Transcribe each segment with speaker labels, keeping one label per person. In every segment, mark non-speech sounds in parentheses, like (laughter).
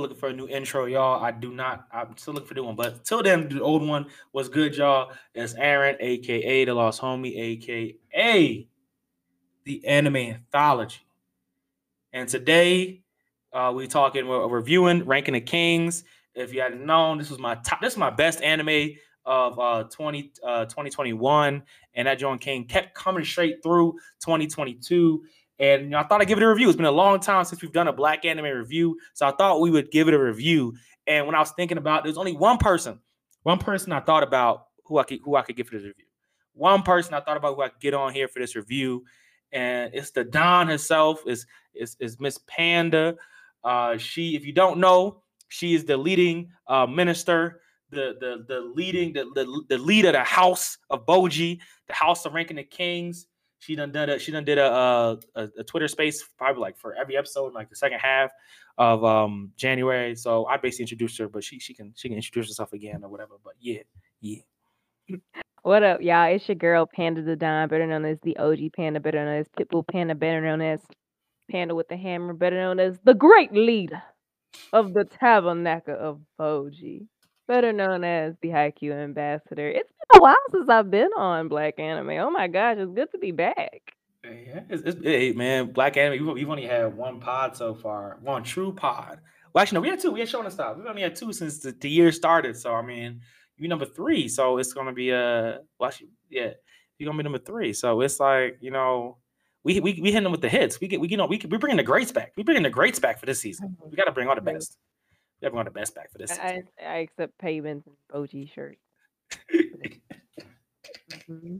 Speaker 1: still looking for a new intro, y'all. I do not. I'm still looking for the one, but till then, the old one was good, y'all. It's Aaron, aka the Lost Homie, aka the Anime Anthology. And today, uh, we talking, we're reviewing Ranking the Kings. If you hadn't known, this was my top. This is my best anime of uh 20 uh 2021, and that John King kept coming straight through 2022. And you know, I thought I'd give it a review. It's been a long time since we've done a black anime review. So I thought we would give it a review. And when I was thinking about there's only one person, one person I thought about who I could who I could give for this review. One person I thought about who I could get on here for this review. And it's the Don herself, is is is Miss Panda. Uh, she, if you don't know, she is the leading uh, minister, the the the leading the, the the lead of the house of Bojji, the house of ranking the kings. She done did a she done did a, a, a Twitter space probably like for every episode, like the second half of um January. So I basically introduced her, but she she can she can introduce herself again or whatever. But yeah, yeah.
Speaker 2: What up, y'all? It's your girl Panda the Don, better known as the OG Panda, better known as Pitbull Panda, better known as Panda with the Hammer, better known as the Great Leader of the Tabernacle of Bojji, better known as the Haikyuu Ambassador. It's been a while since I've been on Black Anime. Oh my gosh, it's good to be back.
Speaker 1: Yeah, it's, it's, hey man, Black Anime. We've, we've only had one pod so far, one true pod. Well, actually, no, we had two. We had Shonen Stop. We've only had two since the, the year started. So I mean, you number three. So it's gonna be a uh, well, actually, yeah, you're gonna be number three. So it's like you know, we we we hitting them with the hits. We get we you know we we bringing the greats back. We bringing the greats back for this season. We got to bring all the best. We got to bring all the best back for this.
Speaker 2: I, I accept payments and OG shirts. (laughs)
Speaker 1: mm-hmm.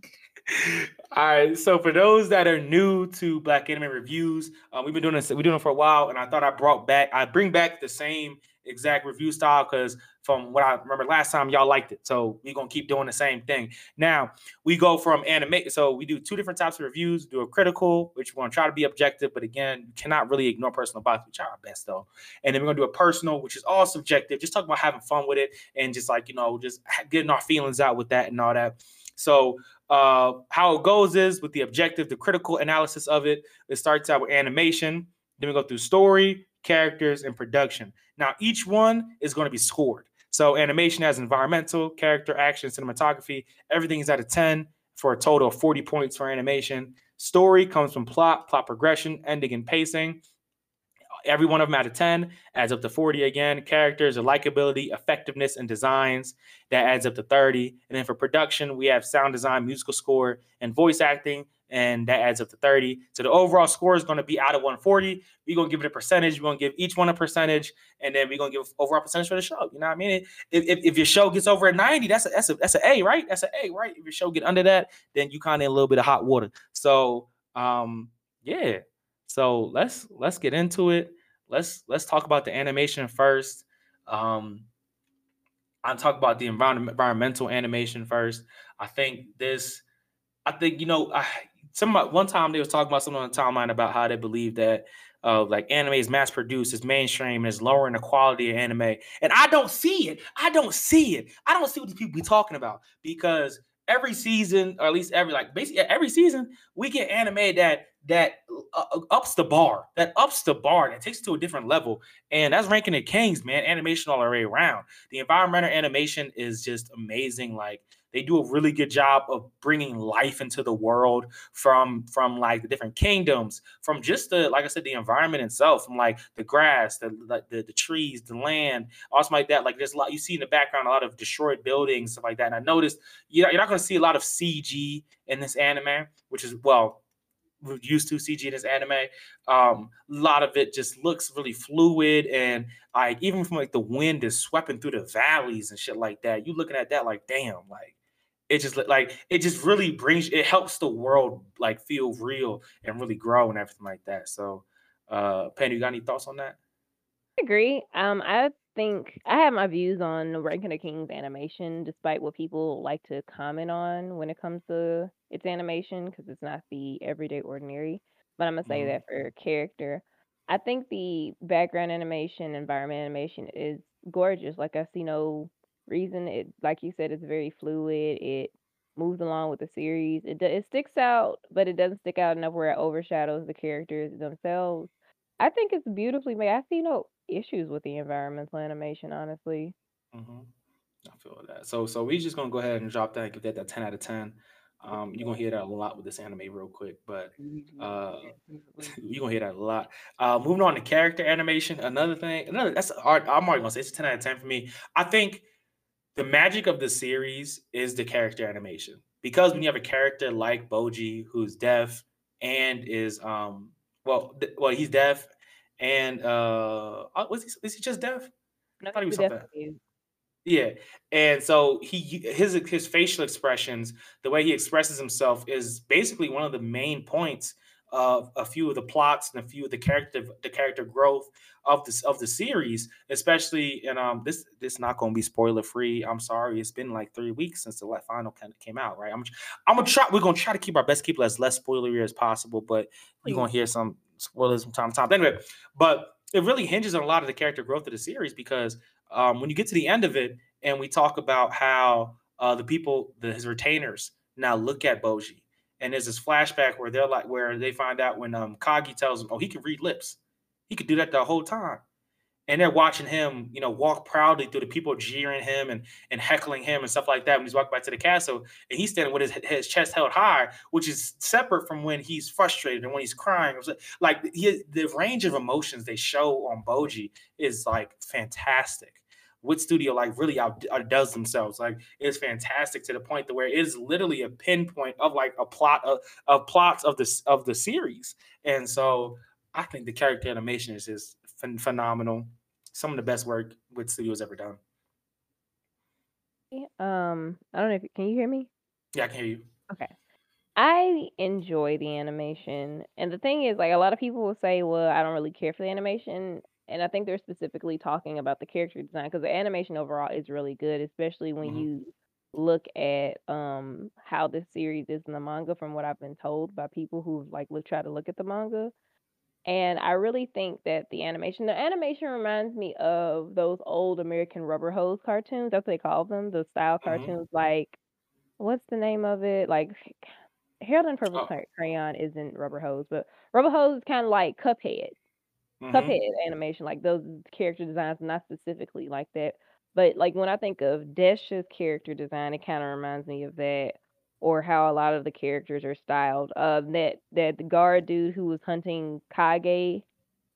Speaker 1: All right. So for those that are new to Black Anime Reviews, uh, we've been doing this. We're doing it for a while, and I thought I brought back. I bring back the same exact review style because from what I remember last time, y'all liked it. So we're gonna keep doing the same thing. Now we go from anime. So we do two different types of reviews. Do a critical, which we're gonna try to be objective, but again, you cannot really ignore personal bias. We try our best though. And then we're gonna do a personal, which is all subjective. Just talk about having fun with it and just like you know, just getting our feelings out with that and all that. So uh, how it goes is with the objective, the critical analysis of it. It starts out with animation. Then we go through story, characters, and production. Now, each one is going to be scored. So, animation has environmental, character, action, cinematography. Everything is out of 10 for a total of 40 points for animation. Story comes from plot, plot progression, ending, and pacing. Every one of them out of 10 adds up to 40 again. Characters likability, effectiveness, and designs. That adds up to 30. And then for production, we have sound design, musical score, and voice acting and that adds up to 30. So the overall score is going to be out of 140. We're going to give it a percentage. We're going to give each one a percentage, and then we're going to give overall percentage for the show. You know what I mean? If, if, if your show gets over a 90, that's a that's a that's an A, right? That's an A, right? If your show get under that, then you kind of in a little bit of hot water. So um yeah. So let's let's get into it. Let's let's talk about the animation first. Um I'll talk about the environment, environmental animation first. I think this I think you know, I, some one time they was talking about something on the timeline about how they believe that uh, like anime is mass produced, is mainstream, and is lowering the quality of anime. And I don't see it. I don't see it. I don't see what these people be talking about because every season, or at least every like basically every season, we get anime that that uh, uh ups the bar, that ups the bar, that takes it to a different level, and that's ranking the kings, man. Animation all the way around. The environmental animation is just amazing. Like they do a really good job of bringing life into the world from from like the different kingdoms, from just the like I said, the environment itself, from like the grass, the like the, the trees, the land, also like that. Like there's a lot you see in the background, a lot of destroyed buildings, stuff like that. And I noticed you know, you're not going to see a lot of CG in this anime, which is well used to CG in this anime. Um, a lot of it just looks really fluid and like even from like the wind is sweeping through the valleys and shit like that. You looking at that like damn, like it just like it just really brings it helps the world like feel real and really grow and everything like that. So, uh, Penny, you got any thoughts on that?
Speaker 2: I agree. Um, I think I have my views on Ranking of Kings animation, despite what people like to comment on when it comes to its animation, because it's not the everyday ordinary. But I'm gonna say
Speaker 1: Mhm.
Speaker 2: that for character, I think the background animation, environment animation is gorgeous. Like I see no reason. It, like you said, it's very fluid. It moves along with the series. It it sticks out, but it doesn't stick out enough where it overshadows the characters themselves. I think it's beautifully made. I see no issues with the environmental animation, honestly.
Speaker 1: hmm I feel that. So so we're just gonna go ahead and drop that and give that that 10 out of 10. Um, you're gonna hear that a lot with this anime real quick, but uh you're (laughs) gonna hear that a lot. Uh moving on to character animation, another thing, another that's art. I'm already gonna say it's a 10 out of 10 for me. I think the magic of the series is the character animation because when you have a character like Bojji who's deaf and is um well th- well he's deaf and uh uh, was he is he just deaf? I thought he was
Speaker 2: he
Speaker 1: something. Yeah, and so he his his facial expressions, the way he expresses himself, is basically one of the main points of a few of the plots and a few of the character the character growth of this of the series, especially and um this this not gonna be spoiler free. I'm sorry, it's been like three weeks since the final kind of came out, right? I'm I'm gonna try. We're gonna try to keep our best keep it as less spoilery as possible, but you're gonna hear some spoilers from time to time. Anyway, but it really hinges on a lot of the character growth of the series because um, when you get to the end of it and we talk about how uh, the people, the, his retainers, now look at Bojji, and there's this flashback where they're like, where they find out when um, Kage tells him, oh, he can read lips, he could do that the whole time, and they're watching him, you know, walk proudly through the people jeering him and and heckling him and stuff like that when he's walking back to the castle, and he's standing with his his chest held high, which is separate from when he's frustrated and when he's crying. Like he, the range of emotions they show on Bojji is like fantastic. Wit Studio like really out, outdoes themselves. Like it's fantastic to the point to where it is literally a pinpoint of like a plot of, of plots of this of the series. And so I think the character animation is just phen- phenomenal. Some of the best work Wit Studio's ever done.
Speaker 2: Um, I don't know if can you hear me?
Speaker 1: Yeah, I can hear you.
Speaker 2: Okay. I enjoy the animation. And the thing is, like, a lot of people will say, well, I don't really care for the animation. And I think they're specifically talking about the character design because the animation overall is really good, especially when
Speaker 1: hmm
Speaker 2: you look at um how this series is in the manga from what I've been told by people who've like look try to look at the manga. And I really think that the animation the animation reminds me of those old American Rubber Hose cartoons. That's what they call them, the style
Speaker 1: hmm
Speaker 2: cartoons like what's the name of it? Like Harold and Purple
Speaker 1: Oh,
Speaker 2: Crayon isn't Rubber Hose, but Rubber Hose is kind of like Cuphead.
Speaker 1: Hmm
Speaker 2: Cuphead animation, like those character designs, not specifically like that. But like when I think of Desh's character design, it kind of reminds me of that, or how a lot of the characters are styled. Um, that that the guard dude who was hunting Kage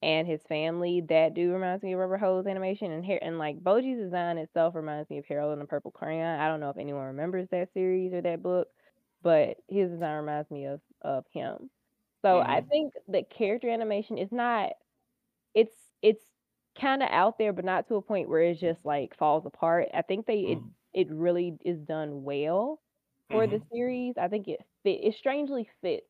Speaker 2: and his family, that dude reminds me of Rubber Hose animation, and here and like Bojji's design itself reminds me of Harold and the Purple Crayon. I don't know if anyone remembers that series or that book, but his design reminds me of of him. So I
Speaker 1: hmm
Speaker 2: think the character animation is not it's it's kinda out there, but not to a point where it just, like, falls apart. I think they it
Speaker 1: hmm
Speaker 2: it really is done well for the
Speaker 1: hmm
Speaker 2: series. I think it fit it strangely fits,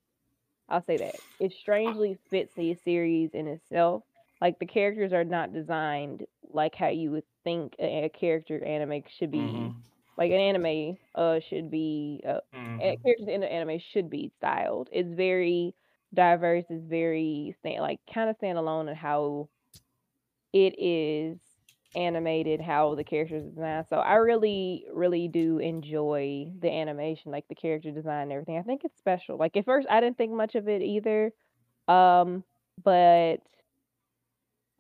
Speaker 2: I'll say that. It strangely fits the series in itself. Like, the characters are not designed like how you would think a a character anime should be
Speaker 1: hmm
Speaker 2: like, an anime, uh, should be, uh, a
Speaker 1: hmm
Speaker 2: characters in the anime should be styled. It's very diverse, is very like, kinda standalone and how it is animated, how the characters are designed. So I really, really do enjoy the animation, like the character design and everything. I think it's special. Like at first I didn't think much of it either. Um, but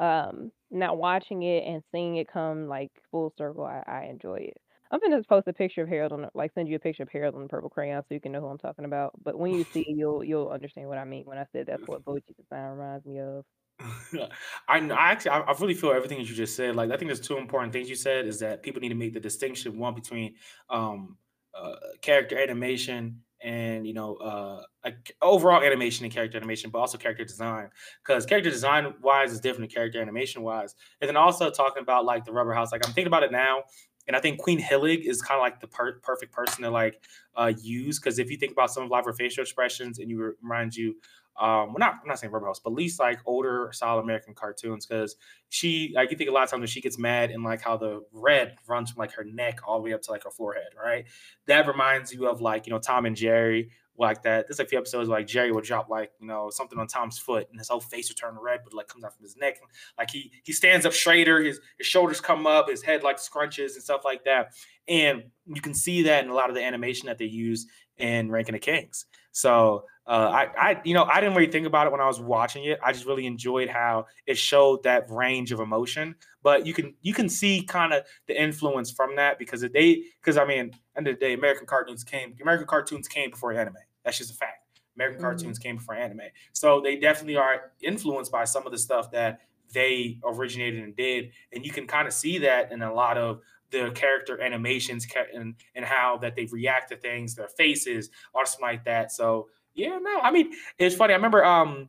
Speaker 2: um now watching it and seeing it come like full circle, I, I enjoy it. I'm gonna post a picture of Harold on like send you a picture of Harold on the purple crayon so you can know who I'm talking about. But when you see you'll you'll understand what I mean when I said that's what Bojji design reminds me of. (laughs)
Speaker 1: I, I actually, I, I really feel everything that you just said. Like, I think there's two important things you said is that people need to make the distinction one between um, uh, character animation and you know uh, like overall animation and character animation, but also character design. Because character design wise is different than character animation wise. And then also talking about like the Rubber Hose. Like I'm thinking about it now, and I think Queen Hiling is kind of like the per- perfect person to like uh, use. Because if you think about some of like facial expressions, and you remind you um well not I'm not saying Rubber Hose, but at least like older style American cartoons because she like you think a lot of times when she gets mad and like how the red runs from like her neck all the way up to like her forehead, right? That reminds you of like, you know, Tom and Jerry like that. There's a few episodes like Jerry would drop like, you know, something on Tom's foot and his whole face would turn red, but like comes out from his neck. Like he he stands up straighter, his his shoulders come up, his head like scrunches and stuff like that. And you can see that in a lot of the animation that they use in Ranking the Kings. So uh, I, I, you know, I didn't really think about it when I was watching it. I just really enjoyed how it showed that range of emotion. But you can, you can see kind of the influence from that because they, because I mean, end of the day, American cartoons came, American cartoons came before anime. That's just a fact. American mm-hmm. cartoons came before anime, so they definitely are influenced by some of the stuff that they originated and did, and you can kind of see that in a lot of the character animations and and how that they react to things, their faces, or something like that. So yeah, no, I mean it's funny. I remember um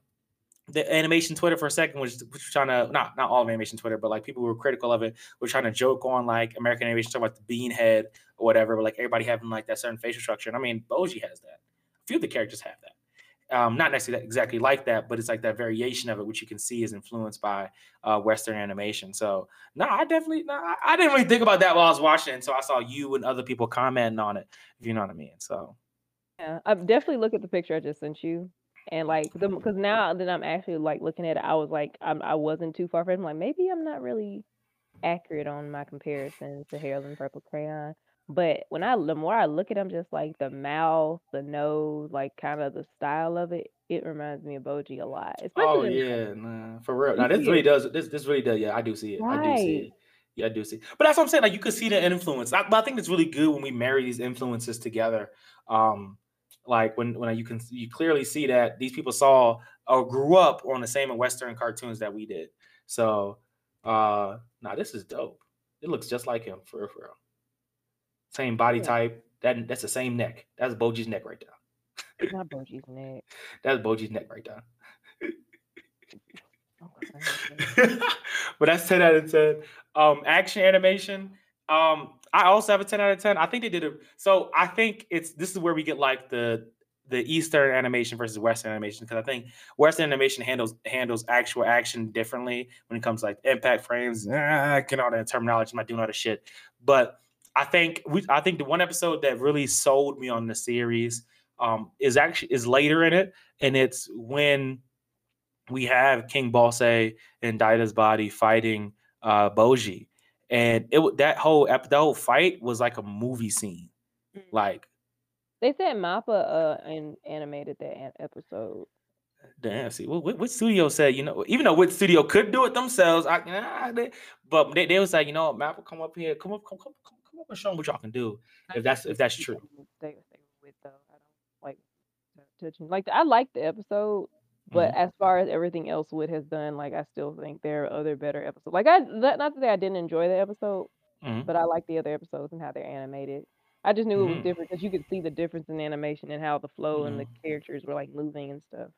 Speaker 1: the animation Twitter for a second was, trying to not not all of animation Twitter, but like people who were critical of it were trying to joke on like American animation talking about the bean head or whatever, but like everybody having like that certain facial structure. And I mean, Bojji has that. A few of the characters have that. Um, not necessarily exactly like that, but it's like that variation of it, which you can see is influenced by uh, Western animation. So, no, I definitely, no, I, I didn't really think about that while I was watching. So I saw you and other people commenting on it, if you know what I mean. So,
Speaker 2: yeah, I definitely look at the picture I just sent you, and like the because now that I'm actually like looking at it, I was like, I'm, I wasn't too far from. Like maybe I'm not really accurate on my comparison to Harold and Purple Crayon. But when I the more I look at them, just like the mouth, the nose, like kind of the style of it, it reminds me of Bojji a lot.
Speaker 1: Oh yeah, nah, for real. Now this really does. This this really does. Yeah, I do see it. I do see it. Yeah, I do see. But that's what I'm saying. Like you could see the influence. I, but I think it's really good when we marry these influences together. Um, like when when you can you clearly see that these people saw or grew up on the same Western cartoons that we did. So, uh, now nah, this is dope. It looks just like him for real, for real. Same body yeah. type. That that's the same neck. That's Bojji's neck right
Speaker 2: there. Not Bojji's neck. (laughs)
Speaker 1: That's Bojji's neck right there. (laughs) (laughs) but that's 10 out of 10. Um, action animation. Um, I also have a 10 out of 10. I think they did it. So I think it's this is where we get like the the Eastern animation versus Western animation because I think Western animation handles handles actual action differently when it comes to like impact frames, ah, get all that terminology, I'm not doing all the shit. But I think we I think the one episode that really sold me on the series um, is actually is later in it, and it's when we have King Bosse and Daida's body fighting uh, Bojji, and it was that whole that whole fight was like a movie scene, mm. like.
Speaker 2: They said Mappa uh and animated that episode.
Speaker 1: Damn, see, what, what, studio said, you know, even though Wit Studio could do it themselves, I, nah, they, but they, they was like, you know, Mappa, come up here, come up, come, come, come, come up and show them what y'all can do, if that's if that's true.
Speaker 2: They, they with though, I don't like touching. Like I like the episode, but mm-hmm. as far as everything else Wit has done, like I still think there are other better episodes. Like I, not to say I didn't enjoy the episode, mm-hmm. but I like the other episodes and how they're animated. I just knew mm-hmm. it was mm-hmm. different because you could see the difference in animation and how the flow and the mm-hmm. characters were like moving and stuff.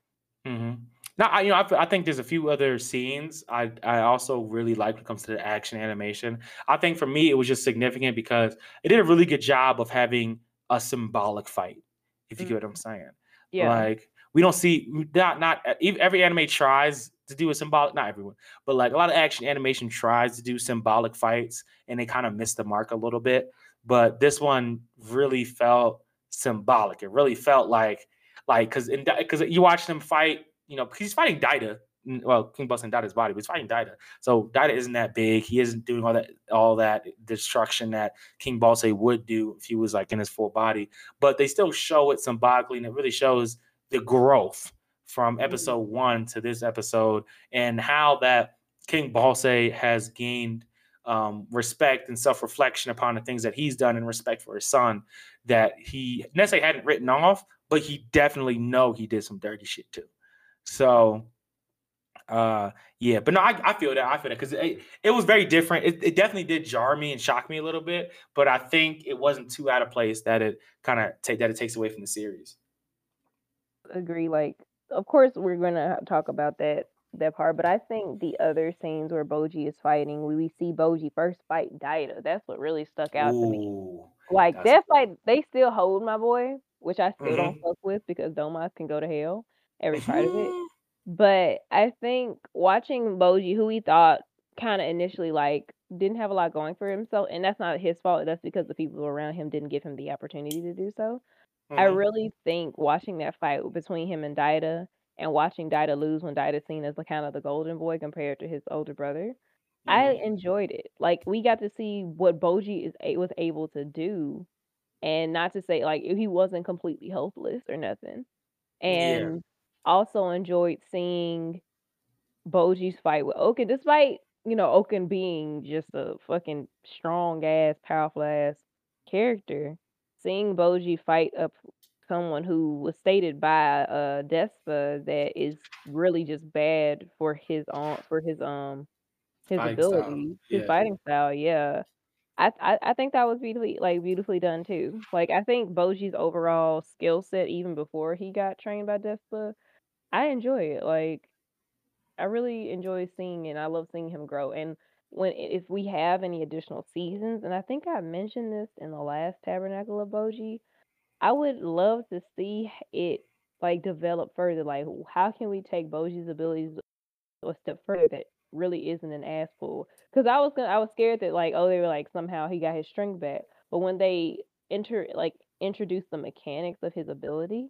Speaker 1: Mm-hmm. Now, I, you know, I, I, think there's a few other scenes I I also really like when it comes to the action animation. I think for me it was just significant because it did a really good job of having a symbolic fight. If you mm-hmm. get what I'm saying, yeah. Like we don't see not not uh, every anime tries to do a symbolic, not everyone, but like a lot of action animation tries to do symbolic fights, and they kind of miss the mark a little bit. But this one really felt symbolic. It really felt like like because because you watch them fight, you know, he's fighting Daida. Well, King Bosse and Daida's body, but he's fighting Daida. So Daida isn't that big. He isn't doing all that all that destruction that King Bosse would do if he was like in his full body. But they still show it symbolically, and it really shows the growth from mm-hmm. episode one to this episode and how that King Bosse has gained um, respect and self reflection upon the things that he's done and respect for his son that he necessarily hadn't written off, but he definitely know he did some dirty shit too. So, uh, yeah, but no, I, I feel that I feel that because it, it was very different. It, it definitely did jar me and shock me a little bit, but I think it wasn't too out of place that it kind of take that it takes away from the series.
Speaker 2: Agree. Like, of course, we're gonna talk about that that part. But I think the other scenes where Bojji is fighting, we, we see Bojji first fight Daida. That's what really stuck out to me. Like that fight, they still hold my boy, which I still don't mm-hmm. fuck with because Domas can go to hell every part of it. But I think watching Bojji, who we thought kind of initially like didn't have a lot going for himself, and that's not his fault. That's because the people around him didn't give him the opportunity to do so. I mm-hmm. really think watching that fight between him and Daida and watching Daida lose when Daida's seen as the kind of the golden boy compared to his older brother, I mm-hmm. enjoyed it. Like we got to see what Bojji is a- was able to do, and not to say like he wasn't completely helpless or nothing.
Speaker 1: Yeah.
Speaker 2: and also enjoyed seeing Bojji's fight with Ouken, despite, you know, Ouken being just a fucking strong ass, powerful ass character. Seeing Bojji fight up someone who was stated by uh Despa that is really just bad for his own for his um his
Speaker 1: Fighting
Speaker 2: ability, his fighting style, yeah. I I I think that was beautifully like, beautifully done too. Like, I think Bojji's overall skill set even before he got trained by Despa, I enjoy it, like, I really enjoy seeing it, and I love seeing him grow, and when if we have any additional seasons, and I think I mentioned this in the last Tabernacle of Bojji, I would love to see it, like, develop further, like, how can we take Bojji's abilities a step further that really isn't an ass pull? 'Cause I was gonna I was scared that, like, oh, they were like, somehow he got his strength back, but when they enter like, introduced the mechanics of his ability,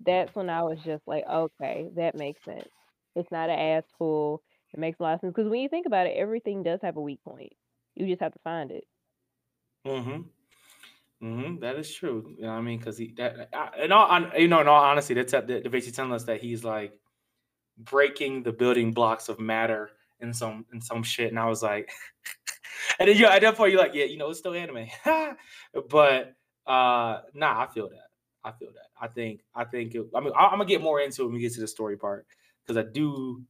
Speaker 2: that's when I was just like, "Okay, that makes sense." It's not an ass pull, it makes a lot of sense because when you think about it, everything does have a weak point. You just have to find it.
Speaker 1: Mhm. Mhm, that is true, you know I mean? 'Cause he that uh, in all you know, in all honesty, that's at the basically telling us that he's, like, breaking the building blocks of matter in some in some shit, and I was like (laughs) and then, yeah, at that point, you're like, "Yeah, you know, it's still anime." (laughs) But, uh, nah, I feel that, I feel that. I think I think it I mean, I Imma get more into it when we get to the story part because I do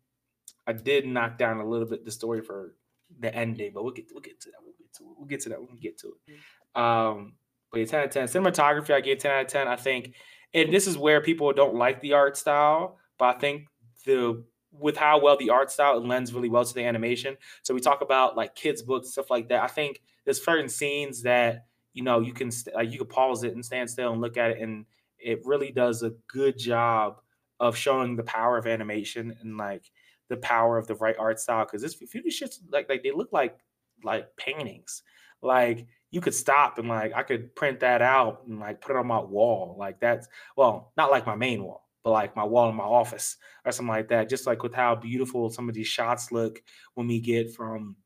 Speaker 1: I did knock down a little bit the story for the ending, but we'll get we'll get to that, we'll get to it, we'll get to that when we get to it. Um, but yeah, 10 out of 10. Cinematography, I gave 10 out of 10, I think and this is where people don't like the art style, but I think the with how well the art style, it lends really well to the animation. So we talk about, like, kids' books, stuff like that. I think there's certain scenes that, you know, you can st like, you could pause it and stand still and look at it, and it really does a good job of showing the power of animation and, like, the power of the right art style, 'cause this few these shits, like like, they look like like paintings. Like, you could stop and, like, I could print that out and, like, put it on my wall, like, that's well, not like my main wall, but, like, my wall in my office or something like that, just, like, with how beautiful some of these shots look when we get from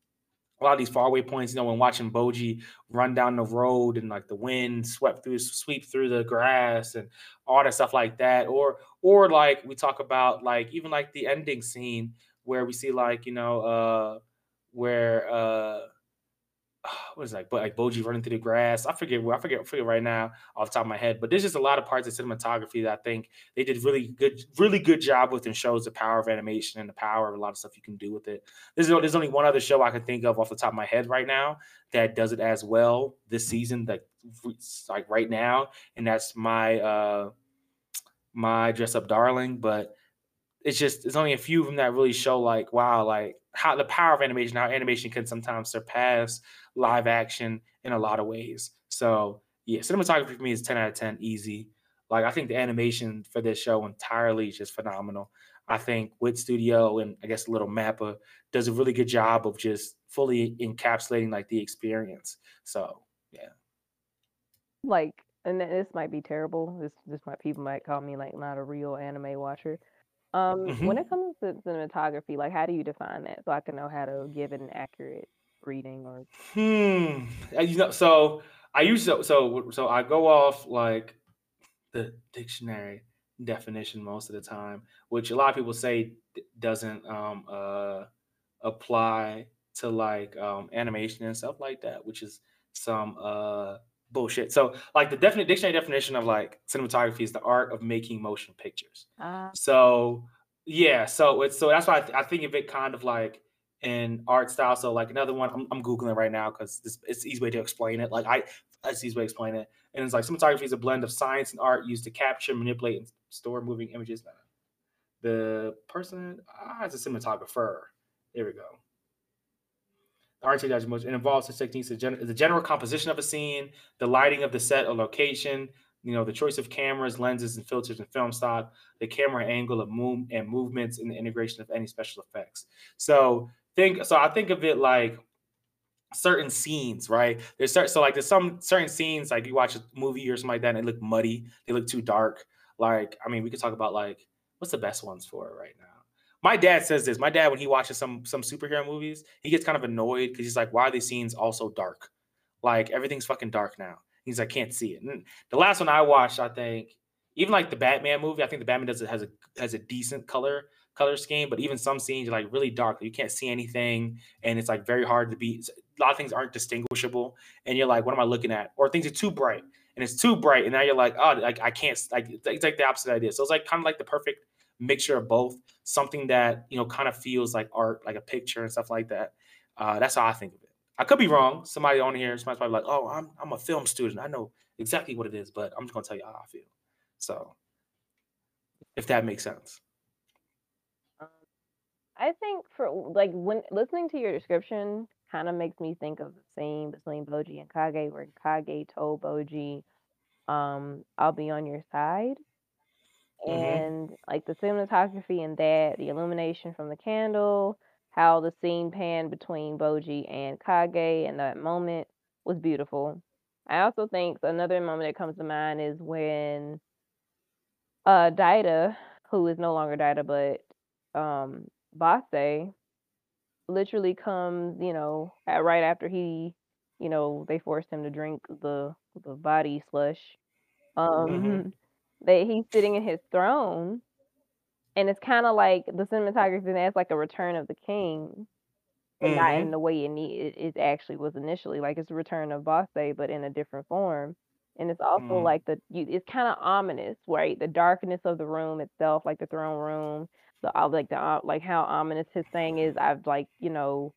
Speaker 1: a lot of these faraway points, you know, when watching Bojji run down the road and, like, the wind swept through sweep through the grass and all that stuff like that, or or, like, we talk about, like, even, like, the ending scene where we see, like, you know, uh, where, uh (sighs) what is that? But, like, Bojji running through the grass. I forget where I forget I forget right now off the top of my head, but there's just a lot of parts of cinematography that I think they did really good really good job with and shows the power of animation and the power of a lot of stuff you can do with it. There's there's only one other show I can think of off the top of my head right now that does it as well this season, that like, right now, and that's My, uh My Dress Up Darling, but it's just it's only a few of them that really show, like, wow, like, how the power of animation, how animation can sometimes surpass live action in a lot of ways. So, yeah, cinematography for me is 10 out of 10, easy. Like, I think the animation for this show entirely is just phenomenal. I think Wit Studio and I guess Little Mappa does a really good job of just fully encapsulating, like, the experience. So, yeah.
Speaker 2: Like and th this might be terrible, this this might people might call me, like, not a real anime watcher. Um, when
Speaker 1: Mhm.
Speaker 2: it comes to cinematography, like, how do you define that? So I can know how to give an accurate reading or
Speaker 1: Hmm, you know so, I use so so so I go off, like, the dictionary definition most of the time, which a lot of people say doesn't, um, uh, apply to, like, um, animation and stuff like that, which is some, uh, bullshit. So, like, the definite dictionary definition of, like, cinematography is the art of making motion pictures.
Speaker 2: Ah.
Speaker 1: So, yeah, so it's so that's why I th I think of it kind of like an art style. So, like, another one I'm I'm Googling right now 'cause it's it's easy way to explain it. Like, I that's easy way to explain it, and it's like cinematography is a blend of science and art used to capture, manipulate, and store moving images. The person ah, it's a cinematographer. There we go. It involves the techniques of gen the general composition of a scene, the lighting of the set or location, you know, the choice of cameras, lenses, and filters, and film stock, the camera angle of move and movements, and the integration of any special effects. So, think so I think of it like certain scenes, right? There's cer so, like, there's some certain scenes, like, you watch a movie or something like that, and they look muddy, they look too dark. Like, I mean, we could talk about, like what's the best ones for it right now? My dad says this. My dad, when he watches some some superhero movies, he gets kind of annoyed because he's like, "Why are these scenes all so dark? Like, everything's fucking dark now." He's like, "Can't see it." And the last one I watched, I think even like the Batman movie, I think the Batman does it has a has a decent color color scheme, but even some scenes are like really dark. You can't see anything, and it's like very hard to be. A lot of things aren't distinguishable, and you're like, what am I looking at? Or things are too bright, and it's too bright, and now you're like, oh, like I can't. Like it's like the opposite idea. So it's like kind of like the perfect mixture of both. Something that you know kind of feels like art, like a picture and stuff like that. Uh, that's how I think of it. I could be wrong. Somebody on here, somebody's probably like, "Oh, I'm I'm a film student. I know exactly what it is," but I'm just gonna tell you how I feel. So, if that makes sense.
Speaker 2: Um, I think for like when listening to your description kind of makes me think of the scene between Bojji and Kage, where Kage told Bojji, um, "I'll be on your side."
Speaker 1: Hmm
Speaker 2: And like the cinematography in that, the illumination from the candle, how the scene panned between Bojji and Kage in that moment was beautiful. I also think another moment that comes to mind is when uh Daida, who is no longer Daida but um Bosse, literally comes, you know, at, right after he, you know, they forced him to drink the the body slush.
Speaker 1: hmm
Speaker 2: Um (laughs) that he's sitting in his throne and it's kind of like the cinematography and that's like a return of the king but not in
Speaker 1: hmm
Speaker 2: the way it need it, it actually was initially like it's a return of Bosse but in a different form and it's also
Speaker 1: hmm
Speaker 2: like the you, it's kind of ominous right? The darkness of the room itself like the throne room the uh, like the uh, like how ominous his thing is I've like you know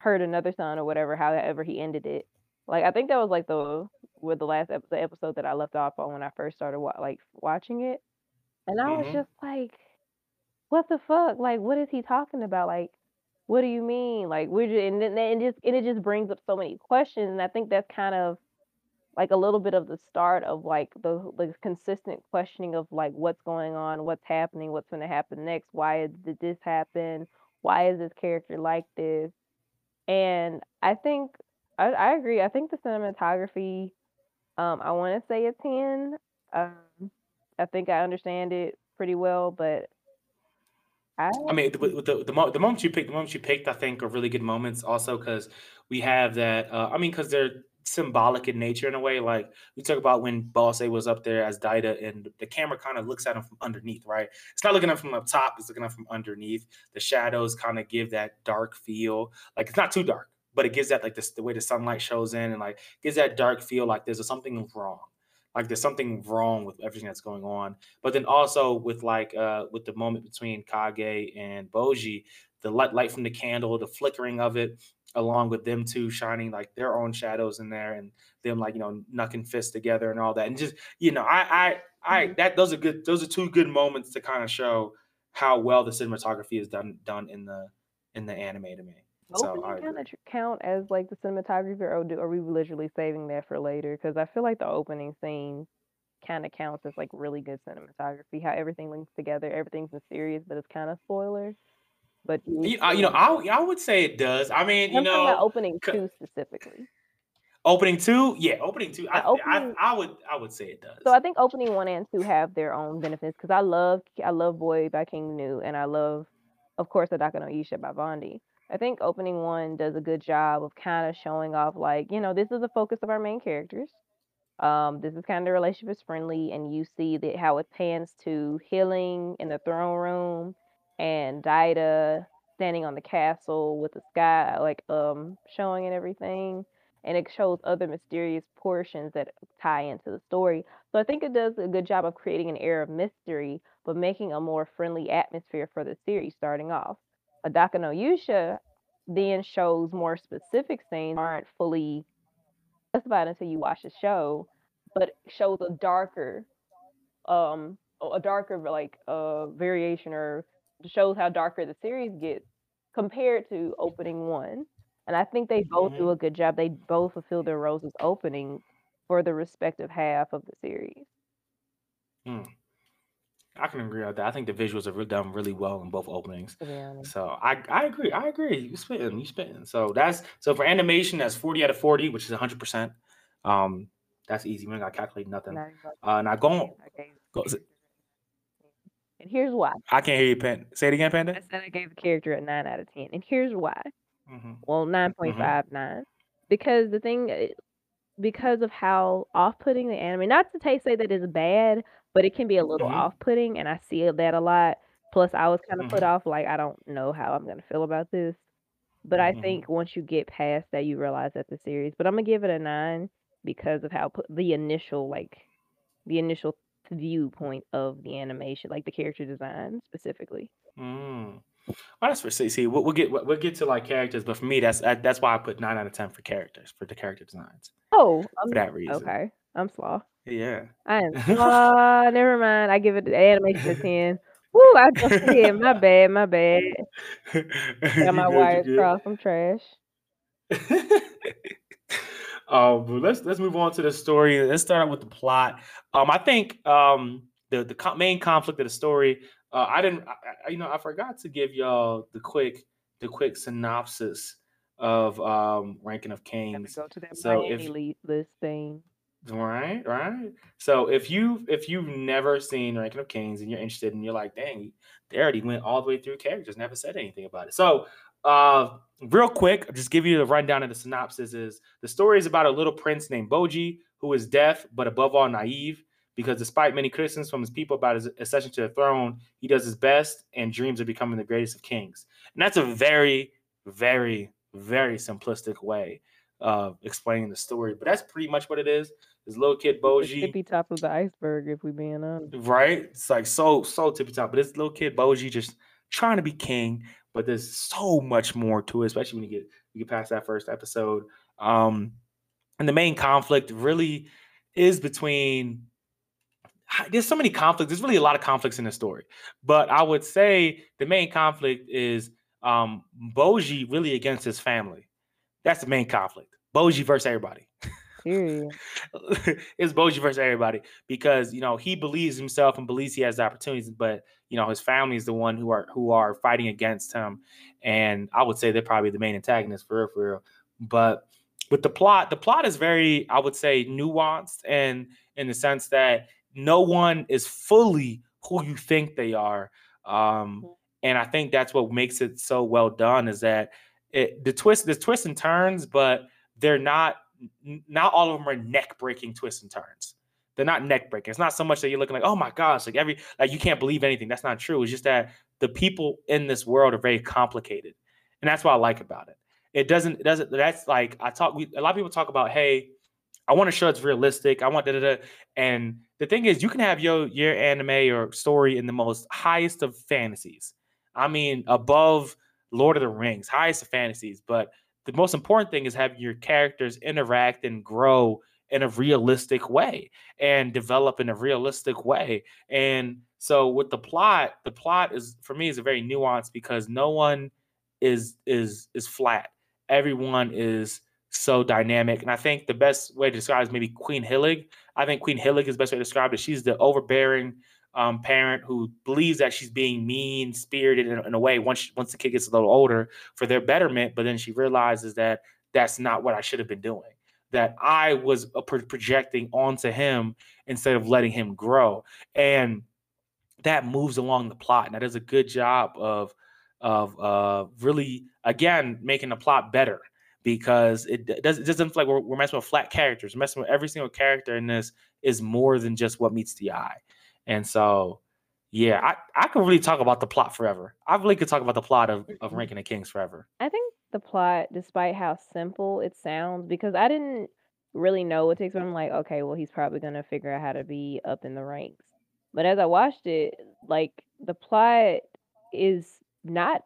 Speaker 2: heard another son or whatever however he ended it. Like I think that was like the with the last episode, episode that I left off on when I first started wa- like watching it and I was
Speaker 1: hmm
Speaker 2: just like what the fuck? Like, what is he talking about? Like, what do you mean? Like, we're just, and then and just and it just brings up so many questions, and I think that's kind of like a little bit of the start of like the the consistent questioning of like what's going on, what's happening, what's going to happen next, why did this happen, why is this character like this? And I think I, I agree. I think the cinematography, um, I want to say a ten. Um, I think I understand it pretty well, but I
Speaker 1: I mean, with the the, the moments you picked, the moments you picked, I think are really good moments. Also, because we have that. Uh, I mean, because they're symbolic in nature in a way. Like we talk about when Bosse was up there as Daida, and the camera kind of looks at him from underneath. Right? It's not looking him from up top. It's looking him from underneath. The shadows kind of give that dark feel. Like it's not too dark, but it gives that like this the way the sunlight shows in, and like gives that dark feel. Like there's something wrong. Like there's something wrong with everything that's going on but then also with like uh with the moment between Kage and Bojji, the light light from the candle, the flickering of it, along with them two shining like their own shadows in there, and them like you know knucking fists together and all that, and just you know I I I
Speaker 2: Mhm.
Speaker 1: that those are good those are two good moments to kind of show how well the cinematography is done done in the in the anime to me. So
Speaker 2: opening
Speaker 1: I
Speaker 2: kinda count as, like, the cinematography, or do are we literally saving that for later? Because I feel like the opening scene kinda counts as, like, really good cinematography, how everything links together, everything's mysterious, but it's kinda spoiler, but you
Speaker 1: You, uh, you know, I I would say it does. I mean, you
Speaker 2: I'm talking about
Speaker 1: know,
Speaker 2: opening
Speaker 1: 'cause
Speaker 2: 2 specifically.
Speaker 1: opening two, yeah, opening two. I,
Speaker 2: Uh,
Speaker 1: I I would I would say it does. so.
Speaker 2: I think opening 1 and 2 have their own benefits because I love I love Boy by King Gnu, and I love, of course, Hadaka no Yusha by Vaundy. I think opening 1 does a good job of kinda showing off, like, you know, this is the focus of our main characters. Um, this is kind of relationship is friendly, and you see that how it pans to Hiling in the throne room and Daida standing on the castle with the sky like um showing and everything. And it shows other mysterious portions that tie into the story. So I think it does a good job of creating an air of mystery, but making a more friendly atmosphere for the series starting off. Hadaka no Yusha then shows more specific scenes aren't fully specified until you watch the show, but shows a darker, um, a darker like uh variation or shows how darker the series gets compared to opening one. And I think they both do
Speaker 1: hmm
Speaker 2: a good job. They both fulfill their roles as opening for the respective half of the series.
Speaker 1: I can agree with that. I think the visuals are re- done really well in both openings.
Speaker 2: To be honest,
Speaker 1: So I I agree. I agree. You spitting. You spitting. So that's so for animation, that's 40 out of 40, which is 100 percent. Um, that's easy. We ain't got to calculate nothing.
Speaker 2: not
Speaker 1: Uh, now go on.
Speaker 2: it. I gave the
Speaker 1: Go,
Speaker 2: character a 10. And here's why.
Speaker 1: I can't hear you. Say it again, Panda.
Speaker 2: I said I gave the character a 9 out of 10. And here's why.
Speaker 1: Mm-hmm.
Speaker 2: Well,
Speaker 1: Mm-hmm.
Speaker 2: 9.59. Because the thing because of how off-putting the anime not to say that it's bad, but it can be a little
Speaker 1: Mhm.
Speaker 2: off-putting, and I see that a lot. Plus, I was kinda put
Speaker 1: Mhm.
Speaker 2: off, like, I don't know how I'm gonna feel about this. But I
Speaker 1: Mhm.
Speaker 2: think once you get past that, you realize that the series but Imma give it a 9 because of how the initial, like the initial viewpoint of the animation, like, the character design specifically.
Speaker 1: Mm. Well, that's for see see, we'll we'll get we'll get to, like, characters, but for me, that's that's why I put 9 out of 10 for characters, for the character designs,
Speaker 2: Oh,
Speaker 1: for
Speaker 2: um,
Speaker 1: that reason.
Speaker 2: okay. I'm slow.
Speaker 1: Yeah.
Speaker 2: I am slow, (laughs) never mind, I give it the animation a 10. Woo, I just ahead, my bad, my bad. Got my (laughs) wires crossed, I'm trash.
Speaker 1: Um, (laughs) but let's let's move on to the story. Let's start out with the plot. Um, I think um the the co main conflict of the story, uh, I didn't I I you know, I forgot to give y'all the quick the quick synopsis of, um, Ranking of Kings.
Speaker 2: go to that
Speaker 1: So
Speaker 2: Miami
Speaker 1: if
Speaker 2: li list thing.
Speaker 1: Right, right. So if you if you've never seen Ranking of Kings and you're interested and you're like, "Dang, they already went all the way through characters, never said anything about it." So, uh, real quick, I'll just give you the rundown of the synopsis is the story is about a little prince named Bojji who is deaf, but above all naive because despite many criticisms from his people about his accession to the throne, he does his best and dreams of becoming the greatest of kings. And that's a very, very, very simplistic way of explaining the story, but that's pretty much what it is. This little kid
Speaker 2: It's the tippy top of the iceberg, if we being honest.
Speaker 1: Right? It's like so so tippy top, but this little kid Bojji just trying to be king, but there's so much more to it, especially when you get you get past that first episode. Um, and the main conflict really is between there's so many conflicts. There's really a lot of conflicts in the story, but I would say the main conflict is um Bojji really against his family. That's the main conflict. Bojji versus everybody. (laughs)
Speaker 2: Period. (laughs)
Speaker 1: it's Bojji versus everybody because you know he believes himself and believes he has the opportunities, but you know his family is the one who are who are fighting against him, and I would say they're probably the main antagonist for real, for real. But with the plot, the plot is very, I would say, nuanced and in the sense that no one is fully who you think they are. Um,
Speaker 2: Mhm.
Speaker 1: and I think that's what makes it so well done is that it, the twist, the twists and turns, but they're not not all of them are neck breaking twists and turns. They're not neck breaking. It's not so much that you're looking like, oh my gosh, like every like you can't believe anything. That's not true. It's just that the people in this world are very complicated, and that's what I like about it. It doesn't. It doesn't. That's like I talk. We, a lot of people talk about, hey, I want to show it's realistic. I want da da da. And the thing is, you can have your your anime or story in the most highest of fantasies. I mean, above Lord of the Rings, highest of fantasies. But the most important thing is having your characters interact and grow in a realistic way and develop in a realistic way. And so with the plot, the plot is for me is a very nuanced because no one is is is flat. Everyone is so dynamic. And I think the best way to describe is maybe Queen Hiling. I think Queen Hiling is the best way to describe it. She's the overbearing um, parent who believes that she's being mean spirited in, in, a way once once the kid gets a little older for their betterment, but then she realizes that that's not what I should have been doing. That I was uh, projecting onto him instead of letting him grow, and that moves along the plot, and that does a good job of of uh, really again making the plot better because it, does, it doesn't feel like we're, we're messing with flat characters. We're messing with every single character in this is more than just what meets the eye. And so, yeah, I, I could really talk about the plot forever. I really could talk about the plot of, of Ranking the Kings forever.
Speaker 2: I think the plot, despite how simple it sounds, because I didn't really know what to expect. I'm like, okay, well, he's probably gonna figure out how to be up in the ranks. But as I watched it, like the plot is not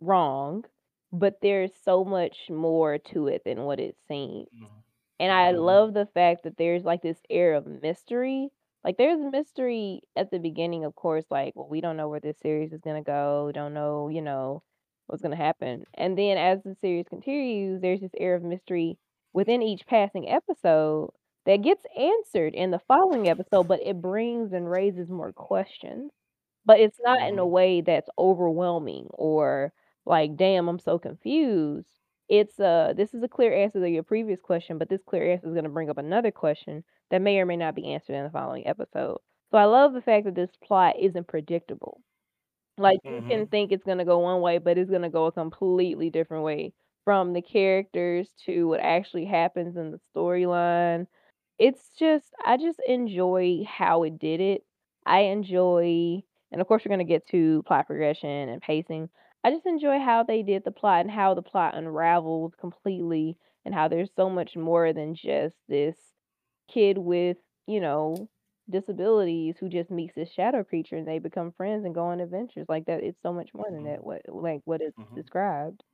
Speaker 2: wrong, but there's so much more to it than what it seems.
Speaker 1: Mhm.
Speaker 2: And I
Speaker 1: Mhm.
Speaker 2: love the fact that there's like this air of mystery. Like there's mystery at the beginning, of course, like, well, we don't know where this series is gonna go, don't know, you know, what's gonna happen. And then as the series continues, there's this air of mystery within each passing episode that gets answered in the following episode, but it brings and raises more questions. But it's not in a
Speaker 1: Mhm.
Speaker 2: way that's overwhelming or like, damn, I'm so confused. It's uh this is a clear answer to your previous question, but this clear answer is gonna bring up another question that may or may not be answered in the following episode. So I love the fact that this plot isn't predictable. Like you can
Speaker 1: Mhm.
Speaker 2: think it's gonna go one way, but it's gonna go a completely different way from the characters to what actually happens in the storyline. it's just I just enjoy how it did it. I enjoy and of course we're gonna get to plot progression and pacing. I just enjoy how they did the plot and how the plot unraveled completely and how there's so much more than just this kid with, you know, disabilities who just meets this shadow creature and they become friends and go on adventures like that. It's so much more than
Speaker 1: Mhm,
Speaker 2: that. What like what is
Speaker 1: mhm.
Speaker 2: described.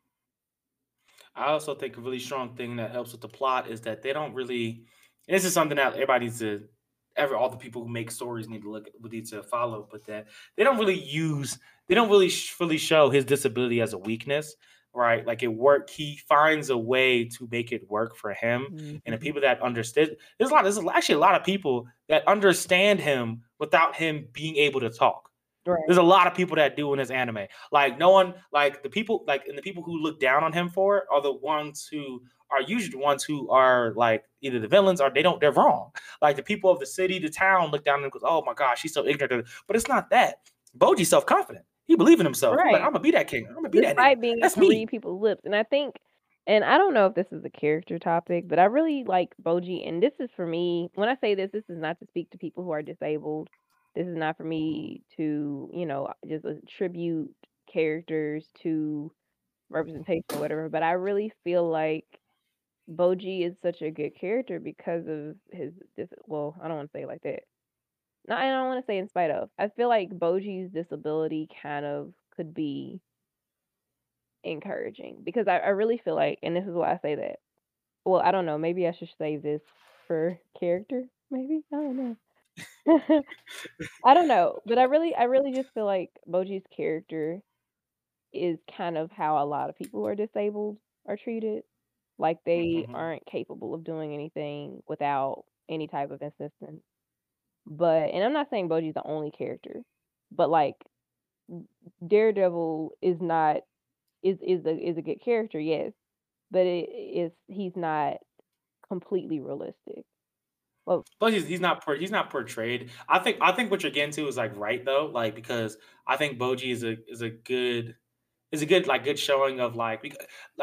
Speaker 1: I also think a really strong thing that helps with the plot is that they don't really. This is something that everybody needs to, ever all the people who make stories need to look would need to follow, but that they don't really use, they don't really sh- fully show his disability as a weakness, right? Like it work, he finds a way to make it work for him, and the
Speaker 2: Mhm.
Speaker 1: people that understood. There's a lot. There's actually a lot of people that understand him without him being able to talk
Speaker 2: Right.
Speaker 1: there's a lot of people that do in this anime. Like no one, like the people, like and the people who look down on him for it are the ones who are usually the ones who are like either the villains or they don't. They're wrong. Like the people of the city, the town look down and goes, "Oh my gosh, he's so ignorant." But it's not that. Bojji's self confident. He believes in himself. He's like,
Speaker 2: Right.
Speaker 1: "I'm gonna be that king. I'm gonna be that nigga.
Speaker 2: Despite being
Speaker 1: That's
Speaker 2: to read
Speaker 1: me."
Speaker 2: people's lips, and I think and I don't know if this is a character topic, but I really like Bojji, and this is for me when I say this, this is not to speak to people who are disabled. This is not for me to, you know, just attribute characters to representation or whatever, but I really feel like Bojji is such a good character because of his dis well, I don't wanna say it like that. No, I don't wanna say in spite of. I feel like Bojji's disability kind of could be Encouraging, because I I really feel like and this is why I say that. Well, I don't know, maybe I should save this for character, maybe? I don't know. (laughs) I don't know, but I really I really just feel like Bojji's character is kind of how a lot of people who are disabled are treated, like they
Speaker 1: Mhm,
Speaker 2: aren't capable of doing anything without any type of assistance. But and I'm not saying Bojji's the only character, but, like, Daredevil is not is is a is a good character, yes, but it is he's not completely realistic. Well
Speaker 1: But he's he's not he's not portrayed. I think I think what you're getting to is, like, right, though, like, because I think Bojji is a is a good is a good, like, good showing of, like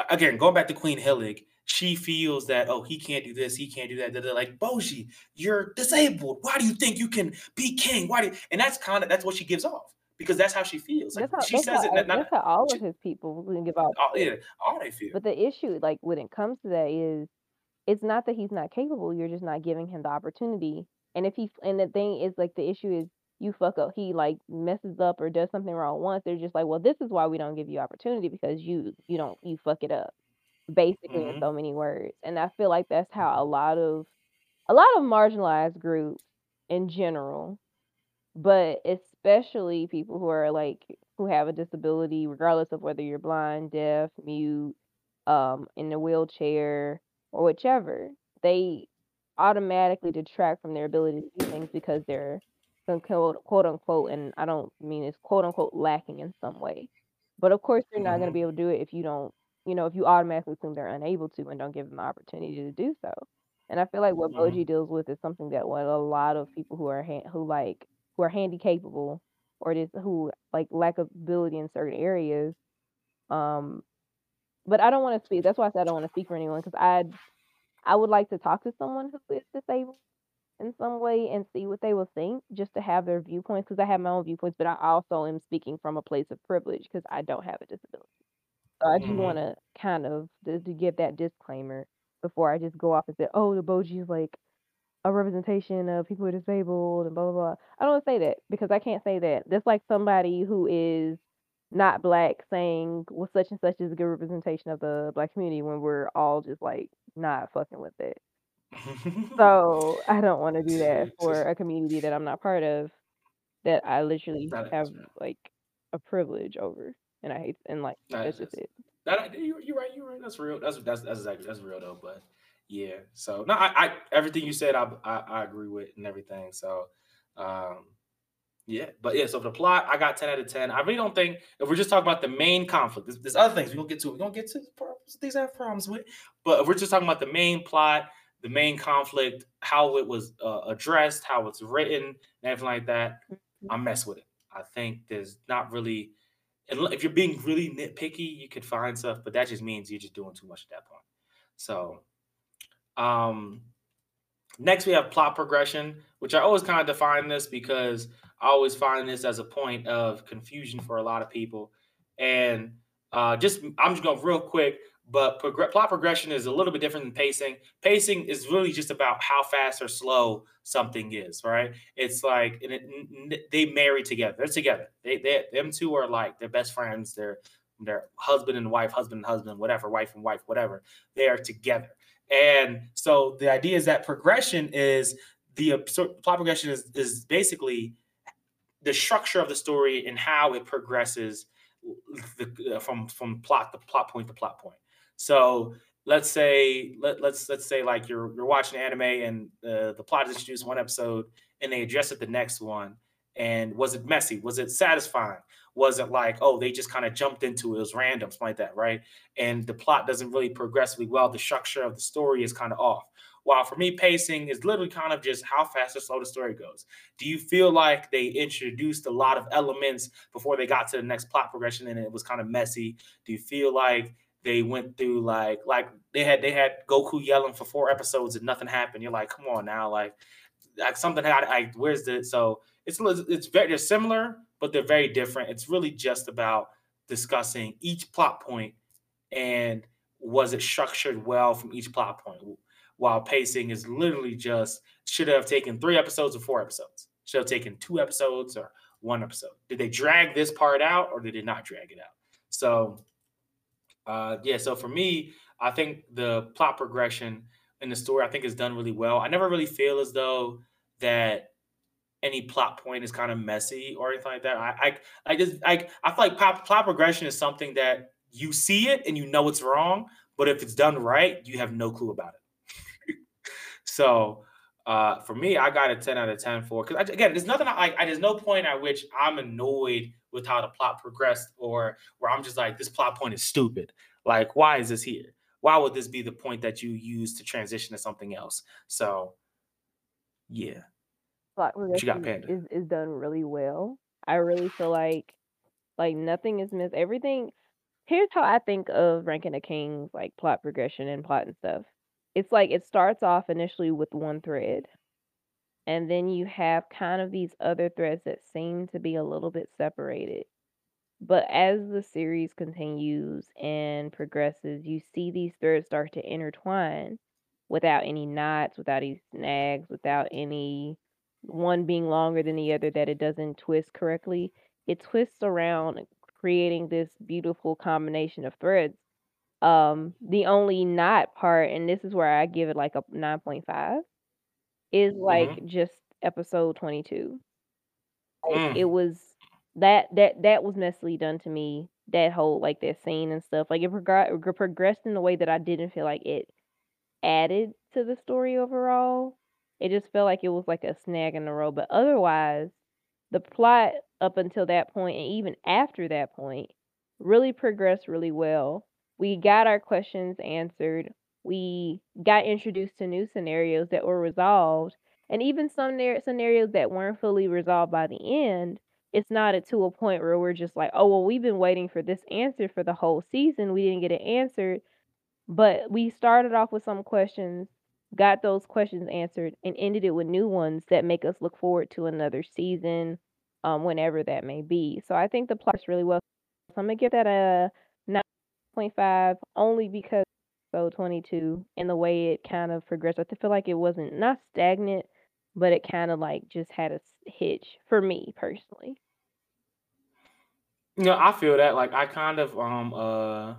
Speaker 1: again, going back to Queen Hiling, she feels that, "Oh, he can't do this, he can't do that, da," like, "Bojji, you're disabled. Why do you think you can be king? Why do you" and that's kinda that's what she gives off because that's how she feels, like,
Speaker 2: that's how
Speaker 1: she
Speaker 2: that's
Speaker 1: says it
Speaker 2: how
Speaker 1: not not
Speaker 2: that's how all
Speaker 1: she
Speaker 2: of his people really give off too.
Speaker 1: yeah, all they feel.
Speaker 2: But the issue, like, when it comes to that is it's not that he's not capable, you're just not giving him the opportunity. And if he and the thing is, like, the issue is you fuck up he, like, messes up or does something wrong once, they're just like, "Well, this is why we don't give you opportunity because you you don't you fuck it up." Basically, in
Speaker 1: Mhm,
Speaker 2: so many words. And I feel like that's how a lot of a lot of marginalized groups in general, but especially people who are, like who have a disability, regardless of whether you're blind, deaf, mute, um, in a wheelchair, or whichever, they automatically detract from their ability to do things because they're some quote, quote unquote, and I don't mean it's quote unquote lacking in some way. But of course, you're not going to
Speaker 1: mhm,
Speaker 2: be able to do it if you don't, you know, if you automatically assume they're unable to and don't give them the opportunity to do so. And I feel like what Bojji deals with is something that what a lot of people who are han- who like who are handy capable or just who like lack ability in certain areas um but I don't wanna speak that's why I said I don't wanna speak for anyone because I I would like to talk to someone who is disabled in some way and see what they will think just to have their viewpoints because I have my own viewpoints, but I also am speaking from a place of privilege because I don't have a disability. So I do
Speaker 1: mhm,
Speaker 2: wanna kind of to to give that disclaimer before I just go off and say, "Oh, the Bojji is like a representation of people who are disabled and blah, blah, blah." I don't say that because I can't say that. That's like somebody who is not black saying, "Well, such and such is a good representation of the black community," when we're all just, like, not fucking with it. So, I don't wanna do that (laughs) for a community that I'm not part of, that I literally
Speaker 1: That
Speaker 2: have, like, a privilege over, and I hate and, like,
Speaker 1: That
Speaker 2: that's just
Speaker 1: just
Speaker 2: it.
Speaker 1: that you you're right, you're right. That's real. That's that's that's exactly that's real though. But yeah, so no, I, I everything you said, I, I I agree with and everything. So um yeah, but yeah, so for the plot, I got 10 out of 10. I really don't think if we're just talking about the main conflict, there's, there's other things we don't get to. We don't get to the problems these I have problems with. But if we're just talking about the main plot, the main conflict, how it was uh, addressed, how it's written, and everything like that,
Speaker 2: Mhm.
Speaker 1: I mess with it. I think there's not really if you're being really nitpicky, you could find stuff, but that just means you're just doing too much at that point. So, um, Next, we have plot progression, which I always kind of define this because I always find this as a point of confusion for a lot of people. And uh, just I'm just gonna real quick, but prog- plot progression is a little bit different than pacing. Pacing is really just about how fast or slow something is, right? It's like it, they marry together. They're together. They, they them two are like they're best friends. They're they're husband and wife, husband and husband, whatever, wife and wife, whatever. They are together. And so the idea is that progression is the plot progression is, is basically the structure of the story and how it progresses the, uh, from from plot to plot point to plot point. So let's say let, let's let's say like you're you're watching anime and uh, the plot is introduced one episode and they address it the next one. And was it messy? Was it satisfying? Was it like, oh, they just kind of jumped into it, it was random, something like that, right? And the plot doesn't really progressively well. The structure of the story is kind of off. While for me, pacing is literally kind of just how fast or slow the story goes. Do you feel like they introduced a lot of elements before they got to the next plot progression and it was kind of messy? Do you feel like they went through like like they had they had Goku yelling for four episodes and nothing happened? You're like, come on now, like like something had like where's the so it's it's very they're similar, but they're very different. It's really just about discussing each plot point and was it structured well from each plot point while pacing is literally just should have taken three episodes or four episodes should have taken two episodes or one episode did they drag this part out or did they not drag it out so uh yeah so for me i think the plot progression in the story i think is done really well i never really feel as though that any plot point is kind of messy or anything like that. I I, I just I I feel like plot, plot progression is something that you see it and you know it's wrong, but if it's done right, you have no clue about it. (laughs) so uh, for me, I got a 10 out of 10 for because again, there's nothing I, I there's no point at which I'm annoyed with how the plot progressed or where I'm just like, this plot point is stupid. Like, why is this here? Why would this be the point that you use to transition to something else? So yeah.
Speaker 2: Plot you got, Panda? is is done really well. I really feel like like nothing is missed. Everything. Here's how I think of Ranking of Kings, like plot progression and plot and stuff. It's like it starts off initially with one thread, and then you have kind of these other threads that seem to be a little bit separated. But as the series continues and progresses, you see these threads start to intertwine without any knots, without any snags, without any one being longer than the other that it doesn't twist correctly. It twists around, creating this beautiful combination of threads. Um, the only not part, and this is where I give it like a 9.5, is like
Speaker 1: Mm-hmm.
Speaker 2: just episode 22. Like it
Speaker 1: Mm.
Speaker 2: was that that that was messily done to me. That whole like that scene and stuff. Like it progr- progressed in a way that I didn't feel like it added to the story overall. It just felt like it was like a snag in the road. But otherwise, the plot up until that point and even after that point really progressed really well. We got our questions answered. We got introduced to new scenarios that were resolved. And even some scenarios that weren't fully resolved by the end, it's not to a point where we're just like, oh, well, we've been waiting for this answer for the whole season. We didn't get it answered. But we started off with some questions, got those questions answered, and ended it with new ones that make us look forward to another season, um, whenever that may be. So I think the plot's really well. So I'm gonna give that a 9.5 only because so 22 and the way it kind of progressed. I feel like it wasn't not stagnant, but it kind of like just had a hitch for me personally.
Speaker 1: You know, I feel that like I kind of um uh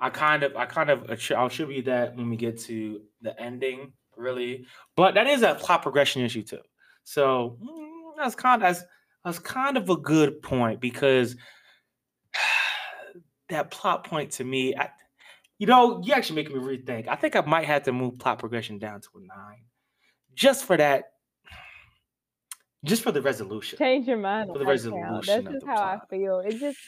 Speaker 1: I kind of I kind of I'll attribute that when we get to the ending, really. But that is a plot progression issue too. So mm, that's kind of that's, that's kind of a good point because that plot point to me, I, you know, you actually making me rethink. I think I might have to move plot progression down to a nine, just for that, just for the resolution.
Speaker 2: Change your mind. For the resolution. That's just how plot. I feel. It just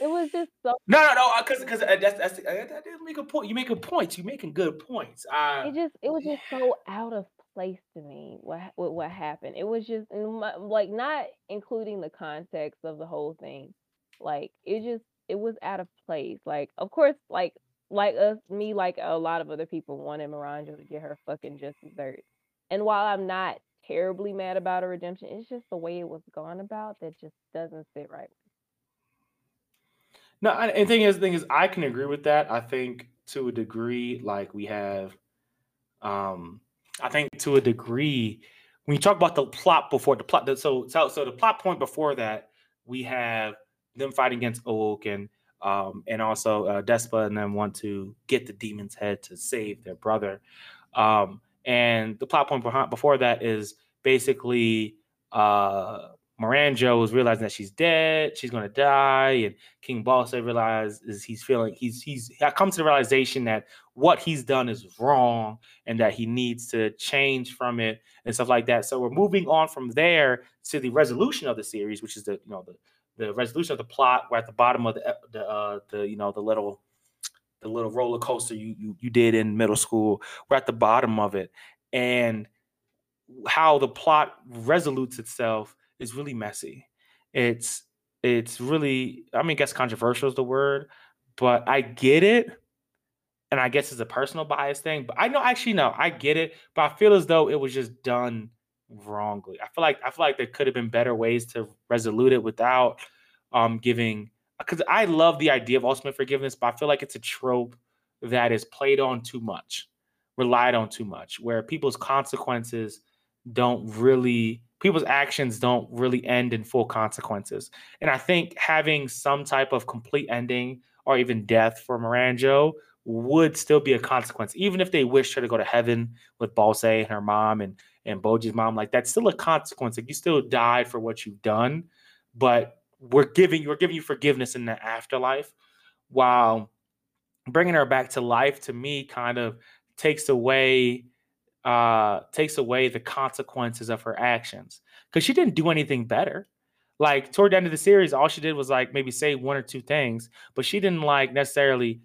Speaker 2: it was just so.
Speaker 1: No, no, no. Because, because uh, that's that's uh, that didn't make a point. You making points. You making good points. Uh,
Speaker 2: it just it was just so out of place to me. What what, what happened? It was just like not including the context of the whole thing. Like it just it was out of place. Like of course, like like us, me, like a lot of other people wanted Miranjo to get her fucking just desserts. And while I'm not terribly mad about her redemption, it's just the way it was gone about that just doesn't sit right.
Speaker 1: No, and the thing is, thing is, I can agree with that. I think to a degree, like we have, um, I think to a degree, when you talk about the plot before the plot, so so so the plot point before that, we have them fighting against Oak and um, and also uh, Despa and them want to get the demon's head to save their brother. Um, and the plot point behind, before that is basically uh, Miranjo is realizing that she's dead, she's gonna die, and King Bosse realizes he's feeling he's he's come to the realization that what he's done is wrong and that he needs to change from it and stuff like that. So we're moving on from there to the resolution of the series, which is the you know the the resolution of the plot. We're at the bottom of the the uh, the you know the little the little roller coaster you, you you did in middle school. We're at the bottom of it, and how the plot resolutes itself is really messy. It's it's really I mean, I guess controversial is the word, but I get it. And I guess it's a personal bias thing, but I know actually no, I get it, but I feel as though it was just done wrongly. I feel like I feel like there could have been better ways to resolute it without um giving because I love the idea of ultimate forgiveness, but I feel like it's a trope that is played on too much, relied on too much, where people's consequences don't really people's actions don't really end in full consequences. And I think having some type of complete ending or even death for Miranjo would still be a consequence, even if they wish her to go to heaven with Bosse and her mom and and Bojji's mom. Like that's still a consequence. Like you still died for what you've done, but we're giving we're giving you forgiveness in the afterlife, while bringing her back to life to me kind of takes away uh takes away the consequences of her actions because she didn't do anything better like toward the end of the series all she did was like maybe say one or two things but she didn't like necessarily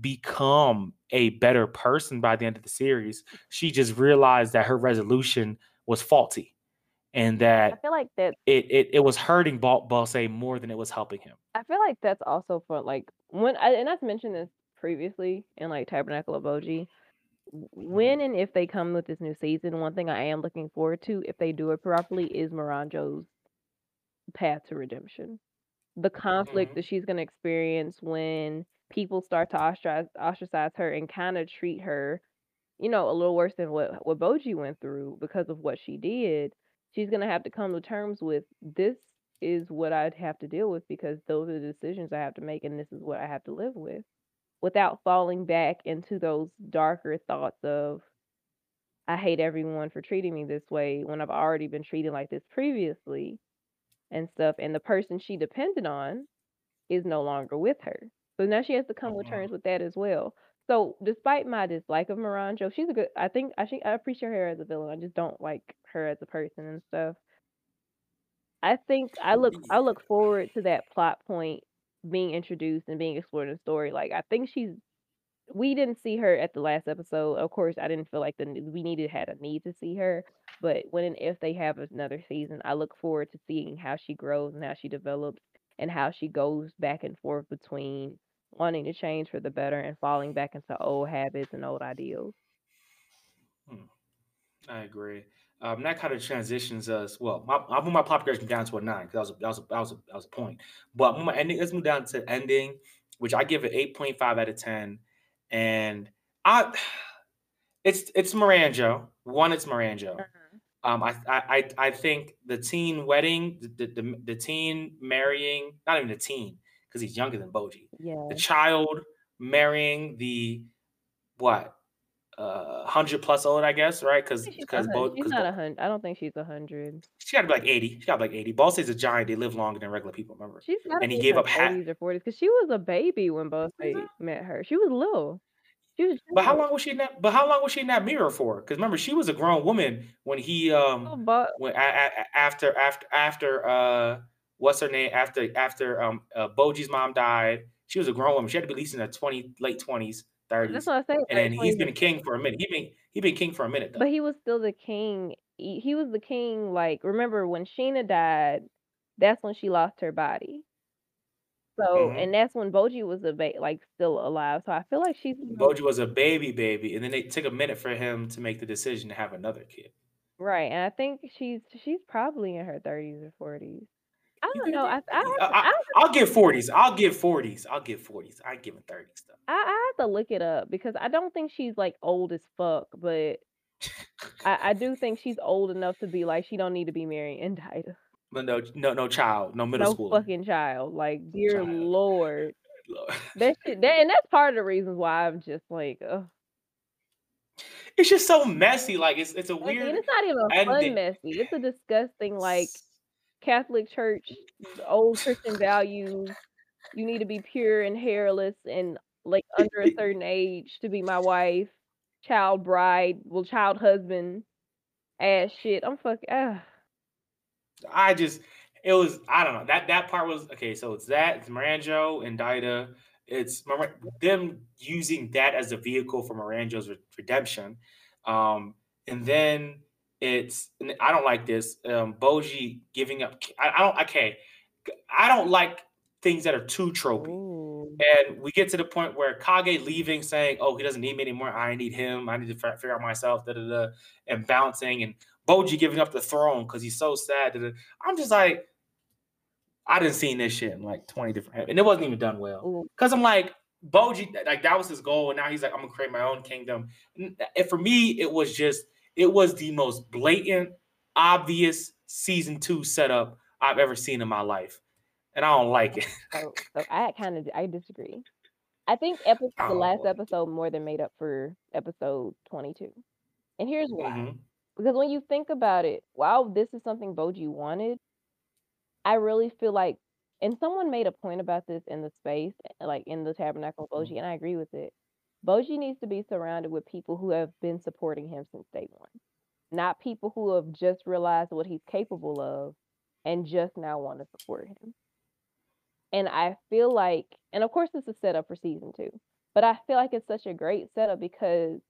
Speaker 1: become a better person by the end of the series. She just realized that her resolution was faulty and that
Speaker 2: I feel like that
Speaker 1: it it, it was hurting Bal- Bosse more than it was helping him.
Speaker 2: I feel like that's also for like when I and I've mentioned this previously in like Tabernacle of Bojji. When and if they come with this new season, one thing I am looking forward to, if they do it properly, is Miranjo's path to redemption. The conflict
Speaker 1: Mhm.
Speaker 2: that she's gonna experience when people start to ostracize, her and kind of treat her, you know, a little worse than what what Bojji went through because of what she did. She's gonna have to come to terms with this is what I'd have to deal with because those are the decisions I have to make and this is what I have to live with without falling back into those darker thoughts of I hate everyone for treating me this way when I've already been treated like this previously and stuff and the person she depended on is no longer with her. So now she has to come with
Speaker 1: Mhm.
Speaker 2: terms with that as well. So despite my dislike of Miranjo, she's a good I think I think I appreciate her as a villain. I just don't like her as a person and stuff. I think I look I look forward to that plot point being introduced and being explored in the story. Like I think she's we didn't see her at the last episode. Of course, I didn't feel like the we needed had a need to see her, but when and if they have another season, I look forward to seeing how she grows and how she develops and how she goes back and forth between wanting to change for the better and falling back into old habits and old ideals.
Speaker 1: Hmm. I agree. Um, that kind of transitions us. Well, my, I'll move my pop grading down to a nine because that was a, that was a, that was a, that was a point. But my ending, let's move down to ending, which I give it eight point five out of ten, and I, (sighs) it's it's Miranjo. One, it's Miranjo. Um, I, I I think the teen wedding, the, the the teen marrying, not even the teen, because he's younger than Bojji.
Speaker 2: Yeah.
Speaker 1: The child marrying the what, uh, hundred plus old, I guess, right? Because because
Speaker 2: a
Speaker 1: Bo,
Speaker 2: she's not a hundred. I don't think she's a hundred.
Speaker 1: she got to be like eighty. She got like eighty. Bosse is a giant. They live longer than regular people. Remember?
Speaker 2: She's got
Speaker 1: And he gave up half.
Speaker 2: or forties because she was a baby when both they met her. She was little. She was.
Speaker 1: But how long was she in that? But how long was she in that mirror for? Because remember, she was a grown woman when he
Speaker 2: Oh,
Speaker 1: um
Speaker 2: but
Speaker 1: when a, a- after after after uh what's her name after after um uh, Bojji's mom died. She was a grown woman. She had to be at least in her twenty late twenties, thirties.
Speaker 2: that's what I say.
Speaker 1: And then he's
Speaker 2: 20s
Speaker 1: been king for a minute. He been he been king for a minute though.
Speaker 2: But he was still the king. He, he was the king. Like remember when Shina died? That's when she lost her body. So
Speaker 1: hmm
Speaker 2: and that's when Bojji was a ba- like still alive. So I feel like she's
Speaker 1: Bojji was a baby baby, and then they took a minute for him to make the decision to have another kid.
Speaker 2: Right, and I think she's she's probably in her 30s or 40s. I don't know. I I
Speaker 1: I,
Speaker 2: to, I
Speaker 1: I,
Speaker 2: have to
Speaker 1: I'll give 40s. I'll give 40s. I'll give 40s. I ain't giving 30s though.
Speaker 2: I, I have to look it up because I don't think she's like old as fuck, but I, I do think she's old enough to be like she don't need to be married and died.
Speaker 1: But no, no, no child, no middle school.
Speaker 2: No
Speaker 1: schooler.
Speaker 2: fucking child. Like, dear
Speaker 1: Child.
Speaker 2: lord. (laughs)
Speaker 1: Lord.
Speaker 2: That shit that, and that's part of the reasons why I'm just like, ugh.
Speaker 1: It's just so messy. Like it's it's a
Speaker 2: Like,
Speaker 1: weird
Speaker 2: it's not even
Speaker 1: ending.
Speaker 2: fun messy. It's a disgusting like Catholic Church, old Christian values. You need to be pure and hairless and like under a (laughs) certain age to be my wife, child bride, well, child husband, ass shit. I'm fucking. Uh,
Speaker 1: I just it was I don't know that that part was okay. So it's that it's Miranjo and Daida. It's Mir- them using that as a vehicle for Miranjo's re- redemption, um, and then it's I don't like this. Um, Bojji giving up. I, I don't. Okay, I don't like things that are too tropey.
Speaker 2: ooh.
Speaker 1: And we get to the point where Kage leaving, saying, "Oh, he doesn't need me anymore. I need him. I need to fi- figure out myself." Da da da, and bouncing, and Bojji giving up the throne because he's so sad. Da, da. I'm just like, I didn't see this shit in like 20 different, and it wasn't even done well. Because I'm like, Bojji, like that was his goal, and now he's like, I'm gonna create my own kingdom. And for me, it was just, it was the most blatant, obvious season two setup I've ever seen in my life, and I don't like it.
Speaker 2: So, so I kind of I disagree. I think (laughs) episode the
Speaker 1: Oh,
Speaker 2: last episode more than made up for episode 22. And here's why.
Speaker 1: Mhm.
Speaker 2: Because when you think about it, while this is something Bojji wanted, I really feel like, and someone made a point about this in the space, eh, like in the Tabernacle of
Speaker 1: Mhm.
Speaker 2: Bojji, and I agree with it. Bojji needs to be surrounded with people who have been supporting him since day one, not people who have just realized what he's capable of and just now want to support him. And I feel like, and of course, this is set up for season two, but I feel like it's such a great setup because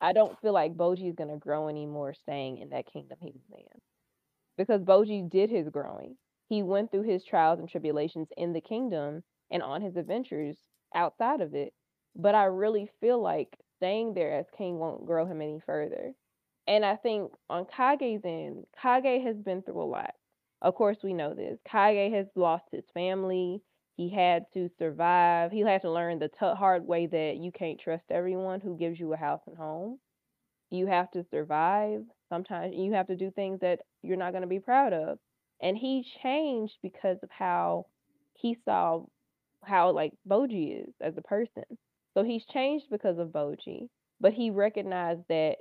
Speaker 2: I don't feel like Bojji is going to grow anymore staying in that kingdom he was in. Because Bojji did his growing. He went through his trials and tribulations in the kingdom and on his adventures outside of it. But I really feel like staying there as king won't grow him any further. And I think on Kage's end, Kage has been through a lot. Of course, we know this. Kage has lost his family. He had to survive. He had to learn the t- hard way that you can't trust everyone who gives you a house and home. You have to survive. Sometimes you have to do things that you're not going to be proud of. And he changed because of how he saw how like Bojji is as a person. So he's changed because of Bojji, but he recognized that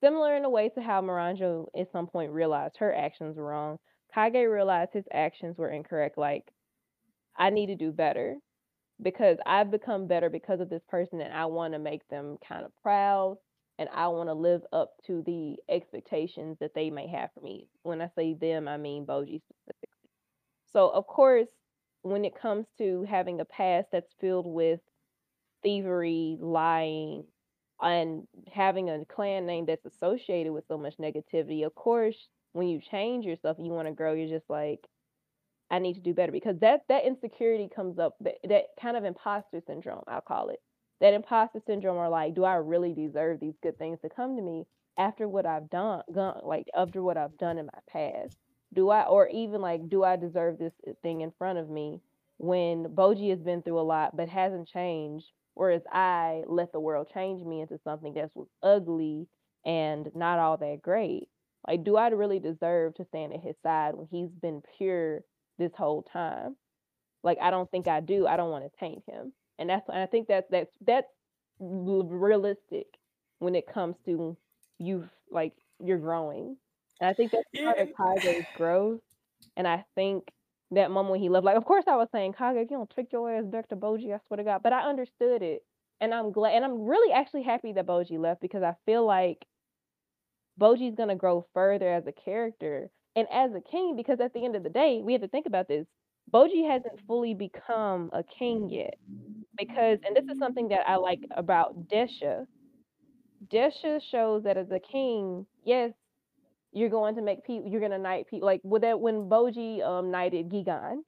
Speaker 2: similar in a way to how Miranjo at some point realized her actions were wrong. Kage realized his actions were incorrect. Like, I need to do better because I've become better because of this person and I want to make them kind of proud and I want to live up to the expectations that they may have for me. When I say them, I mean Bojji specifically. So, of course, when it comes to having a past that's filled with thievery, lying, and having a clan name that's associated with so much negativity, of course, when you change yourself you want to grow, you're just like, I need to do better because that that insecurity comes up, that, that kind of imposter syndrome, I'll call it. That imposter syndrome or like, do I really deserve these good things to come to me after what I've done, gone, like after what I've done in my past? Do I, or even like, do I deserve this uh, thing in front of me when Bojji has been through a lot but hasn't changed, whereas I let the world change me into something that's ugly and not all that great? Like, do I really deserve to stand at his side when he's been pure this whole time? Like, I don't think I do. I don't want to taint him, and that's and I think that's that's that's realistic when it comes to you like you're growing. And I think that's part
Speaker 1: Yeah.
Speaker 2: of Kage's growth. And I think that moment when he left, like, of course, I was saying, Kage, if you don't trick your ass back to Bojji, I swear to God. But I understood it, and I'm glad, and I'm really actually happy that Bojji left because I feel like Bojji's gonna grow further as a character and as a king. Because at the end of the day, we have to think about this. Bojji hasn't fully become a king yet. Because, and this is something that I like about Desha. Desha shows that as a king, yes, you're going to make people, you're going to knight people. Like with that, when Bojji um knighted Gigan,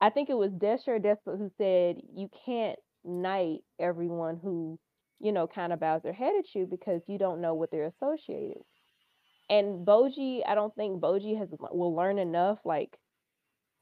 Speaker 2: I think it was Desha or Despa who said you can't knight everyone who, you know, kind of bows their head at you because you don't know what they're associated with. And Bojji, I don't think Bojji has will learn enough. Like,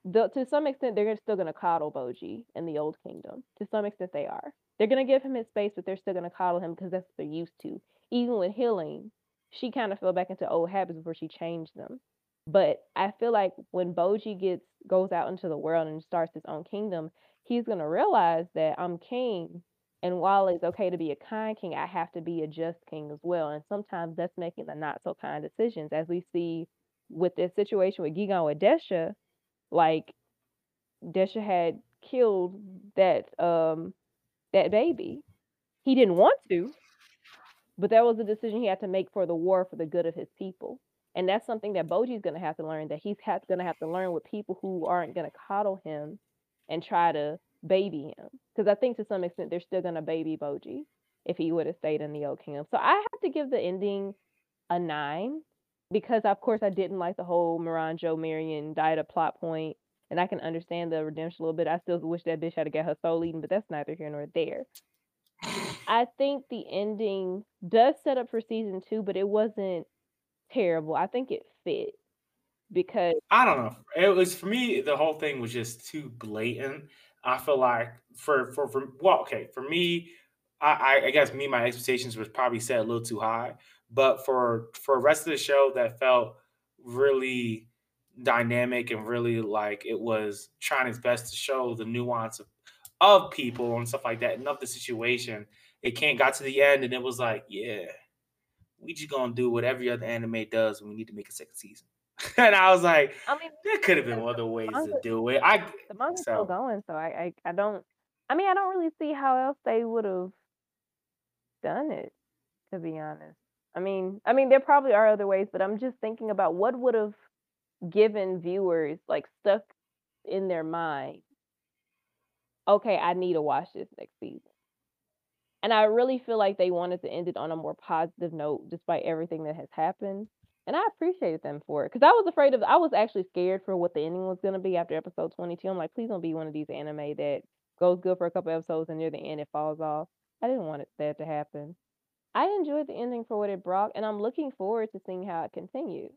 Speaker 2: the, to some extent, they're still going to coddle Bojji in the Old Kingdom. To some extent, they are. They're going to give him his space, but they're still going to coddle him because that's what they're used to. Even with Hiling, she kind of fell back into old habits before she changed them. But I feel like when Bojji gets goes out into the world and starts his own kingdom, he's to realize that I'm king and while it's okay to be a kind king, I have to be a just king as well. And sometimes that's making the not so kind decisions, as we see with this situation with Gigan with Desha. Like Desha had killed that um that baby. He didn't want to, but that was a decision he had to make for the war for the good of his people. And that's something that Bojji's going to have to learn that he's going to have to learn with people who aren't going to coddle him and try to baby him because I think to some extent they're still gonna baby Bojji if he would have stayed in the Old Kingdom. So I have to give the ending a nine because of course I didn't like the whole Miranjo Marion died a plot point, and I can understand the redemption a little bit. I still wish that bitch had to get her soul eaten, but that's neither here nor there. I think the ending does set up for season two, but it wasn't terrible. I think it fit because
Speaker 1: I don't know. It was for me. The whole thing was just too blatant I feel like for for for well, okay, for me, I I guess me my expectations was probably set a little too high, but for for the rest of the show that felt really dynamic and really like it was trying its best to show the nuance of of people and stuff like that and of the situation. It can't got to the end and it was like, yeah, we just gonna do what every other anime does when we need to make a second season. (laughs) and I was like, I mean, there could have been other ways manga, to do it. I
Speaker 2: the manga's so. still going, so I, I I don't. I mean, I don't really see how else they would have done it. To be honest, I mean, I mean, there probably are other ways, but I'm just thinking about what would have given viewers like stuck in their mind. Okay, I need to watch this next season. And I really feel like they wanted to end it on a more positive note, despite everything that has happened. And I appreciated them for it because I was afraid of. I was actually scared for what the ending was going to be after episode twenty-two. I'm like, please don't be one of these anime that goes good for a couple episodes and near the end it falls off. I didn't want it, that to happen. I enjoyed the ending for what it brought, and I'm looking forward to seeing how it continues.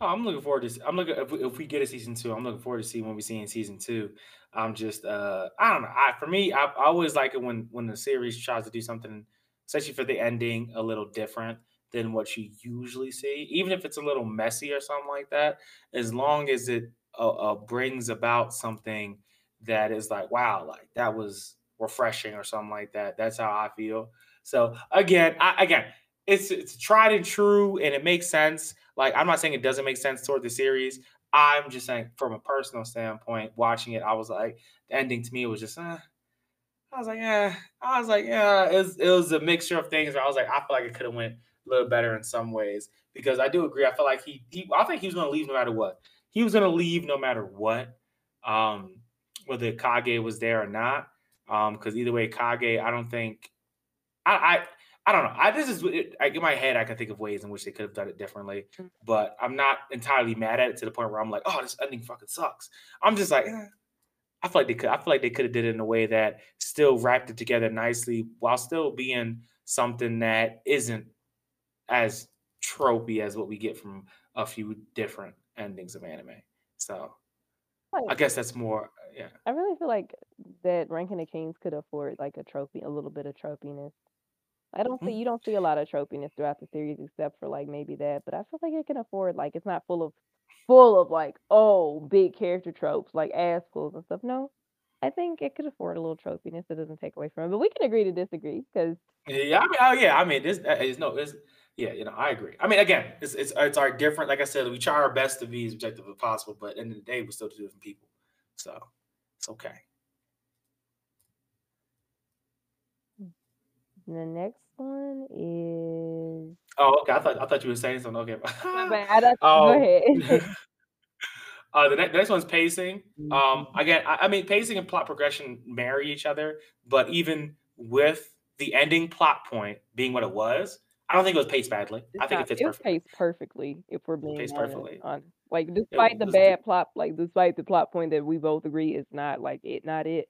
Speaker 1: Oh, I'm looking forward to. I'm looking if we, if we get a season two. I'm looking forward to see when we see in season two. I'm just uh I don't know. I for me, I, I always like it when when the series tries to do something, especially for the ending, a little different than what you usually see, even if it's a little messy or something like that. As long as it uh, uh, brings about something that is like, wow, like that was refreshing or something like that. That's how I feel. So again, I, again, it's it's tried and true, and it makes sense. Like I'm not saying it doesn't make sense toward the series. I'm just saying from a personal standpoint, watching it, I was like, the ending to me was just, uh, I was like, yeah, I was like, yeah, it was, it was a mixture of things. Where I was like, I feel like it could have went a little better in some ways because I do agree. I feel like he, he I think he was going to leave no matter what. He was going to leave no matter what, um, whether Kage was there or not. Because um, either way, Kage, I don't think, I I, I, don't know. I this is it, I, in my head. I can think of ways in which they could have done it differently, mm. but I'm not entirely mad at it to the point where I'm like, oh, this ending fucking sucks. I'm just like, eh. I feel like they could. I feel like they could have did it in a way that still wrapped it together nicely while still being something that isn't as tropey as what we get from a few different endings of anime. So like, I guess that's more yeah.
Speaker 2: I really feel like that Ranking the Kings could afford like a trophy, a little bit of tropiness. I don't mm-hmm. see you don't see a lot of tropiness throughout the series except for like maybe that, but I feel like it can afford like it's not full of full of like oh big character tropes like ass pulls and stuff. No, I think it could afford a little tropiness that doesn't take away from it. But we can agree to disagree because
Speaker 1: yeah, I mean, oh yeah, I mean, this is no, it's yeah, you know, I agree. I mean, again, it's it's it's our different. Like I said, we try our best to be as objective as possible, but at the end of the day, we're still two different people, so it's okay.
Speaker 2: The next one is.
Speaker 1: Oh, okay. I thought I thought you were saying something. Okay, (laughs)
Speaker 2: bad. um, go ahead. (laughs)
Speaker 1: uh, the, ne- the next one's pacing. Um, mm-hmm. again, I, I mean, pacing and plot progression marry each other, but even with the ending plot point being what it was, I don't think it was paced badly. It's I think not, it fits it
Speaker 2: perfectly. paced perfectly if we're being paced perfectly. On, like despite the bad plot, like despite the plot point that we both agree is not like it, not it.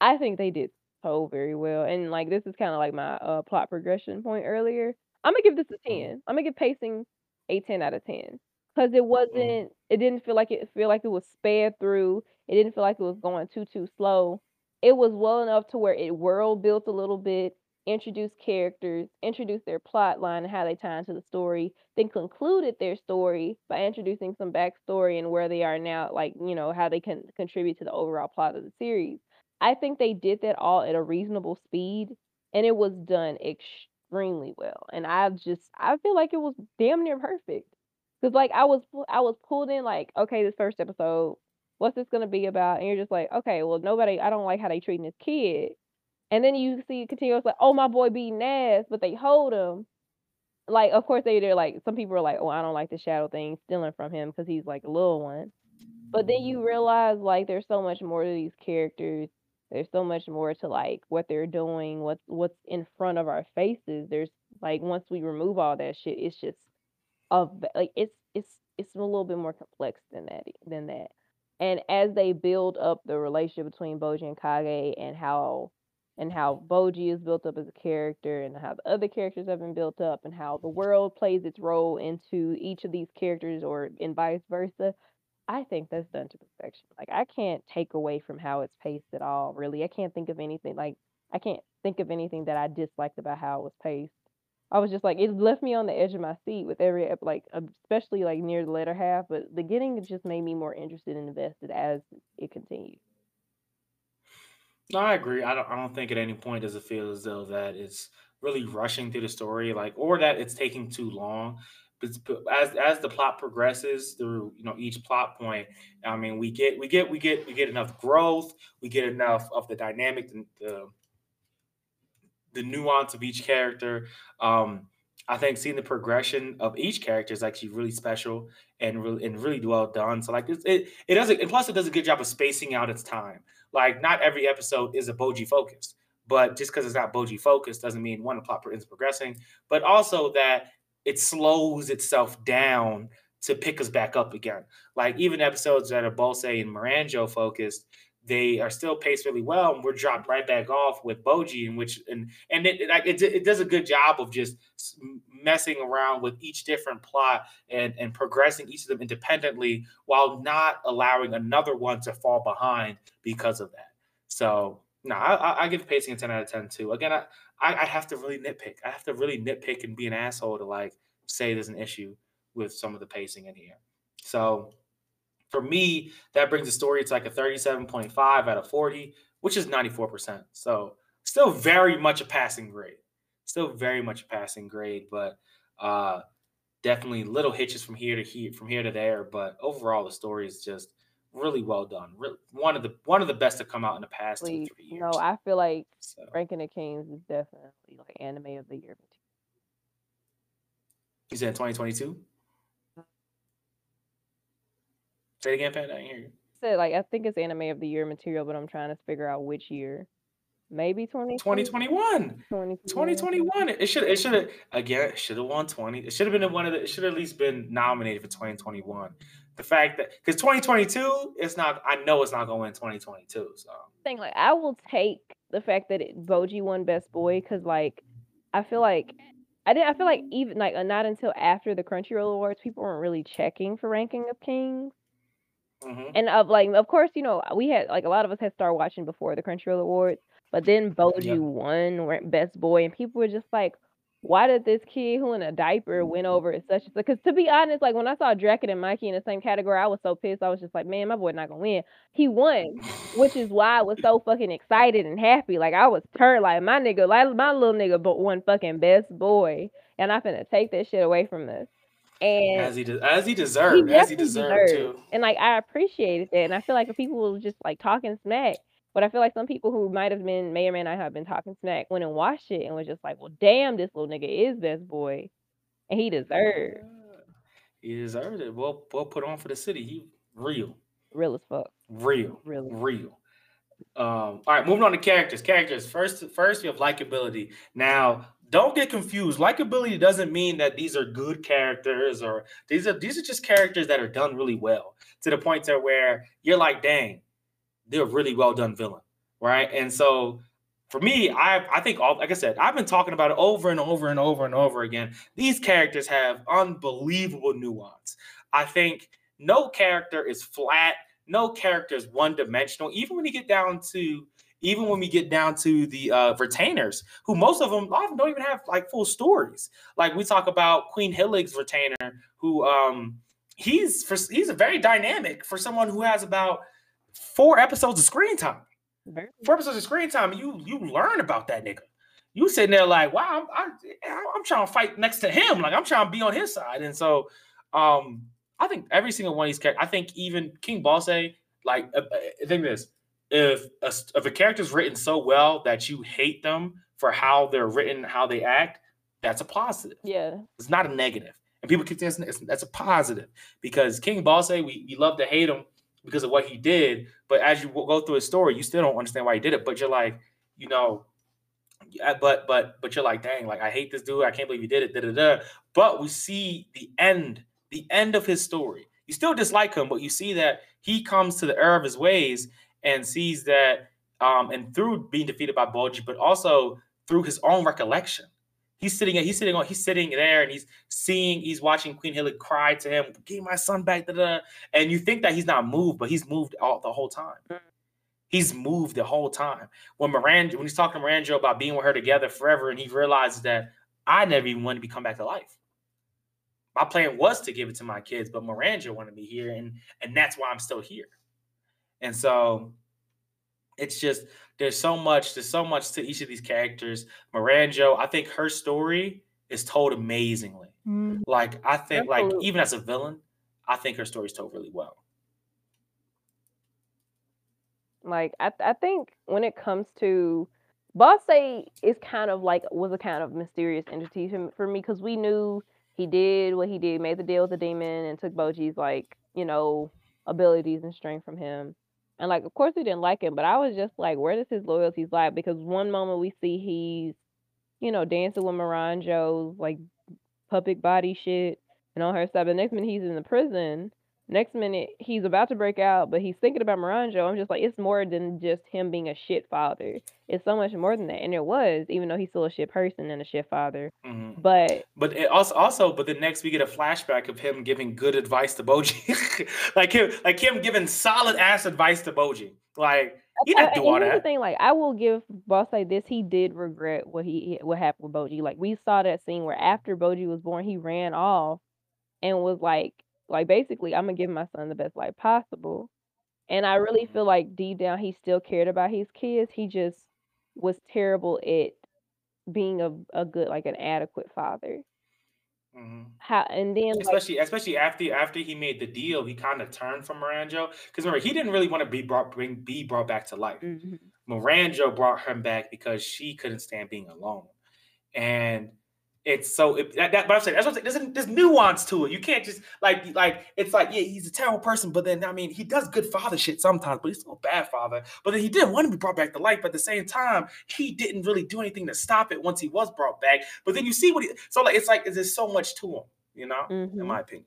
Speaker 2: I think they did so very well, and like this is kind of like my uh, plot progression point earlier. I'm gonna give this a
Speaker 1: Mhm.
Speaker 2: 10. I'm gonna give pacing a 10 out of 10 because it
Speaker 1: Mhm.
Speaker 2: wasn't it didn't feel like it feel like it was sped through. It didn't feel like it was going too, too slow. It was well enough to where it world built a little bit, introduced characters, introduced their plot line and how they tie into the story, then concluded their story by introducing some backstory and where they are now, like, you know, how they can contribute to the overall plot of the series. I think they did that all at a reasonable speed, and it was done extremely well, and I've just I feel like it was damn near perfect. Cause like, I was I was pulled in like, "Okay, this first episode, what's this gonna be about?" And you're just like, "Okay, well, nobody I don't like how they treating this kid." And then you see it continue, it's like, "Oh, my boy beating ass," but they hold him. Like, of course, they they're like some people are like, "Oh, I don't like the shadow thing stealing from him because he's like a little one." But then you mm-hmm. realize, like, there's so much more to these characters. There's so much more to, like, what they're doing, what's what's in front of our faces. There's like, once we remove all that shit, it's just of like, it's it's it's a little bit more complex than that than that. And as they build up the relationship between Bojji and Kage and how and how Bojji is built up as a character and how the other characters have been built up and how the world plays its role into each of these characters or and vice versa, I think that's done to perfection. Like, I can't take away from how it's paced at all, really. I can't think of anything like, I can't think of anything that I disliked about how it was paced. I was just like, it left me on the edge of my seat with every like, especially, like, near the latter half, but the beginning just made me more interested and invested as it continued.
Speaker 1: No, I agree. I don't I don't think at any point does it feel as though that it's really rushing through the story, like or that it's taking too long. As as the plot progresses through, you know, each plot point, I mean, we get we get we get we get enough growth, we get enough of the dynamic, and the the nuance of each character. Um, I think seeing the progression of each character is actually really special and really and really well done. So like it's, it it does it and plus it does a good job of spacing out its time. Like not every episode is a Bojji focused, but just because it's not Bojji focused doesn't mean one the plot is progressing, but also that it slows itself down to pick us back up again. Like even episodes that are Bosse and Miranjo focused, they are still paced really well, and we're dropped right back off with Bojji, in which and and it like, it it does a good job of just messing around with each different plot and and progressing each of them independently while not allowing another one to fall behind because of that. So no, I, I give pacing a ten out of ten too. Again, I, I I have to really nitpick. I have to really nitpick and be an asshole to like say there's an issue with some of the pacing in here. So for me, that brings the story to like a 37.5 out of 40, which is 94%. So still very much a passing grade. Still very much a passing grade, but uh definitely little hitches from here to here from here to there. But overall the story is just really well done. Re- one of the one of the best to come out in the past two, three
Speaker 2: no. I feel like
Speaker 1: So
Speaker 2: Ranking the Kings is definitely like anime of the year.
Speaker 1: you said 2022? Say it again, Pat. I didn't hear you.
Speaker 2: Said like I think it's anime of the year material, but I'm trying to figure out which year. Maybe 2020,
Speaker 1: 2021.
Speaker 2: 2021.
Speaker 1: 2021. It should it should have again it should have won 20. It should have been one of the it should have at least been nominated for 2021. The fact that because 2022, it's not I know it's not gonna win 2022. So
Speaker 2: Thing like I will take the fact that it, Bojji won Best Boy because like I feel like I didn't. I feel like even like not until after the Crunchyroll Awards, people weren't really checking for Ranking of Kings.
Speaker 1: mhm.
Speaker 2: And of like, of course, you know, we had like a lot of us had started watching before the Crunchyroll Awards, but then Bojji
Speaker 1: yeah.
Speaker 2: won Best Boy, and people were just like, "Why did this kid who in a diaper mm. win over as such?" Because to be honest, like when I saw Draken and Mikey in the same category, I was so pissed. I was just like, "Man, my boy not gonna win." He won, which is why I was so fucking excited and happy. Like I was turned, like my nigga, like my little nigga, but won fucking Best Boy, and I'm finna take that shit away from this. And
Speaker 1: as he de- as he
Speaker 2: he
Speaker 1: deserved, as he deserved
Speaker 2: deserved.
Speaker 1: too.
Speaker 2: And like I appreciated that. And I feel like if people were just like talking smack, but I feel like some people who might have been may or may not have been talking smack went and watched it and was just like, Well damn, this little nigga is best boy. And he deserved.
Speaker 1: Yeah. He deserved it. Well, well put on for the city. He real,
Speaker 2: Real as fuck.
Speaker 1: real,
Speaker 2: Really.
Speaker 1: real. Um, all right, moving on to characters. Characters first. First, we have likability. Now, don't get confused. Likability doesn't mean that these are good characters or these are these are just characters that are done really well to the point to where you're like, dang, they're a really well done villain, right? And so for me, I I think all like I said, I've been talking about it over and over and over and over again. These characters have unbelievable nuance. I think no character is flat, no character is one dimensional. Even when you get down to even when we get down to the uh, retainers, who most of them, often don't even have like full stories. Like we talk about Queen Hiling's retainer, who um he's for he's a very dynamic for someone who has about four episodes of screen time. Four episodes of screen time, you you learn about that nigga. You sitting there like, wow, I'm, I'm, I'm trying to fight next to him. Like I'm trying to be on his side. And so um I think every single one of these characters, I think even King Bosse, like uh, uh think this, if a, if a character's written so well that you hate them for how they're written, how they act, that's a positive.
Speaker 2: Yeah.
Speaker 1: It's not a negative. And people keep saying that's a positive because King Bosse, we, we love to hate him because of what he did. But as you go through his story, you still don't understand why he did it. But you're like, you know, but but but you're like, dang, like I hate this dude. I can't believe he did it. Da, da, da. But we see the end, the end of his story. You still dislike him, but you see that he comes to the error of his ways and sees that, um, and through being defeated by Bojji, but also through his own recollection. He's sitting, he's sitting on, he's sitting there and he's seeing, he's watching Queen Hiling cry to him, give my son back, da, da, and you think that he's not moved, but he's moved all the whole time. Mm. He's moved the whole time. When Miranjo, when he's talking to Miranjo about being with her together forever, and he realizes that I never even wanted to be come back to life. My plan was to give it to my kids, but Miranjo wanted me here, and and that's why I'm still here. And so it's just there's so much, there's so much to each of these characters. Miranjo, I think her story is told amazingly. Mm. Like I think, Absolutely. like even as a villain, I think her story is told really well.
Speaker 2: Like I, I think when it comes to Bosse is kind of like was a kind of mysterious entity for me because we knew he did what he did, made the deal with the demon, and took Bojji's like you know abilities and strength from him. And like, of course, we didn't like him, but I was just like, where does his loyalties lie? Because one moment we see he's, you know, dancing with Miranjo's like puppet body shit and on her side. But next minute he's in the prison Next minute, he's about to break out, but he's thinking about Miranjo. I'm just like, it's more than just him being a shit father. It's so much more than that, and it was, even though he's still a shit person and a shit father. Mm-hmm. But
Speaker 1: but it also also, but then next we get a flashback of him giving good advice to Bojji, (laughs) like him like him giving solid ass advice to Bojji, Like he didn't do all that.
Speaker 2: The thing, like I will give Boss like this, he did regret what he what happened with Bojji. Like we saw that scene where after Bojji was born, he ran off and was like like basically, I'm gonna give my son the best life possible. And I really feel like deep down he still cared about his kids. He just was terrible at being a, a good, like an adequate father. Mm-hmm. How and then
Speaker 1: especially like, especially after after he made the deal, he kind of turned from Miranjo because remember he didn't really want to be brought bring be brought back to life. Mm-hmm. Miranjo brought him back because she couldn't stand being alone, and it's so it, that, that, but I'm saying that's what I'm saying. There's, there's nuance to it. You can't just like like it's like yeah he's a terrible person, but then I mean he does good father shit sometimes, but he's still a bad father. But then he didn't want to be brought back to life, but at the same time he didn't really do anything to stop it once he was brought back. But then you see what he so like it's like there's so much to him, you know, mm-hmm. in my opinion.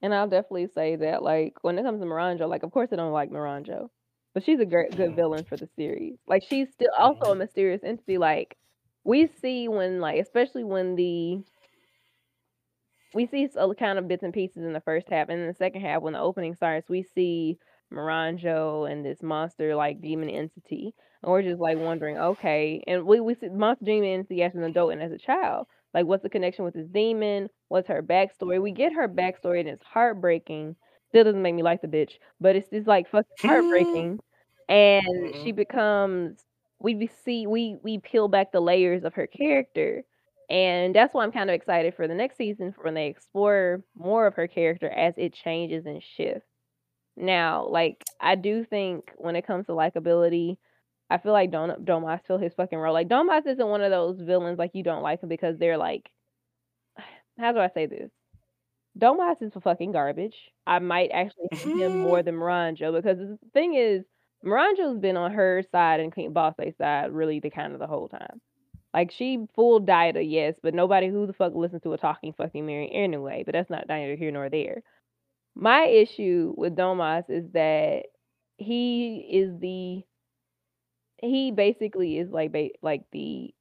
Speaker 2: And I'll definitely say that like when it comes to Miranjo, like of course I don't like Miranjo, but she's a great good mm-hmm. villain for the series. Like she's still also a mm-hmm. mysterious entity. Like we see when like especially when the we see a kind of bits and pieces in the first half and in the second half when the opening starts we see Miranjo and this monster like demon entity and we're just like wondering okay and we, we see monster demon entity as an adult and as a child. Like what's the connection with this demon? What's her backstory? We get her backstory and it's heartbreaking. Still doesn't make me like the bitch but it's just like fucking (laughs) heartbreaking and she mm-hmm. becomes we see we we peel back the layers of her character and that's why i'm kind of excited for the next season for when they explore more of her character as it changes and shifts. Now like i do think when it comes to likability i feel like Don domas fill his fucking role. Like domas isn't one of those villains like you don't like him because they're like (sighs) how do i say this? Domas is for fucking garbage. I might actually hate him more (laughs) than Miranjo because the thing is Miranjo's been on her side and Queen Bosse side really the kind of the whole time. Like she full Daida, yes, but nobody who the fuck listens to a talking fucking Mary anyway. But that's not neither here nor there. My issue with Domas is that he is the he basically is like ba like the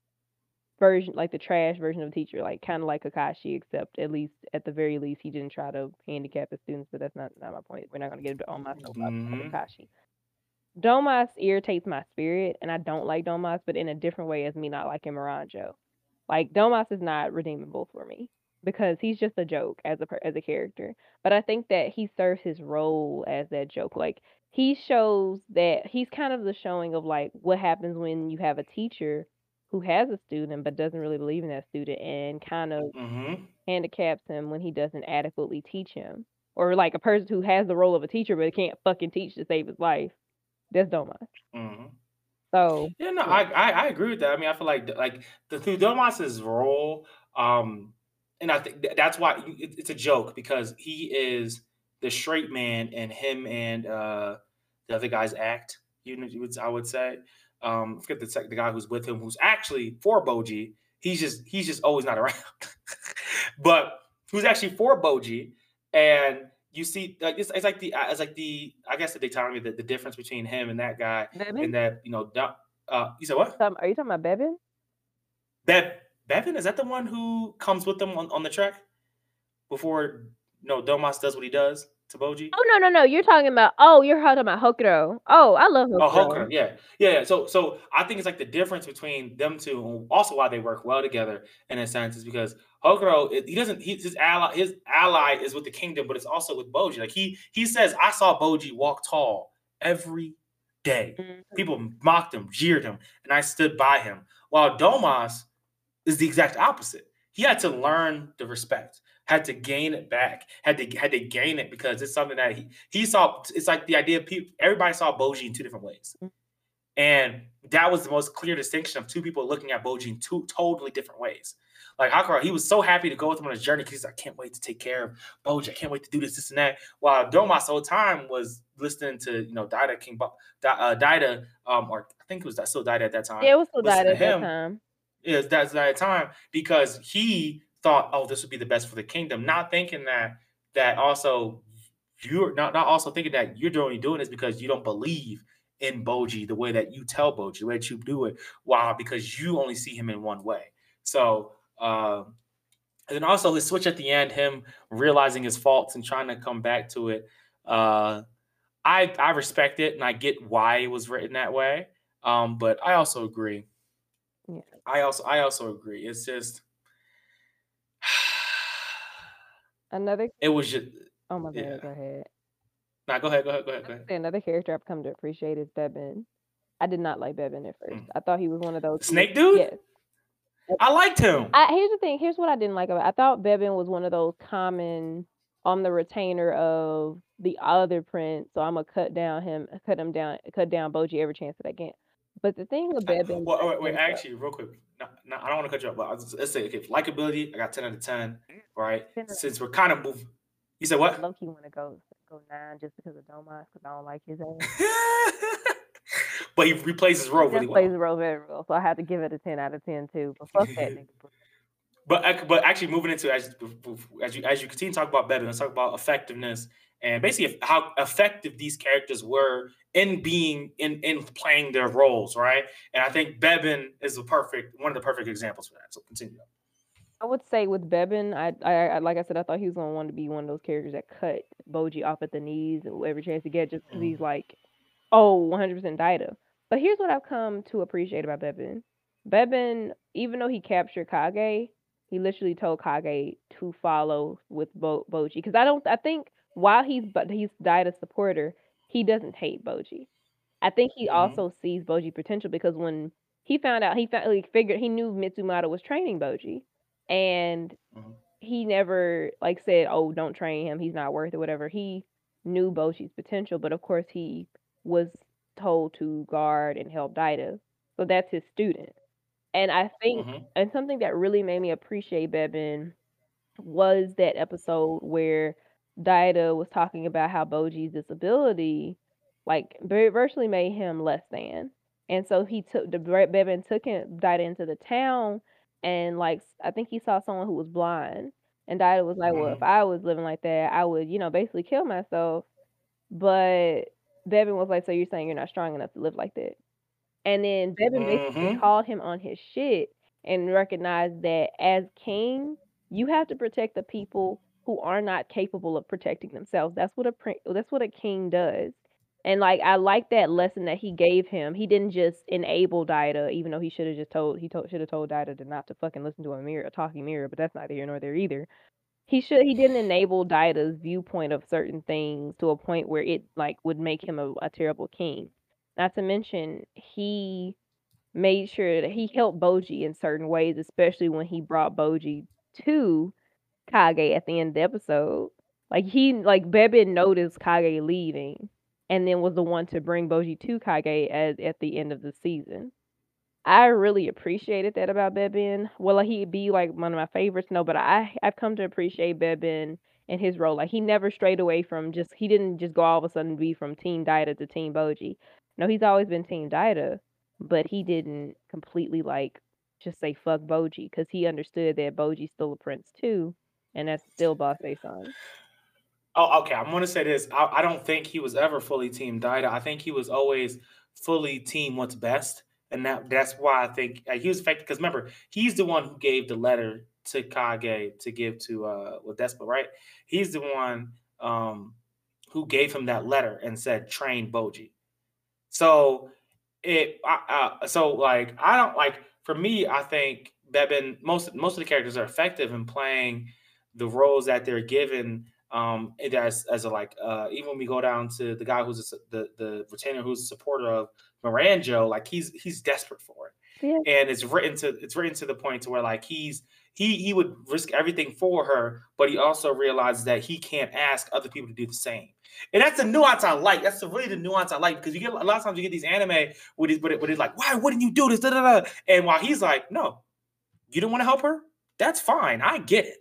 Speaker 2: version like the trash version of a teacher, like, kinda like Kakashi, except at least at the very least, he didn't try to handicap his students, but that's not not my point. We're not gonna get on my soapbox about
Speaker 1: Mhm.
Speaker 2: Kakashi. Domas irritates my spirit, and I don't like Domas, but in a different way as me not liking Miranjo. Like, Domas is not redeemable for me because he's just a joke as a as a character, but I think that he serves his role as that joke. Like, he shows that he's kind of the showing of, like, what happens when you have a teacher who has a student but doesn't really believe in that student and kind of
Speaker 1: Mhm.
Speaker 2: handicaps him when he doesn't adequately teach him. Or like a person who has the role of a teacher but can't fucking teach to save his life. That's Domas.
Speaker 1: Mhm.
Speaker 2: So,
Speaker 1: Yeah, no,
Speaker 2: yeah.
Speaker 1: I, I I agree with that. I mean, I feel like like the through Domas's role, um, and I think that's why it, it's a joke because he is the straight man, and him and uh the other guys act. You know, I would say, um, I forget the sec- the guy who's with him, who's actually for Bojji. He's just he's just always not around, (laughs) but who's actually for Bojji, and you see like it's, it's like the uh, it's like the I guess the dichotomy the, the difference between him and that guy
Speaker 2: Bebin?
Speaker 1: and that you know uh you said what
Speaker 2: Some are you talking about Bebin?
Speaker 1: Bev Bebin is that the one who comes with them on, on the track before no Domas does what he does to Bojji
Speaker 2: Oh, no, no, no, you're talking about oh, you're talking about Hokuro. Oh, I love Hokuro.
Speaker 1: oh
Speaker 2: Hokuro.
Speaker 1: Yeah yeah yeah. so so I think it's like the difference between them two and also why they work well together in a sense is because Hokuro he doesn't he, his ally his ally is with the kingdom but it's also with Bojji like he he says I saw Bojji walk tall every day
Speaker 2: Mhm.
Speaker 1: People mocked him, jeered him, and I stood by him. While Domas is the exact opposite. He had to learn the respect, had to gain it back, had to had to gain it because it's something that he he saw. It's like the idea of people. Everybody saw Bojji in two different ways, and that was the most clear distinction of two people looking at Bojji in two totally different ways. Like Hokuro, he was so happy to go with him on his journey because he's like, I can't wait to take care of Bojji. I can't wait to do this, this, and that. While Domas whole time was listening to you know Daida King, uh, Daida, um, or I think it was still Daida at that time.
Speaker 2: Yeah, it was still
Speaker 1: to
Speaker 2: at that time.
Speaker 1: Is that's that time because he thought, oh, this would be the best for the kingdom, not thinking that that also you're not not also thinking that you're only doing this because you don't believe in Bojji the way that you tell Bojji, the way that you do it. Why? Because you only see him in one way. So um and then also his switch at the end, him realizing his faults and trying to come back to it. Uh I I respect it and I get why it was written that way. Um, but I also agree.
Speaker 2: Yeah.
Speaker 1: I also I also agree. It's just (sighs)
Speaker 2: Another
Speaker 1: it was just
Speaker 2: oh my god,
Speaker 1: yeah.
Speaker 2: go ahead.
Speaker 1: Nah, go ahead, go ahead, go ahead, go ahead.
Speaker 2: another character I've come to appreciate is Bebin. I did not like Bebin at first.
Speaker 1: Mm.
Speaker 2: I thought he was one of those
Speaker 1: snake dude?
Speaker 2: Yes.
Speaker 1: I liked him.
Speaker 2: I here's the thing. Here's what I didn't like about. It. I thought Bebin was one of those common on the retainer of the other prince. So I'm gonna cut down him, cut him down, cut down Bojji every chance that I get. But the thing with Bebin,
Speaker 1: well, wait, wait, actually, real quick. No, no, I don't want to cut you off, but was, let's say, okay, likability, I got 10 out of 10, right?
Speaker 2: Ten of
Speaker 1: Since we're kind of moving. You said what?
Speaker 2: low key want to go go nine just because of Domas because I don't like his ass. (laughs)
Speaker 1: but he replays his role
Speaker 2: He
Speaker 1: really
Speaker 2: just plays
Speaker 1: well.
Speaker 2: the role very well, so I had to give it a ten out of ten too. But fuck that nigga. (laughs)
Speaker 1: But but actually moving into as as you as you continue to talk about better, let's talk about effectiveness and basically how effective these characters were in being in in playing their roles, right? And I think Bebin is the perfect one of the perfect examples for that. So continue.
Speaker 2: I would say with Bebin, I, I, I like I said, I thought he was gonna want to be one of those characters that cut Bojji off at the knees every chance he get, just because
Speaker 1: Mhm.
Speaker 2: he's like, oh, 100% Daida. But here's what I've come to appreciate about Bebin. Bebin, even though he captured Kage, he literally told Kage to follow with Bo- Bojji. Because I don't, I think while he's but he's Daida's supporter, he doesn't hate Bojji. I think he
Speaker 1: Mhm.
Speaker 2: also sees Bojji potential because when he found out, he found, he figured he knew Mitsumata was training Bojji, and
Speaker 1: Mhm.
Speaker 2: he never like said, "Oh, don't train him. He's not worth it." Whatever. He knew Bojji's potential, but of course he was told to guard and help Daida, so that's his student. And I think,
Speaker 1: Mhm.
Speaker 2: and something that really made me appreciate Bebin was that episode where Daida was talking about how Bojji's disability, like, virtually made him less than. And so he took the Bebin took him Daida into the town, and like I think he saw someone who was blind, and Daida was like, "Well, if
Speaker 1: Mhm.
Speaker 2: I was living like that, I would, you know, basically kill myself." But Bebin was like, "So you're saying you're not strong enough to live like that?" And then Bebin basically
Speaker 1: Mm-hmm.
Speaker 2: called him on his shit and recognized that as king, you have to protect the people who are not capable of protecting themselves. That's what a that's what a king does. And like I like that lesson that he gave him. He didn't just enable Daida, even though he should have just told he told should have told Daida to not to fucking listen to a mirror, a talking mirror. But that's neither here nor there either. He should he didn't enable Daida's viewpoint of certain things to a point where it like would make him a, a terrible king. Not to mention he made sure that he helped Bojji in certain ways, especially when he brought Bojji to Kage at the end of the episode. Like he like Bebin noticed Kage leaving and then was the one to bring Bojji to Kage at, at the end of the season. I really appreciated that about Bebin. Will uh, he'd be like one of my favorites? No, but I I've come to appreciate Bebin and his role. Like he never strayed away from just he didn't just go all of a sudden be from Team Daida to Team Bojji. No, he's always been Team Daida, but he didn't completely like just say fuck Bojji because he understood that Bojji's still a prince too, and that's still Boss son.
Speaker 1: Oh, okay. I'm gonna say this. I, I don't think he was ever fully Team Daida. I think he was always fully Team What's Best, and that that's why I think uh, he was affected. Because remember, he's the one who gave the letter to Kage to give to uh with Despa, right? He's the one um who gave him that letter and said train Bojji. So it uh, so like I don't like for me. I think Bebin most most of the characters are effective in playing the roles that they're given um as as a like uh even when we go down to the guy who's a, the the retainer who's a supporter of Miranjo, like he's he's desperate for it.
Speaker 2: Yeah.
Speaker 1: And it's written to it's written to the point to where like he's he he would risk everything for her, but he also realizes that he can't ask other people to do the same. And that's the nuance I like. That's the, really the nuance I like because you get a lot of times you get these anime with it, with it, with it like, why wouldn't you do this? Da, da, da. And while he's like, no, you don't want to help her? That's fine. I get it.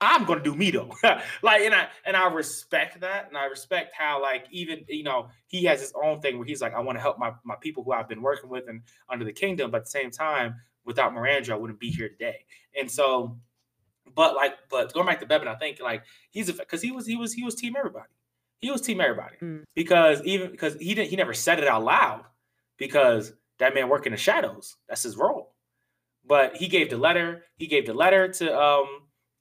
Speaker 1: I'm gonna do me though. (laughs) like, and I and I respect that, and I respect how like even you know he has his own thing where he's like, I want to help my my people who I've been working with and under the kingdom, but at the same time, without Miranjo, I wouldn't be here today. And so, but like, but going back to Bebin, I think like he's because he was he was he was team everybody. He was team everybody
Speaker 2: Mm.
Speaker 1: because even because he didn't he never said it out loud because that man worked in the shadows. That's his role. But he gave the letter. He gave the letter to um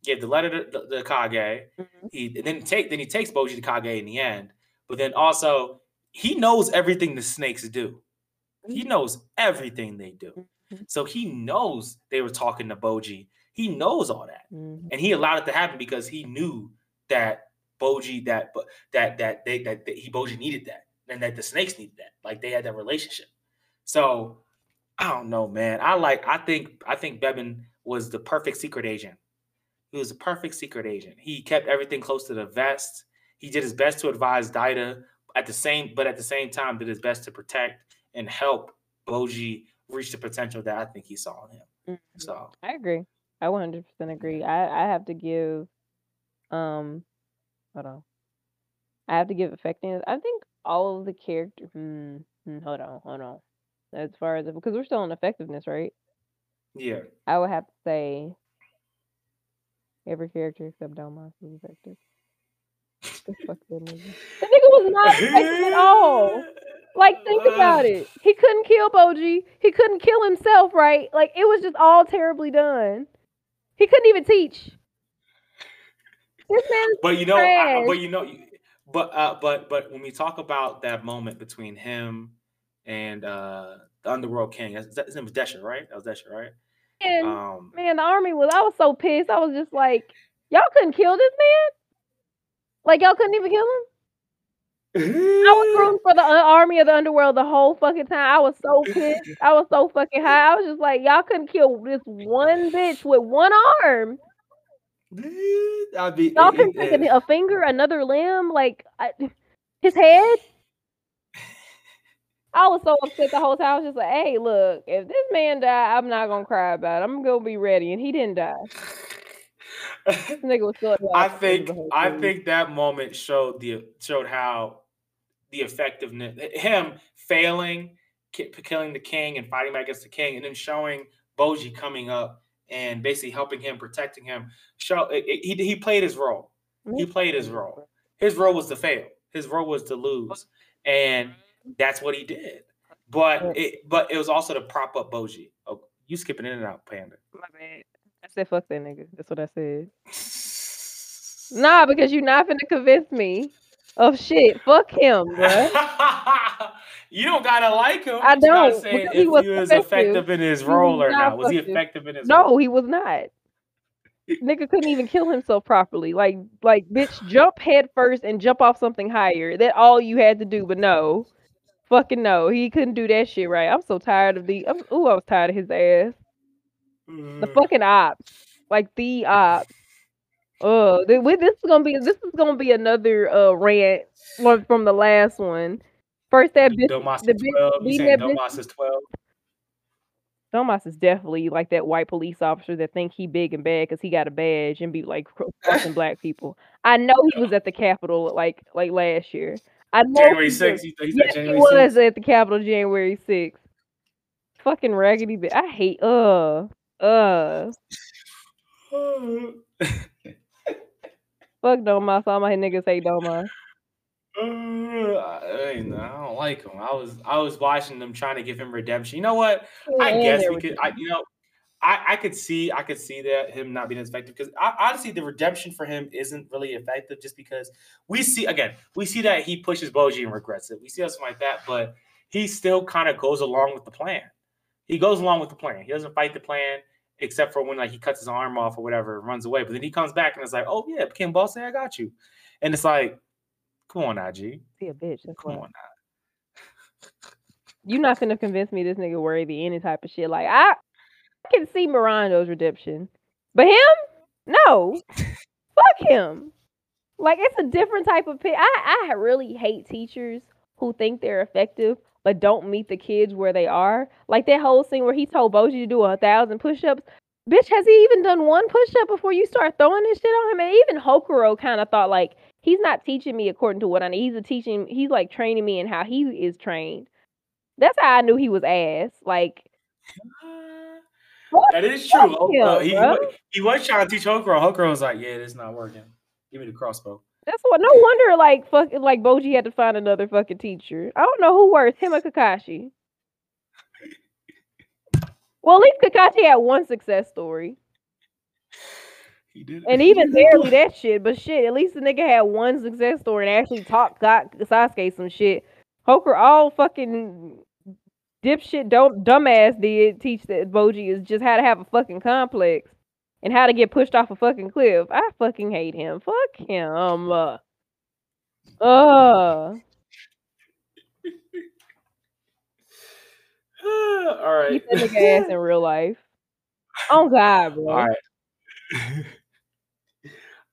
Speaker 1: gave the letter to the, the Kage.
Speaker 2: Mhm.
Speaker 1: He and then take then he takes Bojji to Kage in the end. But then also he knows everything the snakes do. He knows everything they do.
Speaker 2: Mhm.
Speaker 1: So he knows they were talking to Bojji. He knows all that
Speaker 2: Mhm.
Speaker 1: and he allowed it to happen because he knew that Bojji that but that that they that, that he Bojji needed that and that the snakes needed that like they had that relationship. So I don't know, man. I like I think I think Bebin was the perfect secret agent. He was a perfect secret agent. He kept everything close to the vest. He did his best to advise Daida at the same, but at the same time did his best to protect and help Bojji reach the potential that I think he saw in him.
Speaker 2: Mhm.
Speaker 1: So
Speaker 2: I agree. I 100% agree. I I have to give um hold on. I have to give effectiveness. I think all of the character hmm, hmm, hold on, hold on. As far as because we're still on effectiveness, right?
Speaker 1: yeah.
Speaker 2: I would have to say every character except Domas was effective. The fuck that nigga. The nigga was not (laughs) effective at all. Like, think about it. He couldn't kill Bojji. He couldn't kill himself, right? Like, it was just all terribly done. He couldn't even teach. This man is
Speaker 1: but you know, I, but you know, but uh, but but when we talk about that moment between him and uh the Underworld King, his name was Desha, right? That was Desha, right?
Speaker 2: And
Speaker 1: Um,
Speaker 2: man, the army was. I was so pissed. I was just like, y'all couldn't kill this man. Like y'all couldn't even kill him. I was rooting (laughs) for the uh, army of the underworld the whole fucking time. I was so pissed. (laughs) I was so fucking high. I was just like, y'all couldn't kill this one bitch with one arm.
Speaker 1: I'd be
Speaker 2: Y'all couldn't take a, a finger, another limb, like I, his head. I was so upset the whole time. I was just like, hey, look, if this man died, I'm not gonna cry about it. I'm gonna be ready. And he didn't die. (laughs) This nigga was still
Speaker 1: I
Speaker 2: at the end of
Speaker 1: think I think that moment showed the showed how the effectiveness him failing killing the king and fighting back against the king and then showing Bojji coming up and basically helping him protecting him show it, it- he he played his role he played his role his role was to fail his role was to lose and that's what he did but
Speaker 2: But
Speaker 1: it but it was also to prop up Bojji. Oh, you skipping in and out, Panda.
Speaker 2: my bad. I said fuck that nigga. That's what I said. (laughs) Nah, because you're not gonna convince me of shit. Fuck him, bro. (laughs)
Speaker 1: you don't gotta like him.
Speaker 2: I
Speaker 1: You gotta
Speaker 2: don't
Speaker 1: say
Speaker 2: because he was
Speaker 1: he was
Speaker 2: effective.
Speaker 1: effective in his role or
Speaker 2: not
Speaker 1: not. Was he
Speaker 2: effective.
Speaker 1: effective in his role?
Speaker 2: No, he was not. (laughs) Nigga couldn't even kill himself properly. Like, like, bitch, jump head first and jump off something higher. That all you had to do, but no, fucking no, he couldn't do that shit right. I'm so tired of the. I'm, ooh, I was tired of his ass. The
Speaker 1: Mm.
Speaker 2: fucking ops, like the ops. We- this is gonna be this is gonna be another uh rant from the last one. First that bitch,
Speaker 1: Domas
Speaker 2: the
Speaker 1: is
Speaker 2: bitch
Speaker 1: 12. You saying. Domas is 12?
Speaker 2: Domas is definitely like that white police officer that think he big and bad because he got a badge and be like crossing black people. I know he was at the Capitol like like last year. I know
Speaker 1: January
Speaker 2: he
Speaker 1: 6th.
Speaker 2: was.
Speaker 1: He, he said
Speaker 2: Yes, he
Speaker 1: January
Speaker 2: was at the Capitol January 6th. Fucking raggedy bitch. I hate uh uh fuck Domas. All my niggas hate Domas.
Speaker 1: Uh, I, ain't- I don't like him. I was I was watching them trying to give him redemption. You know what? I guess we could. I, you know, I, I could see I could see that him not being as effective because honestly the redemption for him isn't really effective just because we see again we see that he pushes Bojji and regrets it. We see something like that, but he still kind of goes along with the plan. He goes along with the plan. He doesn't fight the plan except for when like he cuts his arm off or whatever, runs away. But then he comes back and it's like, oh yeah, Kim Boss, I got you. And it's like, come on, IG,
Speaker 2: be a bitch. That's
Speaker 1: come
Speaker 2: why.
Speaker 1: on now. (laughs)
Speaker 2: You not finna convince me this nigga worthy any type of shit. Like I, I can see Miranjo's redemption, but him, no, fuck him. Like it's a different type of. I I really hate teachers who think they're effective but don't meet the kids where they are. Like that whole scene where he told Bojji to do a thousand push-ups. Bitch, has he even done one push-up before you start throwing this shit on him? And even Hokuro kind of thought like he's not teaching me according to what I need. He's a teaching. He's like training me in how he is trained. That's how I knew he was ass. Like
Speaker 1: That is true. Oh, uh, he, he was trying to teach Hokuro. Hokuro was like, yeah, this not working. Give me the crossbow.
Speaker 2: That's what. No wonder, like fucking, like Bojji had to find another fucking teacher. I don't know who worse, him or Kakashi. Well, at least Kakashi had one success story,
Speaker 1: He did.
Speaker 2: and even (laughs) barely that shit. But shit, at least the nigga had one success story and actually taught got Sasuke some shit. Hoker all fucking dipshit dumb dumbass did teach that Bojji is just how to have a fucking complex and how to get pushed off a fucking cliff. I fucking hate him. Fuck him. Uh. (laughs) uh.
Speaker 1: All right.
Speaker 2: That nigga ass in real life. Oh God, bro.
Speaker 1: All right. (laughs)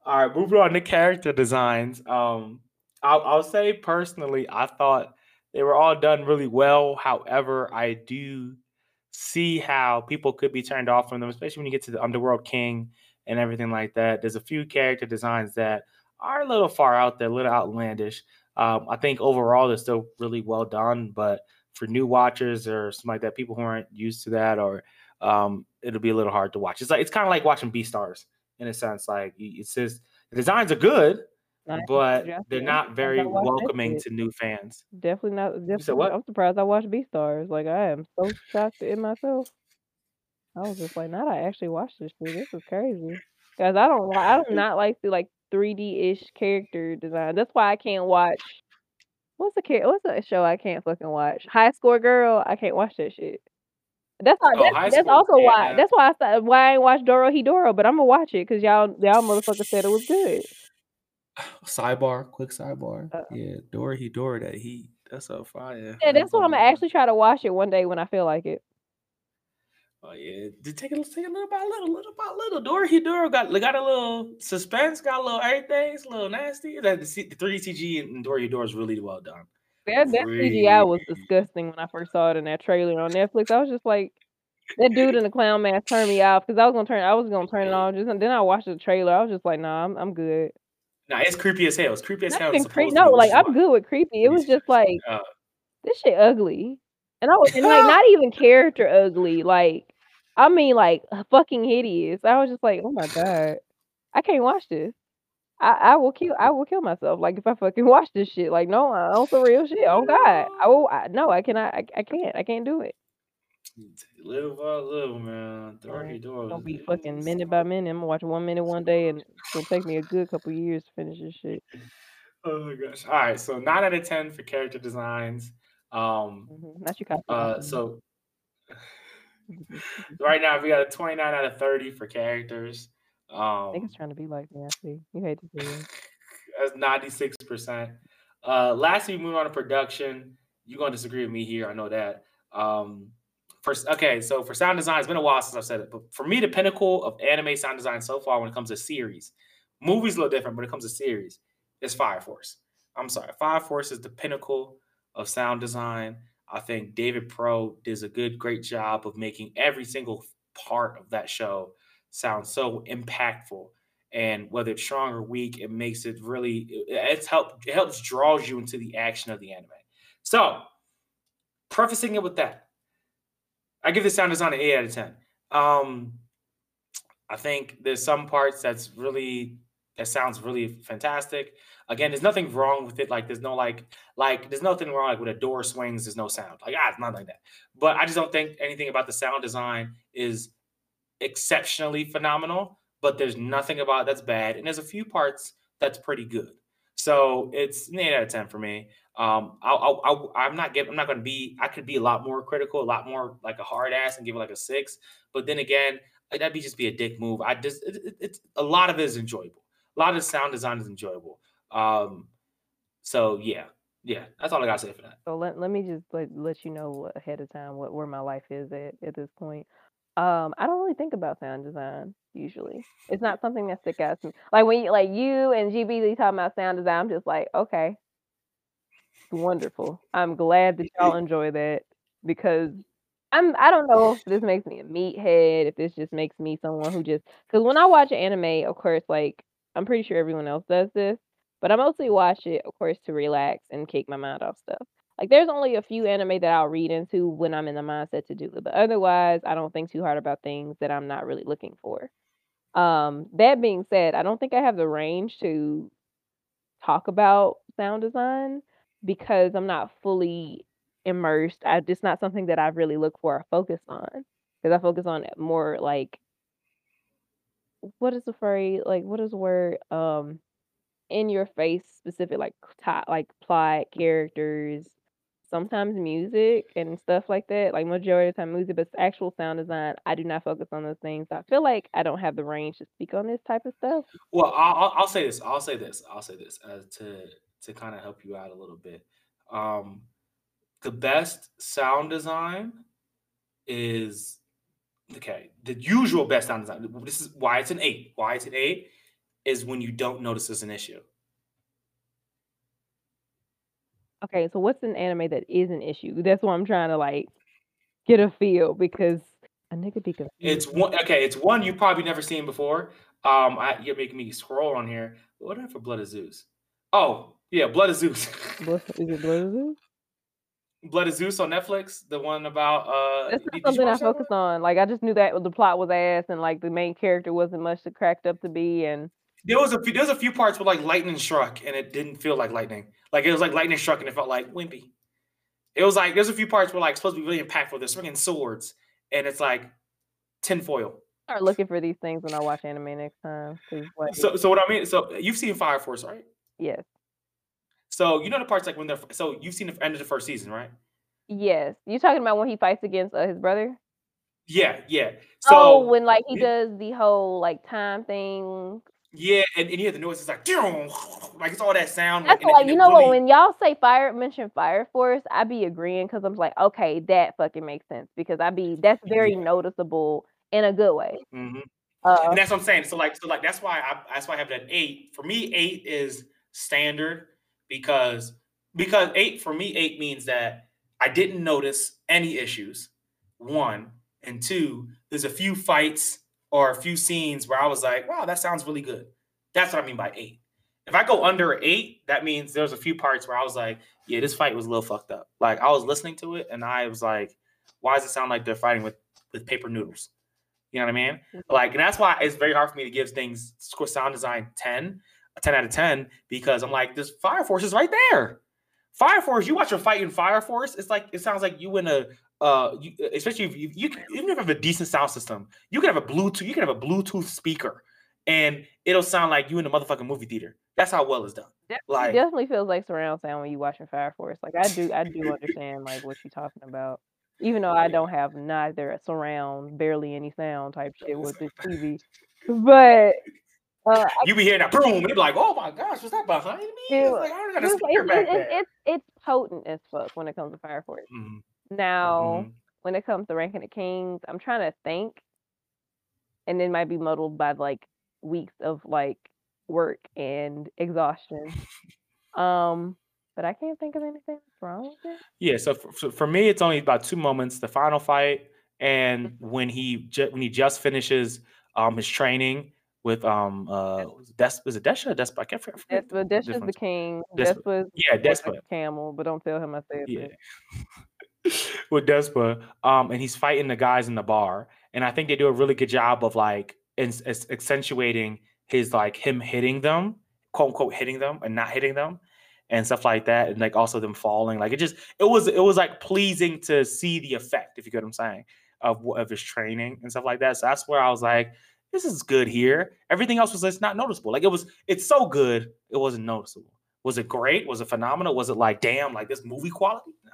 Speaker 1: All right, moving on to character designs. Um, I'll, I'll say personally, I thought they were all done really well. However, I do see how people could be turned off from them, especially when you get to the Underworld King and everything like that. There's a few character designs that are a little far out there, a little outlandish. Um, I think overall they're still really well done, but for new watchers or something like that, people who aren't used to that, or um, it'll be a little hard to watch. It's like it's kind of like watching Beastars in a sense. Like it's just the designs are good,
Speaker 2: Nice.
Speaker 1: but
Speaker 2: Yeah,
Speaker 1: they're not very
Speaker 2: gotta watch that
Speaker 1: welcoming to new fans.
Speaker 2: Definitely not. Definitely,
Speaker 1: what?
Speaker 2: I'm surprised I watched Beastars. Like I am so shocked in myself. I was just like, not I actually watched this shit. This is crazy. Guys, I don't. I do (laughs) not like the like 3D ish character design. That's why I can't watch. What's the What's the show I can't fucking watch? High Score Girl. I can't watch that shit. That's why.
Speaker 1: Oh,
Speaker 2: that's, that's also why. That's why I why I ain't watched Dorohedoro. But I'm gonna watch it because y'all y'all motherfuckers said it was good.
Speaker 1: Sidebar, quick sidebar.
Speaker 2: Uh.
Speaker 1: yeah, Dorohedoro that he that's so fire.
Speaker 2: Yeah, that's why I'm gonna actually try to watch it one day when I feel like it.
Speaker 1: Oh yeah, Just take it, take it little by little, little by little. Dorohedoro got got a little suspense, got a little everything. It's a little nasty. That the, 3D CG in Dorohedoro is really well done.
Speaker 2: That that CGI was disgusting when I first saw it in that trailer on Netflix. I was just like, that dude in the clown mask turned me off because I was gonna turn. I was gonna turn it (laughs) on. Just then I watched the trailer. I was just like, nah, I'm I'm good.
Speaker 1: Nah, it's creepy as hell. It's creepy as hell.
Speaker 2: even
Speaker 1: It's
Speaker 2: creep.
Speaker 1: supposed to
Speaker 2: No, like I'm good with creepy. It was just like
Speaker 1: Uh,
Speaker 2: this shit ugly, and I was and like (laughs) not even character ugly. Like I mean like fucking hideous. I was just like, oh my god, I can't watch this. I, I will kill I will kill myself. Like if I fucking (laughs) watch this shit. Like no, I on some real shit. Oh God, (laughs) I will. I, no, I cannot. I, I can't. I can't do it.
Speaker 1: Live by live, man. Thirty
Speaker 2: dollars. Don't be fucking minute by minute. I'm gonna watch one minute one day, and it's gonna take me a good couple years to finish this shit. (laughs)
Speaker 1: Oh my gosh! All right, so nine out of ten for character designs. Um, mm-hmm. Not you, uh, so (laughs) (laughs) right now we got a 29 out of 30 for characters. Um, I
Speaker 2: think it's trying to be like me. I see. You hate to see it.
Speaker 1: That's 96 percent. Uh, lastly, we move on to production. You're gonna disagree with me here. I know that. Um, first, okay, so for sound design, it's been a while since I've said it, but for me, the pinnacle of anime sound design so far, when it comes to series, movies a little different. When it comes to series, is Fire Force. I'm sorry, Fire Force is the pinnacle of sound design. I think David Pro does a good, great job of making every single part of that show sound so impactful. And whether it's strong or weak, it makes it really it's help it helps draws you into the action of the anime. So, prefacing it with that, I give the sound design an eight out of ten. Um, I think there's some parts that's really that sounds really fantastic. Again, there's nothing wrong with it. Like there's no like like there's nothing wrong like when a door swings, there's no sound. Like ah, it's not like that. But I just don't think anything about the sound design is exceptionally phenomenal. But there's nothing about that's bad, and there's a few parts that's pretty good. So it's an eight out of ten for me. Um, I'll, i am not giving. I'm not going to be. I could be a lot more critical, a lot more like a hard ass, and give it like a six. But then again, that'd be just be a dick move. I just it, it, it's a lot of it is enjoyable. A lot of the sound design is enjoyable. Um, so yeah, yeah, that's all I gotta say for that.
Speaker 2: So let, let me just let, let you know ahead of time what where my life is at at this point. Um, I don't really think about sound design usually. It's not something that sticks out to me. Like when you like you and GBZ talking about sound design, I'm just like, okay, it's wonderful. I'm glad that y'all enjoy that because I'm I don't know if this makes me a meathead, if this just makes me someone who just because when I watch anime, of course, like I'm pretty sure everyone else does this. But I mostly watch it, of course, to relax and kick my mind off stuff. Like there's only a few anime that I'll read into when I'm in the mindset to do it. But otherwise, I don't think too hard about things that I'm not really looking for. Um, that being said, I don't think I have the range to talk about sound design because I'm not fully immersed. I it's not something that I really look for or focus on. Because I focus on more like what is the phrase? Like what is the word? Um in your face specific like top like plot characters sometimes music and stuff like that like majority of the time music but actual sound design i do not focus on those things. I feel like i don't have the range to speak on this type of stuff.
Speaker 1: Well i'll, I'll say this i'll say this i'll say this uh, to to kind of help you out a little bit. Um the best sound design is okay the usual best sound design this is why it's an eight why it's an eight is when you don't notice there's an issue.
Speaker 2: Okay, so what's an anime that is an issue? That's what I'm trying to like get a feel because a nigga be confused.
Speaker 1: It's one okay, it's one you've probably never seen before. Um, I, you're making me scroll on here. What for Blood of Zeus? Oh, yeah, Blood of Zeus.
Speaker 2: What, is it Blood of Zeus? (laughs)
Speaker 1: Blood of Zeus on Netflix, the one about uh
Speaker 2: That's not something I focus on. Like I just knew that the plot was ass and like the main character wasn't much to cracked up to be and
Speaker 1: there was a few, there was a few parts where like lightning struck and it didn't feel like lightning. Like it was like lightning struck and it felt like wimpy. It was like there's a few parts where like supposed to be really impactful. They're swinging swords and it's like tinfoil.
Speaker 2: Start looking for these things when I watch anime next time.
Speaker 1: So so what I mean, so you've seen Fire Force, right?
Speaker 2: Yes.
Speaker 1: So you know the parts like when they're so you've seen the end of the first season, right?
Speaker 2: Yes. You talking about when he fights against uh, his brother?
Speaker 1: Yeah, yeah.
Speaker 2: So oh, when like he does the whole like time thing
Speaker 1: yeah, and, and you hear the noise. It's like, like it's all that sound.
Speaker 2: That's like, you know what? When y'all say fire, mention Fire Force, I be agreeing because I'm like, okay, that fucking makes sense because I be that's (laughs) very yeah. noticeable in a good way.
Speaker 1: Mm-hmm. Uh, and that's what I'm saying. So like, so like that's why I that's why I have that eight. For me, eight is standard because because eight for me eight means that I didn't notice any issues. One and two, there's a few fights or a few scenes where I was like, wow, that sounds really good. That's what I mean by eight. If I go under eight, that means there's a few parts where I was like, yeah, this fight was a little fucked up. Like I was listening to it and I was like, why does it sound like they're fighting with with paper noodles? You know what I mean? Mm-hmm. Like, and that's why it's very hard for me to give things sound design 10. a 10 out of 10 because I'm like, this Fire Force is right there. Fire Force, you watch a fight in Fire Force, it's like it sounds like you in a uh, you, especially if you, you can, even if you have a decent sound system, you can have a Bluetooth, you can have a Bluetooth speaker, and it'll sound like you in the motherfucking movie theater. That's how well it's done.
Speaker 2: Definitely, like, definitely feels like surround sound when you watching Fire Force. Like I do, I do understand like what you're talking about. Even though I don't have neither a surround, barely any sound type shit with this TV, (laughs) but
Speaker 1: uh, you be hearing that boom, and be like, "Oh my gosh, what's that behind me?" It's like I
Speaker 2: got a speaker back there. It's, it's potent as fuck when it comes to Fire Force. Mm-hmm. Now, mm-hmm. when it comes to ranking the kings, I'm trying to think, and it might be muddled by like weeks of like work and exhaustion. Um, but I can't think of anything wrong with it.
Speaker 1: Yeah, so for, so for me, it's only about two moments: the final fight, and mm-hmm. when he ju- when he just finishes um his training with um uh Des was it Desha Despa? I can't forget.
Speaker 2: Despa, Despa's the king. Despa, Despa's
Speaker 1: yeah, Despa
Speaker 2: camel, but don't tell him I said yeah. (laughs) (laughs)
Speaker 1: with Despa, um, and he's fighting the guys in the bar, and I think they do a really good job of like in, accentuating his like him hitting them, quote unquote hitting them and not hitting them, and stuff like that, and like also them falling. Like it just it was it was like pleasing to see the effect, if you get what I'm saying, of of his training and stuff like that. So that's where I was like this is good here. Everything else was just not noticeable. Like it was, it's so good, it wasn't noticeable. Was it great? Was it phenomenal? Was it like, damn, like this movie quality? Nah,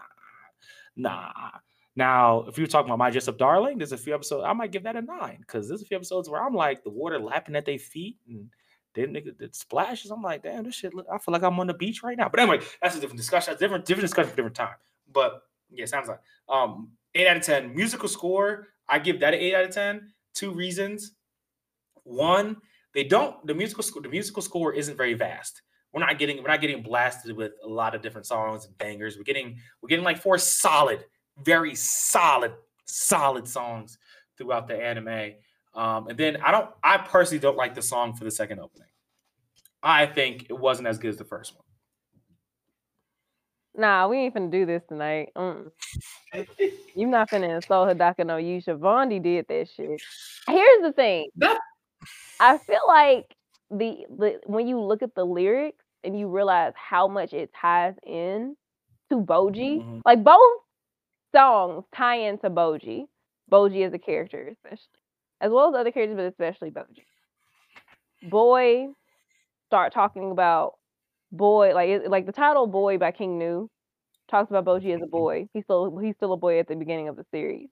Speaker 1: nah. Now, if you're talking about My Dress-Up Darling, there's a few episodes, I might give that a nine because there's a few episodes where I'm like the water lapping at their feet and then it splashes. I'm like, damn, this shit, Look, I feel like I'm on the beach right now. But anyway, that's a different discussion. That's different, different discussion for different time. But yeah, sounds like um eight out of 10. Musical score, I give that an eight out of 10. Two reasons. One, they don't the musical score the musical score isn't very vast. We're not getting we're not getting blasted with a lot of different songs and bangers. We're getting we're getting like four solid, very solid, solid songs throughout the anime. Um, and then I don't I personally don't like the song for the second opening. I think it wasn't as good as the first one.
Speaker 2: Nah, we ain't finna do this tonight. Mm. You're not finna insult Hadaka no Yusha. Vaundy did that shit. Here's the thing. I feel like the, the when you look at the lyrics and you realize how much it ties in to Bojji, mm-hmm. like both songs tie into Bojji. Bojji as a character, especially, as well as other characters, but especially Bojji. Boy, start talking about boy, like like the title "Boy" by King Gnu talks about Bojji as a mm-hmm. boy. He's still he's still a boy at the beginning of the series.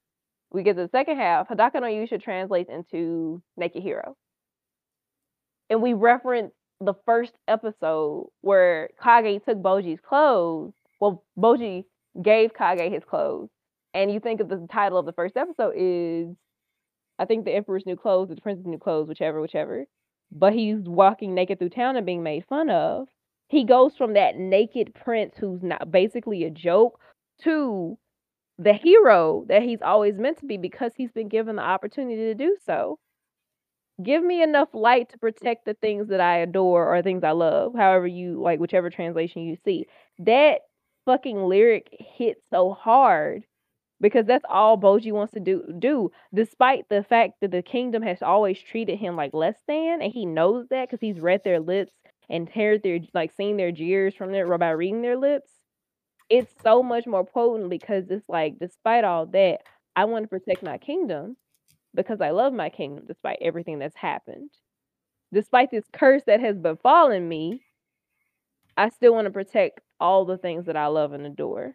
Speaker 2: We get to the second half. Hadaka no Yusha translates into Naked Hero and we reference the first episode where Kage took Bojji's clothes. Well, Bojji gave Kage his clothes. And you think of the title of the first episode is I think the Emperor's new clothes or the Prince's new clothes, whichever, whichever. But he's walking naked through town and being made fun of. He goes from that naked prince who's not basically a joke to the hero that he's always meant to be because he's been given the opportunity to do so give me enough light to protect the things that I adore or things I love, however you like, whichever translation you see. That fucking lyric hit so hard because that's all Bojji wants to do do despite the fact that the kingdom has always treated him like less than and he knows that because he's read their lips and heard their like seen their jeers from their by reading their lips it's so much more potent because it's like despite all that i want to protect my kingdom because I love my kingdom despite everything that's happened. Despite this curse that has befallen me, I still want to protect all the things that I love and adore.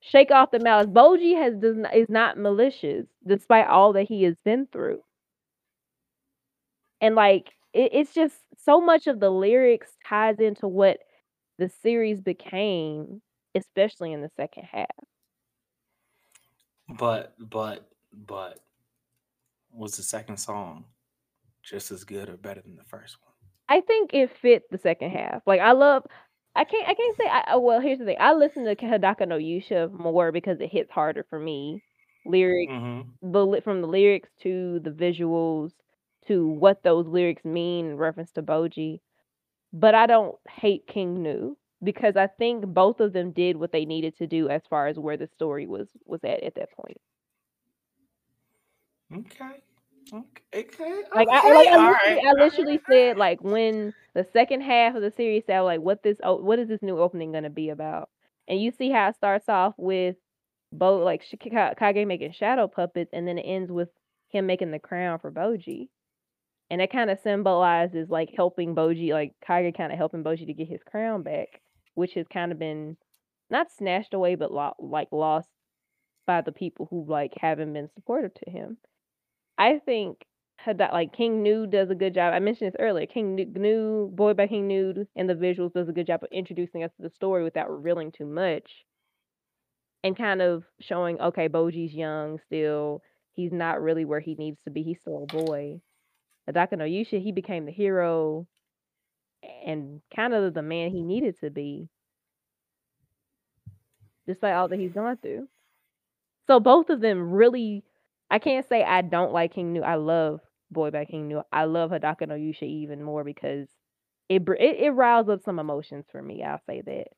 Speaker 2: Shake off the malice. Bojji has does not, is not malicious despite all that he has been through. And like it, it's just so much of the lyrics ties into what the series became, especially in the second half.
Speaker 1: But but but was the second song just as good or better than the first one?
Speaker 2: I think it fit the second half. Like I love I can't I can't say I well here's the thing. I listen to Hadaka no Yusha more because it hits harder for me. Lyrics mm-hmm. the from the lyrics to the visuals to what those lyrics mean in reference to Bojji. But I don't hate King Gnu because I think both of them did what they needed to do as far as where the story was was at at that point.
Speaker 1: Okay. Okay, okay,
Speaker 2: Like I like I literally,
Speaker 1: right,
Speaker 2: I literally said like when the second half of the series said like what this what is this new opening gonna be about? And you see how it starts off with Bo like Kage making shadow puppets, and then it ends with him making the crown for Bojji. And it kind of symbolizes like helping Bojji, like Kage kind of helping Bojji to get his crown back, which has kind of been not snatched away, but lo- like lost by the people who like haven't been supportive to him. I think Hada- like King Gnu does a good job. I mentioned this earlier. King Gnu, Boy by King Gnu, and the visuals does a good job of introducing us to the story without revealing too much, and kind of showing okay, Bojji's young still. He's not really where he needs to be. He's still a boy. Hadaka no Yusha, he became the hero and kind of the man he needed to be, despite all that he's gone through. So both of them really, I can't say I don't like King Gnu. I love Boy by King Gnu. I love Hadaka no Yusha even more because it it, it riles up some emotions for me. I'll say that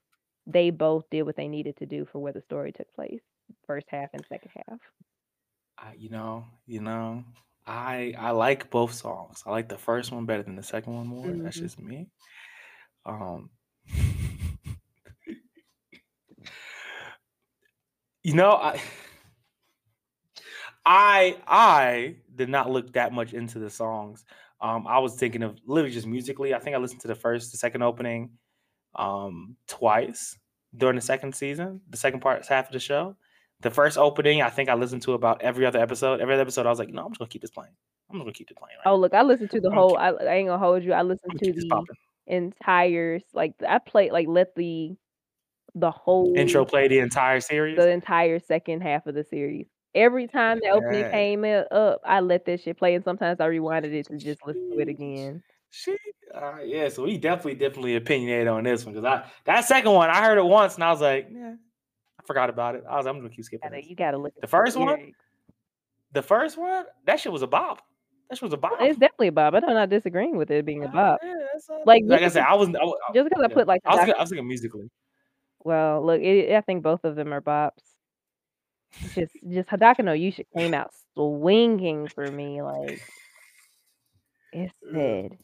Speaker 2: they both did what they needed to do for where the story took place, first half and second half.
Speaker 1: I, you know, you know, I I like both songs. I like the first one better than the second one more. That's
Speaker 2: Mhm.
Speaker 1: just me. Um, (laughs) you know, I (laughs) I I did not look that much into the songs. Um, I was thinking of literally just musically. I think I listened to the first, the second opening, um, twice during the second season, the second part half of the show. The first opening, I think I listened to about every other episode. Every other episode, I was like, no, I'm just gonna keep this playing. I'm just gonna keep it playing. Right
Speaker 2: Oh look, I listened to the whole.
Speaker 1: keep,
Speaker 2: I, I ain't gonna hold you. I listened to
Speaker 1: this
Speaker 2: the entire like I played like let the the whole
Speaker 1: Intro play the entire series.
Speaker 2: the entire second half of the series. Every time the opening
Speaker 1: Yeah.
Speaker 2: came up, I let that shit play, and sometimes I rewinded it to just listen to it again.
Speaker 1: Uh, yeah, so we definitely, definitely opinionated on this one because I that second one I heard it once and I was like, yeah, I forgot about it. I was, I'm gonna keep skipping
Speaker 2: you gotta look
Speaker 1: The
Speaker 2: at the
Speaker 1: first one, the first one, that shit was a bop. That shit was a bop.
Speaker 2: It's definitely a bop. I'm not disagreeing with it being a bop.
Speaker 1: yeah,
Speaker 2: Like
Speaker 1: like I said, I was, I,
Speaker 2: just because I put like
Speaker 1: I was, I was thinking musically.
Speaker 2: Well, look, it, I think both of them are bops. Just just Hadaka no Yusha came out swinging for me. Like it said,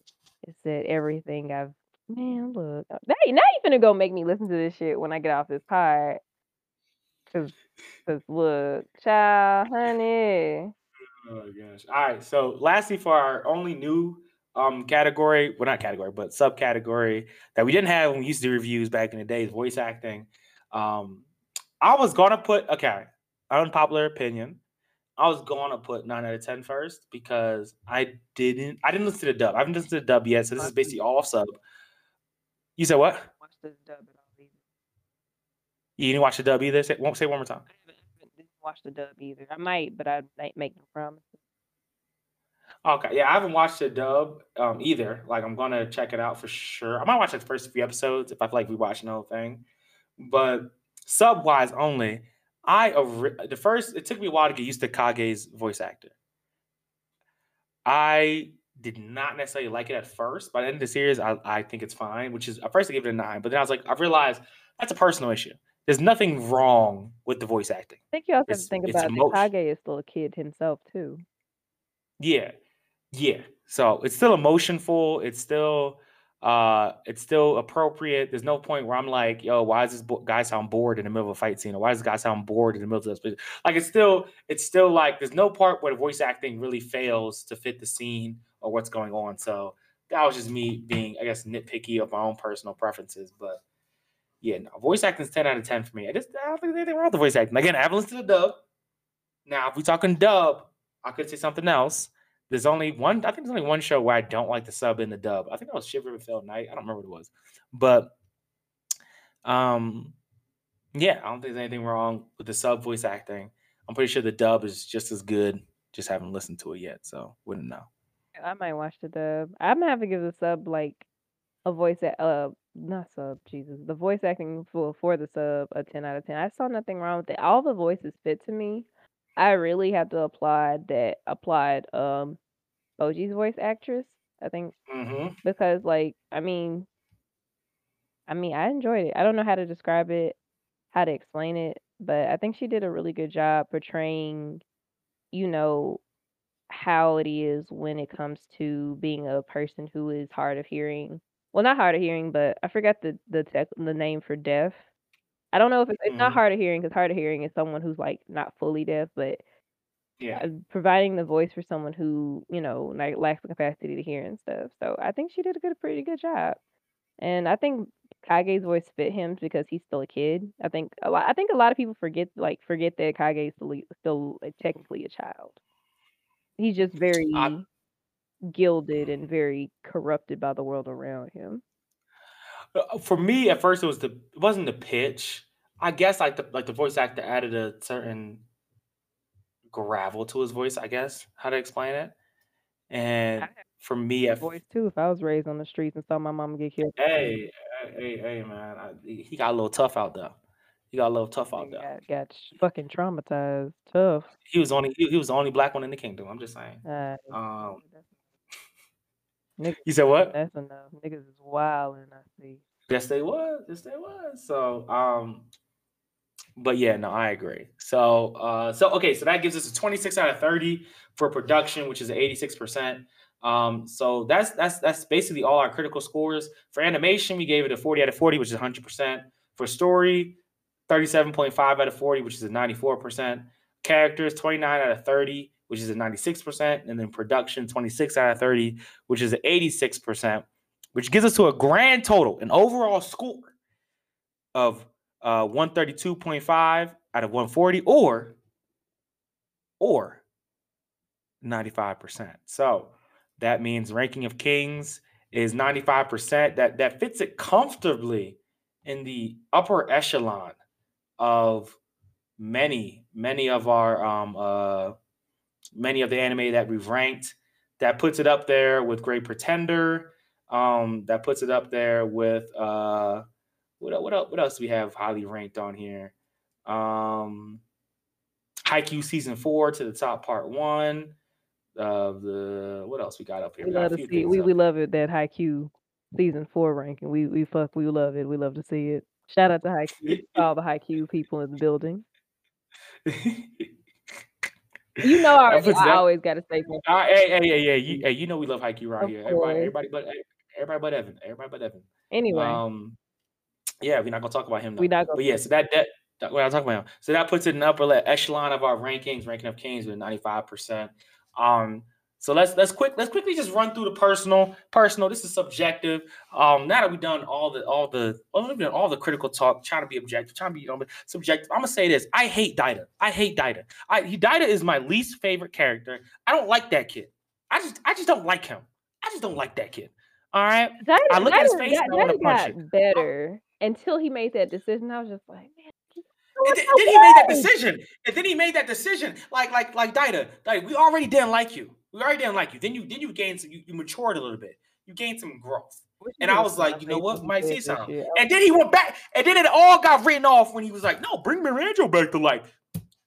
Speaker 2: it said everything I've. Man, look, uh, now, you- now you finna go make me listen to this shit when I get off this pod. Cause, cause look, child, honey.
Speaker 1: Oh gosh. All right. So lastly, for our only new um category, well not category, but subcategory that we didn't have when we used to do reviews back in the days, voice acting. Um I was gonna put okay, unpopular opinion. I was gonna put 9 out of 10 first because I didn't I didn't listen to the dub. I haven't listened to the dub yet, so this is basically all sub. You said what?
Speaker 2: watch the dub at all either.
Speaker 1: You didn't watch the dub either? Say, won't say it one more time.
Speaker 2: I haven't- didn't watch the dub either. I might, but I might make no promises.
Speaker 1: Okay, yeah, I haven't watched the dub um, either. Like, I'm gonna check it out for sure. I might watch the first few episodes if I feel like rewatching the whole thing. But sub wise only, I the first it took me a while to get used to Kage's voice actor. I did not necessarily like it at first. By the end of the series, I, I think it's fine, which is at first I gave it a nine, but then I was like, I realized that's a personal issue. There's nothing wrong with the voice acting.
Speaker 2: I think you also have to
Speaker 1: It's
Speaker 2: think
Speaker 1: it's
Speaker 2: about that Kage is still a kid himself too.
Speaker 1: Yeah. Yeah. So it's still emotionful. It's still uh it's still appropriate. There's no point where I'm like, yo, why is this bo- guy sound bored in the middle of a fight scene? Or why does this guy sound bored in the middle of this? Like it's still, it's still like there's no part where the voice acting really fails to fit the scene or what's going on. So that was just me being, I guess, nitpicky of my own personal preferences. But yeah, no, voice acting is 10 out of 10 for me. I just I don't think there's anything with the voice acting. Again, I haven't listened to the dub. Now, if we're talking dub, I could say something else. There's only one. I think there's only one show where I don't like the sub in the dub. I think that was Shiver and Fell Night. I don't remember what it was, but um, yeah, I don't think there's anything wrong with the sub voice acting. I'm pretty sure the dub is just as good. Just haven't listened to it yet, so wouldn't know.
Speaker 2: I might watch the dub. I'm gonna have to give the sub like a voice at uh not sub Jesus the voice acting for for the sub a ten out of ten. I saw nothing wrong with it. All the voices fit to me. I really have to applaud that applied um Bojji's voice actress. I think
Speaker 1: Mm-hmm.
Speaker 2: because like I mean I mean I enjoyed it. I don't know how to describe it, how to explain it, but I think she did a really good job portraying, you know, how it is when it comes to being a person who is hard of hearing. Well, not hard of hearing, but I forgot the the tech the name for deaf. I don't know if it's it's not
Speaker 1: Mhm.
Speaker 2: hard of hearing because hard of hearing is someone who's, like, not fully deaf, but
Speaker 1: Yeah.
Speaker 2: providing the voice for someone who, you know, like, lacks the capacity to hear and stuff. So I think she did a good pretty good job. And I think Kage's voice fit him because he's still a kid. I think a lot I think a lot of people forget like, forget that Kage is still still, like, technically a child. He's just
Speaker 1: I
Speaker 2: very gilded and very corrupted by the world around him.
Speaker 1: Uh, for me, at first, it was the it wasn't the pitch. I guess like the like the voice actor added a certain gravel to his voice. I guess how to explain it. And for me, at
Speaker 2: voice too if I was raised on the streets and saw my mom get killed.
Speaker 1: hey, hey, hey, man, I, he got a little tough out there. He got a little tough out there.
Speaker 2: got got fucking traumatized. Tough.
Speaker 1: He was only he, he was the only black one in the kingdom. I'm just saying.
Speaker 2: Uh,
Speaker 1: Um, (laughs)
Speaker 2: niggas
Speaker 1: you said what?
Speaker 2: that's enough. Niggas is wildin', I see.
Speaker 1: Yes, they was. Yes, they was. So, um, but yeah, no, I agree. So, uh, so okay, so that gives us a 26 out of 30 for production, which is 86%. Um, so that's that's that's basically all our critical scores. For animation, we gave it a 40 out of 40, which is 100%. For story, 37.5 out of 40, which is a 94%. Characters, 29 out of 30, which is a 96%. And then production, 26 out of 30, which is an 86%, which gives us to a grand total, an overall score of uh 132.5 out of 140 or or 95%. So that means ranking of kings is 95%. That that fits it comfortably in the upper echelon of many, many of our um uh many of the anime that we've ranked. That puts it up there with Great Pretender. Um, that puts it up there with uh what what else, what else do we have highly ranked on here? Um Haikyuu season four to the top part one. Uh the what else we got up here?
Speaker 2: We
Speaker 1: We
Speaker 2: love to see we
Speaker 1: up.
Speaker 2: we love it that Haikyuu season 4 ranking. We we fuck we love it. We love to see it. Shout out to Haikyuu. (laughs) All the Haikyuu people in the building. (laughs) You know I I always gotta say something.
Speaker 1: Uh, hey, hey, hey, hey, you, hey, you know we love Haikyuu around
Speaker 2: Of
Speaker 1: here. Everybody, everybody but everybody but Evan. Everybody but Evan.
Speaker 2: Anyway,
Speaker 1: Um, yeah, we're not gonna talk about him
Speaker 2: we
Speaker 1: though.
Speaker 2: not gonna
Speaker 1: But yeah, so that that, that what I'm talking about. So that puts it in the upper le- echelon of our rankings, ranking of kings with 95%. Um, so let's let's quick let's quickly just run through the personal. Personal, this is subjective. Um, now that we've done all the all the well, we've done all the critical talk, trying to be objective, trying to be you know, subjective. I'm gonna say this. I hate Daida. I hate Daida. I he Daida is my least favorite character. I don't like that kid. I just I just don't like him. I just don't like that kid. All right.
Speaker 2: Daida
Speaker 1: I look at his face and I want to punch
Speaker 2: got
Speaker 1: it.
Speaker 2: better until he made that decision. I was just like, man,
Speaker 1: And then,
Speaker 2: so
Speaker 1: then he made that decision. And then he made that decision. Like, like, like Daida, Daida, we already didn't like you. We already didn't like you. Then you then you gained some, you, you matured a little bit. You gained some growth. And I was like, you know what?
Speaker 2: when
Speaker 1: Might see
Speaker 2: that
Speaker 1: something. And then he went back, and then it all got written off when he was like, no, bring Miranjo back to life.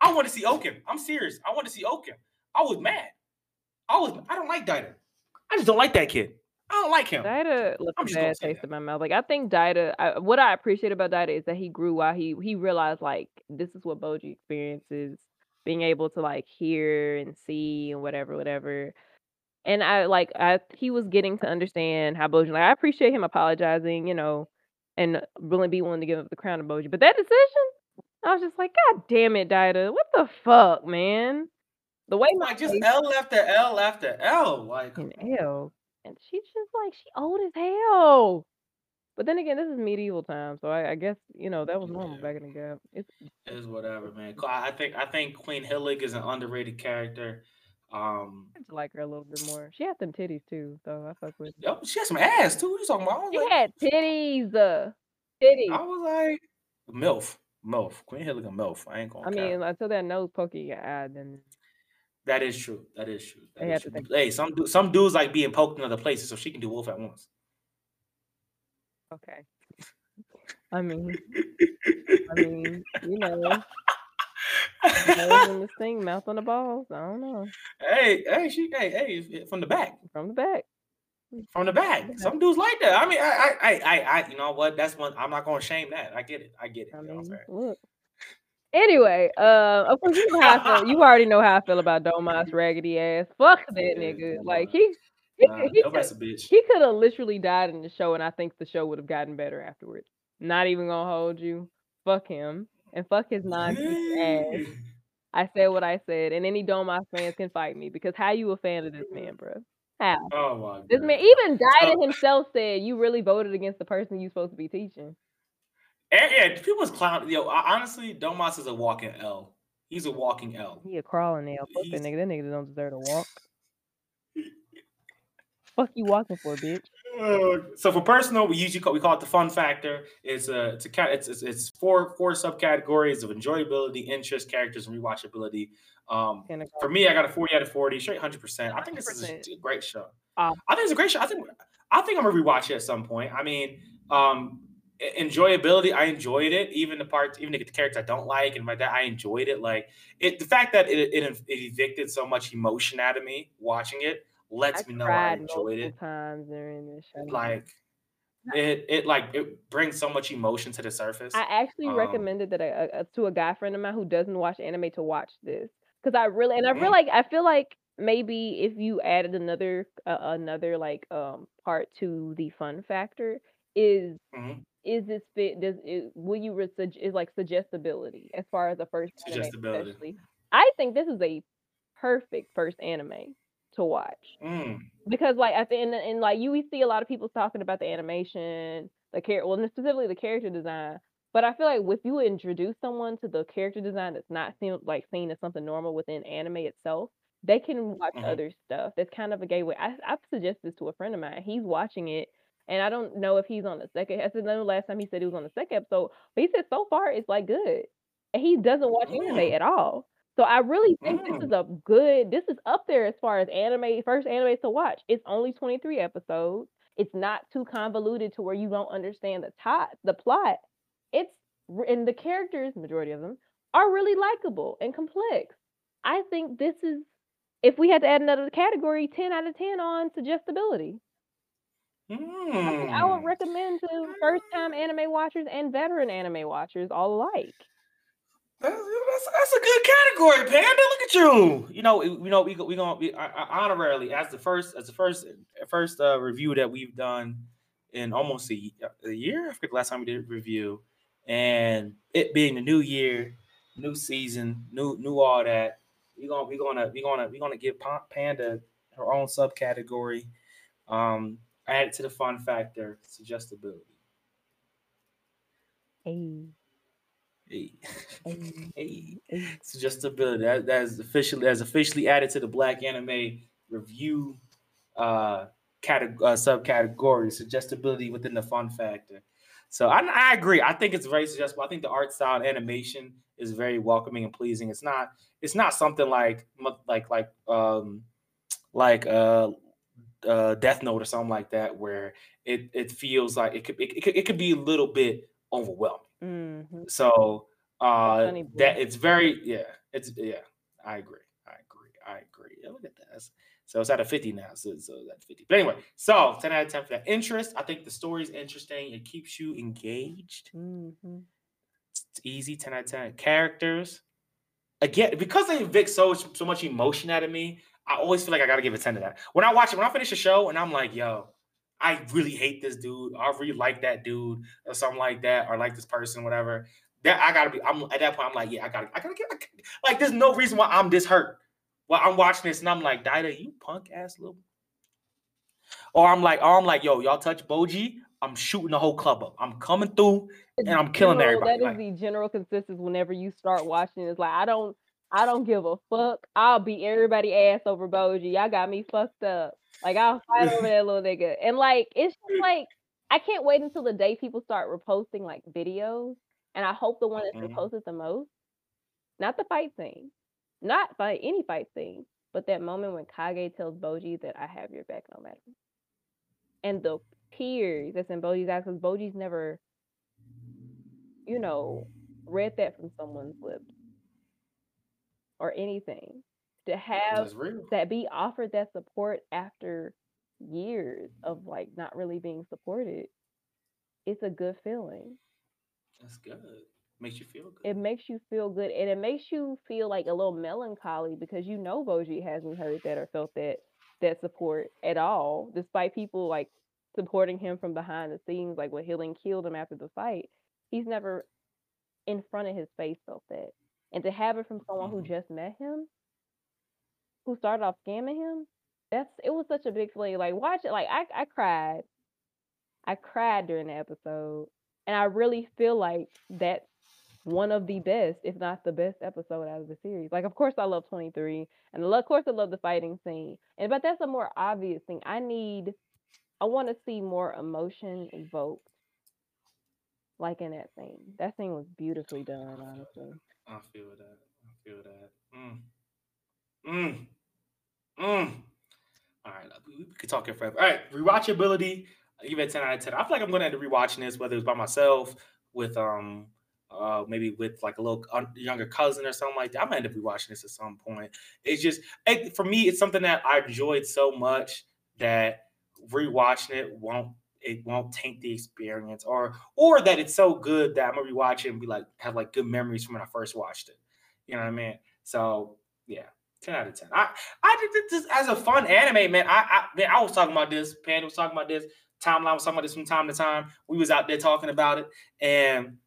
Speaker 1: I want to see Ouken. I'm serious. I want to see Ouken. I was mad. I was I don't like Daida. I just don't like that kid. I don't like him.
Speaker 2: Daida left
Speaker 1: I'm
Speaker 2: a
Speaker 1: just gonna
Speaker 2: bad
Speaker 1: say
Speaker 2: taste
Speaker 1: that.
Speaker 2: in my mouth. Like I think Daida, I, what I appreciate about Daida is that he grew while he he realized like this is what Bojji experiences, being able to like hear and see and whatever, whatever. And I like I he was getting to understand how Bojji. Like I appreciate him apologizing, you know, and really be willing to give up the crown to Bojji. But that decision, I was just like, God damn it, Daida, what the fuck, man? The way my
Speaker 1: Like just
Speaker 2: face
Speaker 1: L after L after L. Like
Speaker 2: and
Speaker 1: on.
Speaker 2: L, and she's just like she old as hell. But then again, this is medieval times, so I, I guess you know that was normal
Speaker 1: Yeah.
Speaker 2: back in the gap. It's
Speaker 1: It is whatever, man. I think I think Queen Hiling is an underrated character. Um,
Speaker 2: I just like her a little bit more. She had some titties too, so I fuck with.
Speaker 1: yo, she has some ass too. What you talking about?
Speaker 2: She
Speaker 1: like,
Speaker 2: had titties, uh, titties.
Speaker 1: I was like, MILF, MILF, Queen Hiling a MILF. I ain't gonna
Speaker 2: I
Speaker 1: cap.
Speaker 2: mean, until that nose poking your eye, then
Speaker 1: That is true. That is true. That is true. Hey, some some dudes like being poked in other places, so she can do both at once.
Speaker 2: Okay. (laughs) I mean, I (laughs) mean, you know, in this thing, mouth on the balls. I don't know.
Speaker 1: hey, hey, she, hey, hey, from the back,
Speaker 2: From the back.
Speaker 1: from the back. Some dudes like that. I mean, I, I, I, I, I you know what? That's one. I'm not gonna shame that. I get it. I get it.
Speaker 2: I
Speaker 1: You know what I'm
Speaker 2: mean, look. Anyway, uh, of course you know how I feel. You already know how I feel about Domas (laughs) raggedy ass. Fuck that
Speaker 1: Yeah,
Speaker 2: nigga.
Speaker 1: come
Speaker 2: Like he he
Speaker 1: Nah,
Speaker 2: he
Speaker 1: no
Speaker 2: could
Speaker 1: that's a bitch.
Speaker 2: he could have literally died in the show, and I think the show would have gotten better afterwards. Not even gonna hold you. Fuck him and fuck his (laughs) non-piece ass. I said what I said, and any Domas fans can fight me because how you a fan of this man, bro? How?
Speaker 1: Oh my
Speaker 2: This man, even Daida
Speaker 1: So-
Speaker 2: himself said you really voted against the person you supposed to be teaching.
Speaker 1: And, yeah, people's clown. Yo, I- honestly, Domas is a walking L. He's a walking L.
Speaker 2: He a crawling L. Fuck that nigga. That nigga don't deserve to walk. Fuck you walking for, bitch.
Speaker 1: Uh, (laughs) so for personal, we usually call, we call it the fun factor. It's a it's a cat. It's, it's it's four four subcategories of enjoyability, interest, characters, and rewatchability. Um, for me, I got a forty out of forty, straight hundred percent. I think this is a great show.
Speaker 2: Ah.
Speaker 1: I think it's a great show. I think I think I'm gonna rewatch it at some point. I mean, um, enjoyability, I enjoyed it. Even the parts, even the characters I don't like and like that, I enjoyed it. Like it, the fact that it it, it evicted so much emotion out of me watching it lets
Speaker 2: I
Speaker 1: me know I enjoyed it
Speaker 2: times during this show.
Speaker 1: like it it like it brings so much emotion to the surface.
Speaker 2: I actually
Speaker 1: um,
Speaker 2: recommended that a, a, to a guy friend of mine who doesn't watch anime to watch this because I really and I
Speaker 1: Mm.
Speaker 2: feel like I feel like maybe if you added another uh, another like um part to the fun factor is
Speaker 1: Mhm.
Speaker 2: Is this fit does it will you re- sug- is like suggestibility as far as the first anime
Speaker 1: Suggestibility.
Speaker 2: especially I think this is a perfect first anime to watch
Speaker 1: Mm.
Speaker 2: because like at the end and like you we see a lot of people talking about the animation the character well specifically the character design but i feel like if you introduce someone to the character design that's not seen like seen as something normal within anime itself they can watch
Speaker 1: Mhm.
Speaker 2: other stuff that's kind of a gateway I, i've suggested this to a friend of mine he's watching it and i don't know if he's on the second i said no last time he said he was on the second episode but he said so far it's like good and he doesn't watch anime at all so I really think
Speaker 1: Mm.
Speaker 2: this is a good. This is up there as far as anime first anime to watch. It's only 23 episodes. It's not too convoluted to where you don't understand the tot the plot. It's and the characters, majority of them, are really likable and complex. I think this is if we had to add another category, 10 out of 10 on suggestibility. I, I would
Speaker 1: Mm.
Speaker 2: recommend to first time anime watchers and veteran anime watchers all alike.
Speaker 1: That's, that's, that's a good category, Panda. Look at you. You know, you know, we we gonna be uh, honorarily as the first as the first first uh, review that we've done in almost a, a year. I forget the last time we did a review, and it being the new year, new season, new new all that. We gonna we gonna we gonna we gonna give Panda her own subcategory. Um, add it to the fun factor, suggestibility.
Speaker 2: Hey,
Speaker 1: Hey.
Speaker 2: hey, (laughs)
Speaker 1: hey.
Speaker 2: hey.
Speaker 1: suggestibility that, that is officially that's officially added to the black anime review uh, categ- uh subcategory suggestibility within the fun factor so I, I agree i think it's very suggestible i think the art style and animation is very welcoming and pleasing it's not it's not something like like like um like uh uh death note or something like that where it it feels like it could it, it could, it could be a little bit overwhelming
Speaker 2: hmm
Speaker 1: so uh that it's very yeah, it's yeah, I agree. I agree. I agree. Yeah, look at that. So it's at a 50 now. So, so that's 50. But anyway, so 10 out of 10 for that interest. I think the story is interesting. It keeps you engaged.
Speaker 2: hmm
Speaker 1: It's easy, 10 out of 10. Characters. Again, because they evict so so much emotion out of me, I always feel like I gotta give a 10 to that. When I watch it, when I finish a show and I'm like, yo, I really hate this dude. I really like that dude, or something like that, or like this person, whatever. That I gotta be. I'm at that point. I'm like, yeah, I gotta, I gotta get. Like, there's no reason why I'm this hurt. Well, I'm watching this and I'm like, Daida, you punk ass little. Or I'm like, or I'm like, yo, y'all touch Bojji, I'm shooting the whole club up. I'm coming through and I'm killing
Speaker 2: general-
Speaker 1: everybody.
Speaker 2: That is Like, the general consensus whenever you start watching. It's like I don't I don't give a fuck. I'll beat everybody ass over Bojji. Y'all got me fucked up. Like I'll fight over that little nigga. And like it's just like I can't wait until the day people start reposting like videos. And I hope the one that's
Speaker 1: Mhm.
Speaker 2: reposted the most, not the fight scene, not fight any fight scene, but that moment when Kage tells Bojji that I have your back no matter. And the tears that's in Bojji's eyes, because Bojji's never, you know, read that from someone's lips or anything. To have that be offered that support after years of like not really being supported, it's a good feeling.
Speaker 1: That's good. makes you feel good.
Speaker 2: It makes you feel good, and it makes you feel like a little melancholy because you know Bojji hasn't heard that or felt that that support at all, despite people like supporting him from behind the scenes, like when Hiling killed him after the fight. He's never in front of his face felt that. And to have it from someone who
Speaker 1: Mhm.
Speaker 2: just met him, who started off scamming him, that's it was such a big feeling. Like watch it, like I I cried. I cried during the episode. And I really feel like that's one of the best, if not the best episode out of the series. Like of course I love 23 and of course I love the fighting scene. And but that's a more obvious thing. I need I want to see more emotion evoked like in that scene. That scene was beautifully done, honestly.
Speaker 1: I feel that. I feel that. Mm. Mm. Mm. All right, we, we could talk here forever. All right, rewatchability. I give it a 10 out of 10. I feel like I'm gonna end up rewatching this, whether it's by myself, with um uh maybe with like a little un- younger cousin or something like that. I'm gonna end up rewatching this at some point. It's just it, for me, it's something that I enjoyed so much that rewatching it won't it won't taint the experience or or that it's so good that I'm gonna rewatch it and be like have like good memories from when I first watched it. You know what I mean? So yeah, 10 out of 10. I I did this as a fun anime, man. I I man, I was talking about this, Panda was talking about this, timeline was talking about this from time to time. We was out there talking about it, and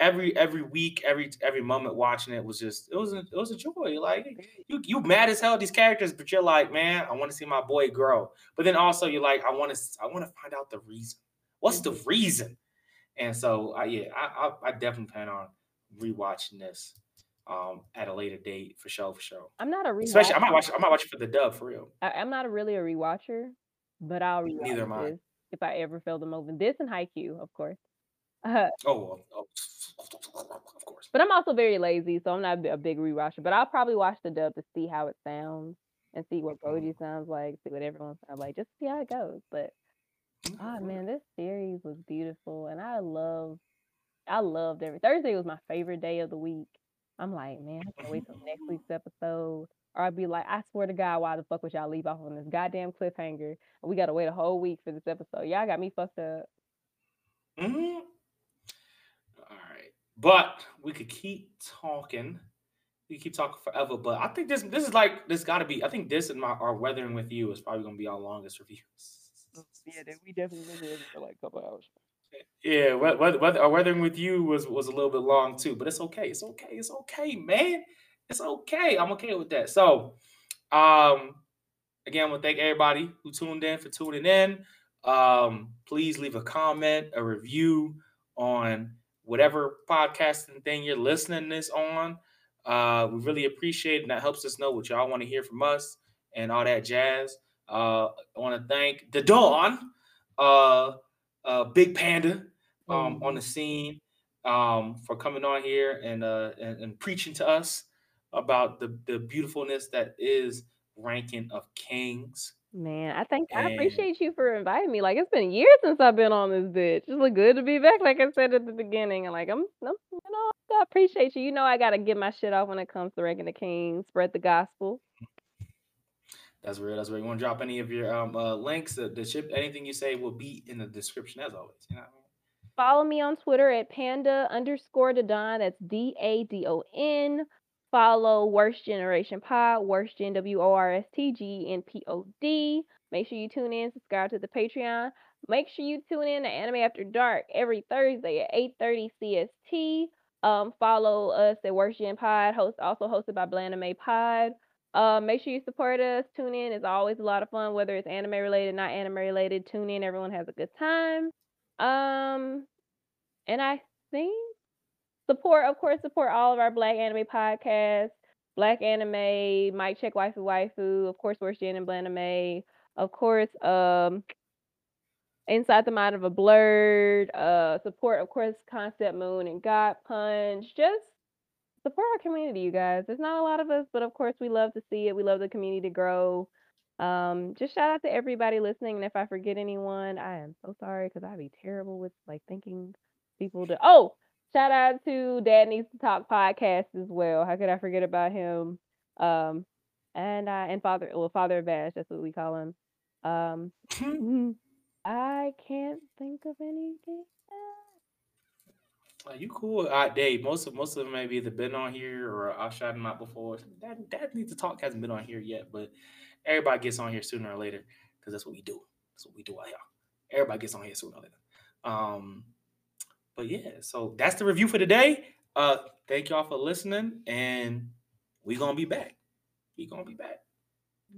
Speaker 1: every every week, every every moment watching it was just it was a, it was a joy. Like you you mad as hell at these characters, but you're like, man, I want to see my boy grow. But then also you're like, I want to I want to find out the reason. What's the reason? And so I yeah, I, I I definitely plan on rewatching this um at a later date for sure, for sure.
Speaker 2: I'm not a rewatcher.
Speaker 1: Especially I might watch I might watch it for the dub for real.
Speaker 2: I, I'm not a really a rewatcher, but I'll rewatch
Speaker 1: Neither am I.
Speaker 2: this if I ever feel the moment. This and Haikyuu, of course. Uh,
Speaker 1: Oh, well, oh, (laughs) of course.
Speaker 2: but I'm also very lazy, so I'm not a big rewatcher. But I'll probably watch the dub to see how it sounds and see what
Speaker 1: Mm.
Speaker 2: Bojji sounds like, see what everyone sounds like, just see how it goes. But ah
Speaker 1: Mm,
Speaker 2: man, this series was beautiful, and I love, I loved every Thursday was my favorite day of the week. I'm like, man, I can't wait till next week's episode. Or I'd be like, I swear to God, why the fuck would y'all leave off on this goddamn cliffhanger? We gotta wait a whole week for this episode. Y'all got me fucked up.
Speaker 1: Mhm. But we could keep talking. We keep talking forever, but I think this this is like this got to be. I think this and my our weathering with you is probably gonna be our longest review. (laughs)
Speaker 2: Yeah, we definitely been for like a couple hours.
Speaker 1: Yeah, whether, whether our weathering with you was was a little bit long too, but it's okay. It's okay. It's okay, man. It's okay. I'm okay with that. So, um, again, I want to thank everybody who tuned in for tuning in. Um, please leave a comment, a review on whatever podcasting thing you're listening this on. Uh, we really appreciate it, and that helps us know what y'all want to hear from us and all that jazz. Uh, I want to thank the Dawn, uh, uh, Big Panda, um, on the scene, um, for coming on here and uh and, and preaching to us about the the beautifulness that is ranking of kings.
Speaker 2: Man, I think I
Speaker 1: And
Speaker 2: appreciate you for inviting me. Like it's been years since I've been on this bitch. It's look good to be back, like I said at the beginning. And like I'm, I'm you know, I appreciate you. You know, I gotta get my shit off when it comes to ranking the king, spread the gospel.
Speaker 1: that's real. That's real. You want to drop any of your um uh, links? The, the ship, anything you say will be in the description as always. You know what I mean?
Speaker 2: Follow me on Twitter at panda underscore Dadon. That's D A D O N. Follow Worst Generation Pod, Worst Gen W O R S T G N P O D. Make sure you tune in, subscribe to the Patreon. Make sure you tune in to Anime After Dark every Thursday at 8:30 CST. Um, follow us at Worst Gen Pod, host also hosted by Blanime Pod. Uh, make sure you support us. Tune in. It's always a lot of fun, whether it's anime related, not anime related. Tune in. Everyone has a good time. Um, and I think support, of course, support all of our Black anime podcasts. Black Anime, Mike Check Waifu Waifu, of course, Worst Gen and Blanime, of course, um, Inside the Mind of a Blurred, uh, support, of course, Concept Moon and God Punch. Just support our community, you guys. There's not a lot of us, but of course, we love to see it. We love the community to grow. Um, just shout out to everybody listening. And if I forget anyone, I am so sorry because I'd be terrible with like thinking people to. Oh, shout out to Dad Needs to Talk podcast as well. How could I forget about him? Um, and I and Father, well, Father Bash, that's what we call him. Um, (laughs) mm, I can't think of anything.
Speaker 1: Are you cool? Uh, Dave, most of most of them maybe either been on here or I've shot them out before. That Dad needs to talk hasn't been on here yet, but everybody gets on here sooner or later because that's what we do. That's what we do out here. Everybody gets on here sooner or later. Um, but yeah, so that's the review for today. Uh, thank y'all for listening, and we gonna be back. we gonna be back.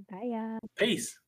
Speaker 2: Bye, y'all.
Speaker 1: Peace.